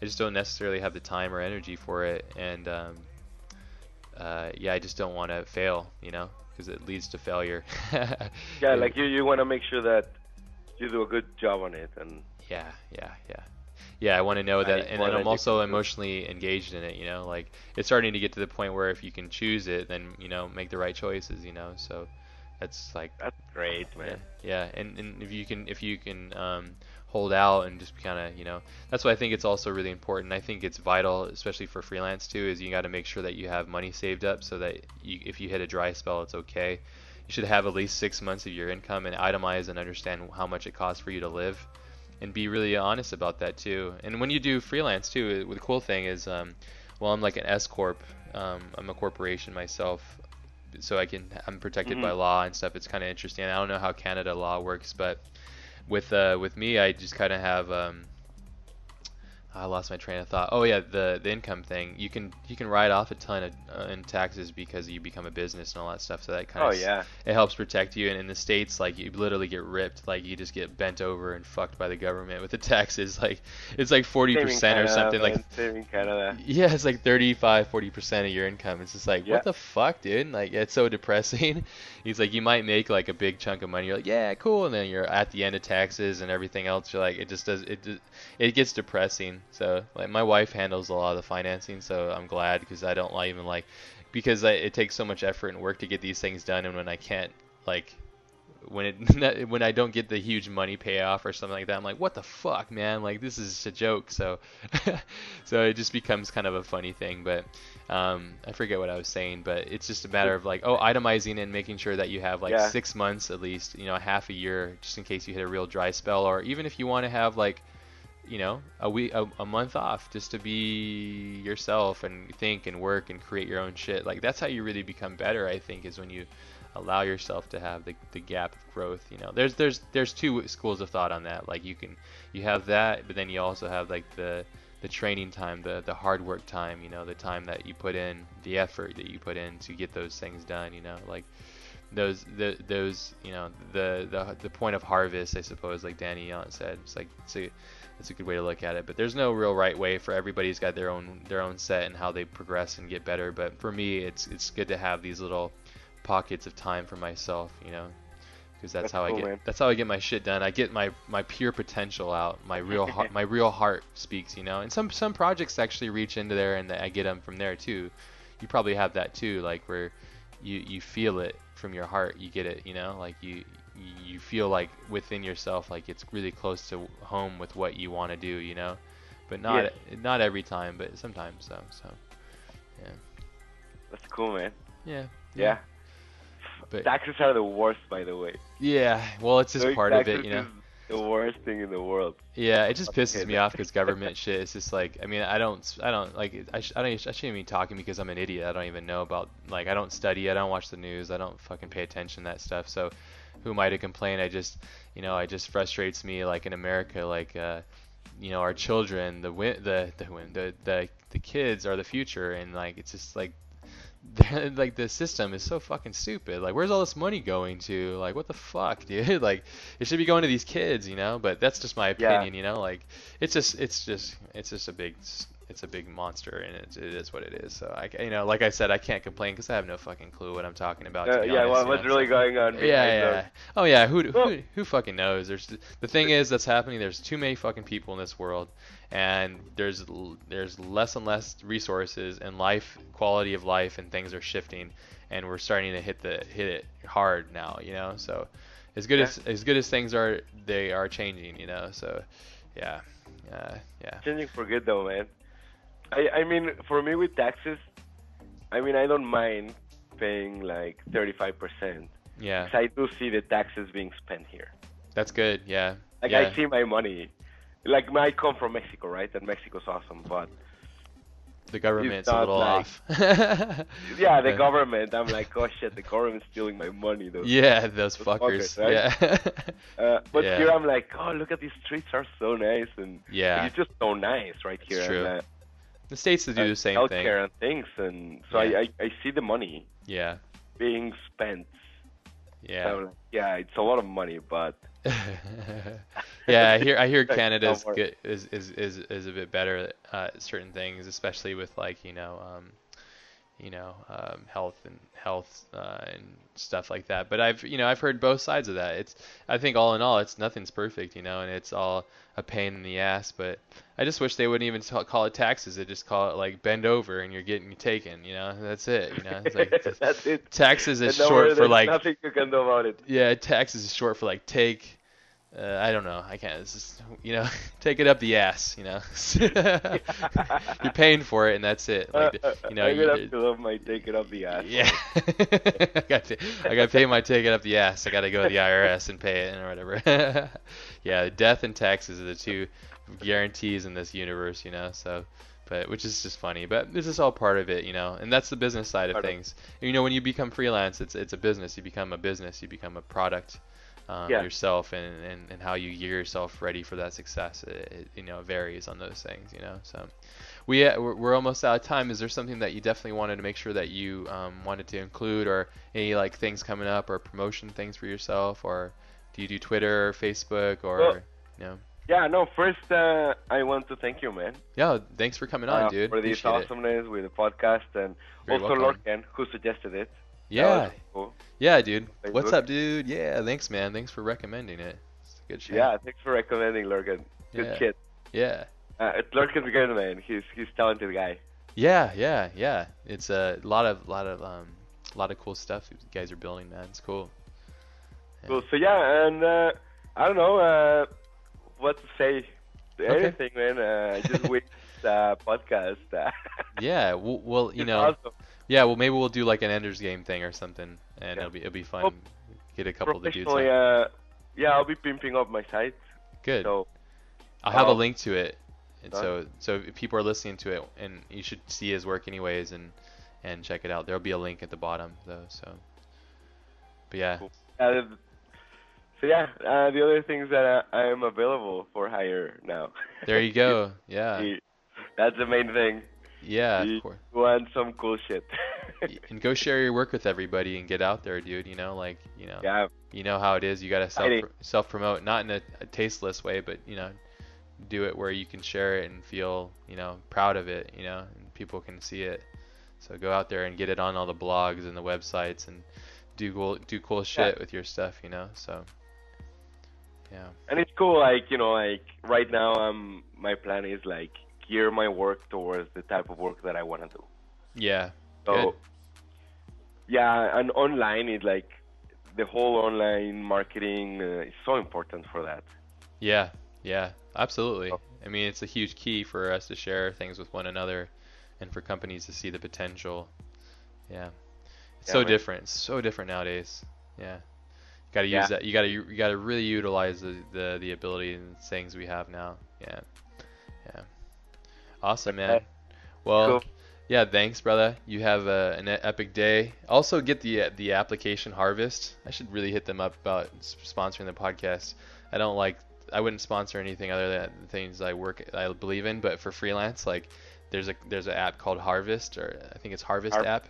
i just don't necessarily have the time or energy for it and um, uh, yeah i just don't want to fail you know because it leads to failure [laughs] Yeah, like you, you want to make sure that you do a good job on it, and Yeah, yeah, yeah. Yeah, I want to know that, Right, and then I'm also do. emotionally engaged in it. You know, like it's starting to get to the point where if you can choose it, then you know, make the right choices. You know, so that's like that's great, yeah, man. yeah. And, and if you can if you can um, hold out and just kind of you know, that's why I think it's also really important. I think it's vital, especially for freelance too, is you got to make sure that you have money saved up so that you, if you hit a dry spell, it's okay. You should have at least six months of your income and itemize and understand how much it costs for you to live, and be really honest about that too. And when you do freelance too, the cool thing is, um, well, I'm like an S corp. Um, I'm a corporation myself, so I can I'm protected by Mhm. law and stuff. It's kind of interesting. I don't know how Canada law works, but with uh, with me, I just kind of have um, I lost my train of thought. Oh yeah, the the income thing. You can you can write off a ton of, uh, in taxes because you become a business and all that stuff. So that kind Oh of yeah. it helps protect you. And in the states, like you literally get ripped. Like you just get bent over and fucked by the government with the [laughs] taxes. Like it's like forty percent or something. Like man, same in Canada. yeah, it's like 35, 40 percent of your income. It's just like Yeah. what the fuck, dude? Like it's so depressing. [laughs] He's like you might make like a big chunk of money. You're like yeah, cool, and then you're at the end of taxes and everything else. You're like it just does it. It gets depressing. So like my wife handles a lot of the financing, so I'm glad because I don't like even like because I, it takes so much effort and work to get these things done, and when I can't like when it [laughs] when I don't get the huge money payoff or something like that, I'm like, what the fuck, man? Like this is a joke. So [laughs] so it just becomes kind of a funny thing. But um, I forget what I was saying, but it's just a matter of like, oh, itemizing and making sure that you have like Yeah. six months at least, you know, half a year, just in case you hit a real dry spell, or even if you want to have like you know a week a, a month off just to be yourself and think and work and create your own shit. Like that's how you really become better i think is when you allow yourself to have the, the gap of growth you know. There's there's there's two schools of thought on that. Like you can you have that but then you also have like the the training time the the hard work time you know the time that you put in the effort that you put in to get those things done you know. Like those the those you know the the the point of harvest i suppose like danny Allen said it's like it's a good way to look at it. But there's no real right way for everybody's got their own their own set and how they progress and get better. But for me it's it's good to have these little pockets of time for myself you know because that's, That's how cool, I get man. that's how I get my shit done. I get my my pure potential out my real [laughs] heart my real heart speaks you know? And some some projects actually reach into there and I get them from there too. You probably have that too like where you you feel it from your heart. You get it you know? Like you you feel like within yourself like it's really close to home with what you want to do you know but not Yes. not every time but sometimes so so yeah That's cool, man. yeah Yeah. but Taxes are the worst, by the way. yeah well it's just Doing part of it you know The worst thing in the world. Yeah, it just pisses me off because government [laughs] shit. It's just like, I mean, I don't, I don't like, I, sh- I don't, I shouldn't even be talking because I'm an idiot. I don't even know about, like, I don't study, I don't watch the news, I don't fucking pay attention to that stuff. So, who am I to complain? I just, you know, it just frustrates me. Like in America, like, uh, you know, our children, the win, the the win, the the the kids are the future, and like, it's just like. [laughs] like the system is so fucking stupid. Like, where's all this money going to? Like, what the fuck, [laughs] dude? Like, it should be going to these kids, you know. But that's just my Yeah. opinion, you know. Like, it's just, it's just, it's just a big, it's a big monster, and it, it is what it is. So I, you know, like I said, I can't complain because I have no fucking clue what I'm talking about. Uh, yeah, honest, you what's know, really so- going on? yeah, yeah. those- Oh yeah, who, Well- who who fucking knows? There's the thing is that's happening. There's too many fucking people in this world, and there's there's less and less resources, and life quality of life and things are shifting, and we're starting to hit the hit it hard now. You know, so as good Yeah. as as good as things are, they are changing. You know, so yeah, uh, yeah. Changing for good though, man. I I mean, for me with taxes, I mean I don't mind paying like 35%. Yeah, I do see the taxes being spent here. that's good. Yeah, Like yeah. I see my money. Like I come from Mexico, right? And Mexico's awesome, but the government's a little like- off. [laughs] [laughs] yeah, the government. I'm like, oh shit, the government's stealing my money. Though. Yeah, those Those fuckers. fuckers, right? Yeah. [laughs] Uh, but Yeah. here I'm like, oh look at these streets are so nice and Yeah. it's just so nice right here. true. The states to do the same healthcare thing. and things, and so Yeah. I, I I see the money Yeah. being spent. Yeah. I'm yeah, it's a lot of money, but [laughs] yeah, I hear I hear [laughs] Canada's good, is, is is is a bit better at certain things, especially with like you know, um, you know, um, health and health uh, and stuff like that. But I've you know I've heard both sides of that. It's I think all in all, it's nothing's perfect, you know, and it's all a pain in the ass. But I just wish they wouldn't even call it taxes. They just call it like bend over and you're getting taken. You know, that's it. You know, it's like [laughs] that's it. taxes is And short for like nothing you can do about it. yeah, taxes is short for like take. Uh, I don't know. I can't. It's just you know, [laughs] take it up the ass. You know, [laughs] you're paying for it, and that's it. Like Uh, you know, I'm you, gonna have to love my take it off the ass. yeah. [laughs] I got to. I got to pay my take it up the ass. I got to go to the IRS and pay it or whatever. yeah, death and taxes are the two guarantees in this universe. You know, so. But which is just funny, but this is all part of it, you know, and that's the business side of Part of- things. You know, when you become freelance, it's it's a business. You become a business. You become a product um, Yeah. yourself and, and, and how you gear yourself ready for that success. It, it you know varies on those things. You know, so we uh, we're, we're almost out of time. Is there something that you definitely wanted to make sure that you um, wanted to include, or any like things coming up, or promotion things for yourself, or do you do Twitter, or Facebook, or Well, you know? Yeah, no. First, uh, I want to thank you, man, Yeah, thanks for coming on, uh, dude. for this Appreciate it. awesomeness with the podcast, and also welcome. Lorcan, who suggested it. Yeah, cool. Yeah, dude. What's up, dude? Yeah, thanks, man. Thanks for recommending it. It's a good shit. Yeah, thanks for recommending Lorcan. Good Yeah. shit. Yeah. Uh, Lorcan's good, man. He's he's talented guy. Yeah, yeah, yeah. It's a lot of lot of um lot of cool stuff you guys are building, man. It's cool. Yeah. Cool. So yeah, and uh, I don't know uh, what to say. Anything, man. Uh, just [laughs] wish uh, podcast. [laughs] Yeah, well, well you is know, awesome. yeah, well maybe we'll do like an Ender's Game thing or something, and Yeah. it'll be it'll be fun. Well, Get a couple of the dudes. Uh, yeah, I'll be pimping up my site. Good. So I'll have a uh, link to it, and done. so so if people are listening to it, and you should see his work anyways, and and check it out. There'll be a link at the bottom though. So, but yeah, Cool. Uh, so yeah, uh, the other things that I, I am available for hire now. there you go. [laughs] Yeah, That's the main thing. Yeah, You of course. want some cool shit. And go share your work with everybody and get out there, dude. You know, like you know, yeah, you know how it is. You gotta self self promote, not in a, a tasteless way, but you know, do it where you can share it and feel you know proud of it. You know, and people can see it. So go out there and get it on all the blogs and the websites and do cool do cool shit with your stuff. You know, so yeah, and it's cool. Like you know, like right now, um, my plan is like gear my work towards the type of work that I want to do. yeah, So Good. yeah, and online is like the whole online marketing uh, is so important for that. yeah, yeah, absolutely. Oh. I mean, it's a huge key for us to share things with one another, and for companies to see the potential. Yeah, it's Yeah, so man. different. It's so different nowadays. Yeah, You got to use Yeah. that. You got to you got to really utilize the, the the ability and things we have now. Yeah, yeah. Awesome, man. Okay. Well, Cool. yeah. Thanks, brother. You have a, an e- epic day. Also, get the uh, the application Harvest. I should really hit them up about sponsoring the podcast. I don't like. I wouldn't sponsor anything other than things I work I believe in, but for freelance, like there's a there's an app called Harvest, or I think it's Harvest Har- app.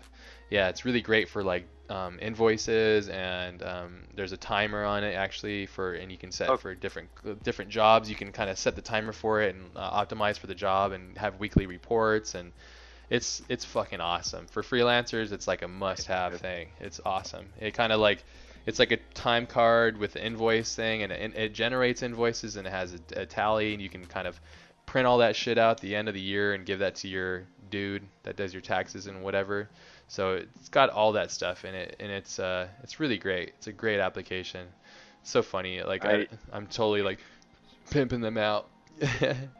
Yeah, it's really great for like um, invoices, and um, there's a timer on it actually for, and you can set Oh. for different different jobs. You can kind of set the timer for it and uh, optimize for the job, and have weekly reports, and it's it's fucking awesome for freelancers. It's like a must-have thing. It's awesome. It kind of like it's like a time card with the invoice thing, and it, it generates invoices, and it has a, a tally, and you can kind of print all that shit out at the end of the year and give that to your dude that does your taxes and whatever. So it's got all that stuff in it, and it's uh it's really great. It's a great application. It's so funny. Like I, I- I'm totally like pimping them out, [laughs]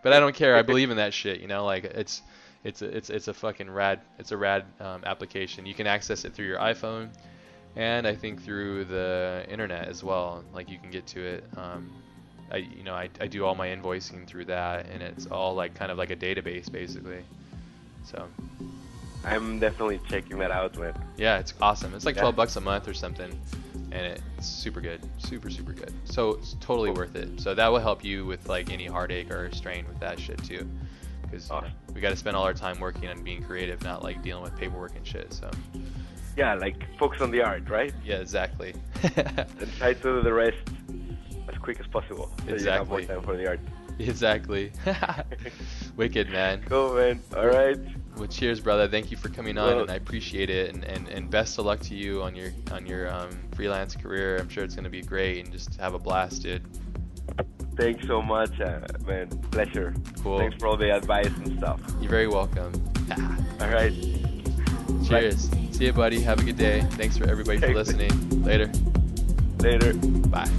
but I don't care. I believe in that shit. You know, like it's it's a, it's it's a fucking rad. It's a rad um, application. You can access it through your iPhone, and I think through the internet as well. Like you can get to it. Um, I you know I, I do all my invoicing through that, and it's all like kind of like a database basically. So I'm definitely checking that out, man. yeah, it's awesome. It's like Yeah. 12 bucks a month or something, and it's super good, super super good. So it's totally Cool. worth it. So that will help you with like any heartache or strain with that shit too, because Awesome. we got to spend all our time working on being creative, not like dealing with paperwork and shit. So Yeah, like focus on the art, right? yeah, exactly. [laughs] And try to do the rest as quick as possible. So you have more Exactly. time for the art. exactly. [laughs] [laughs] Wicked man. Cool, man. All right. Well, cheers, brother. Thank you for coming on, Well- and I appreciate it. And, and, and best of luck to you on your on your um, freelance career. I'm sure it's gonna be great, and just have a blast, dude. Thanks so much, uh, man. Pleasure. Cool. Thanks for all the advice and stuff. You're very welcome. [laughs] All right. Cheers. See you, buddy. Have a good day. Thanks for everybody for listening. Later. Later. Bye.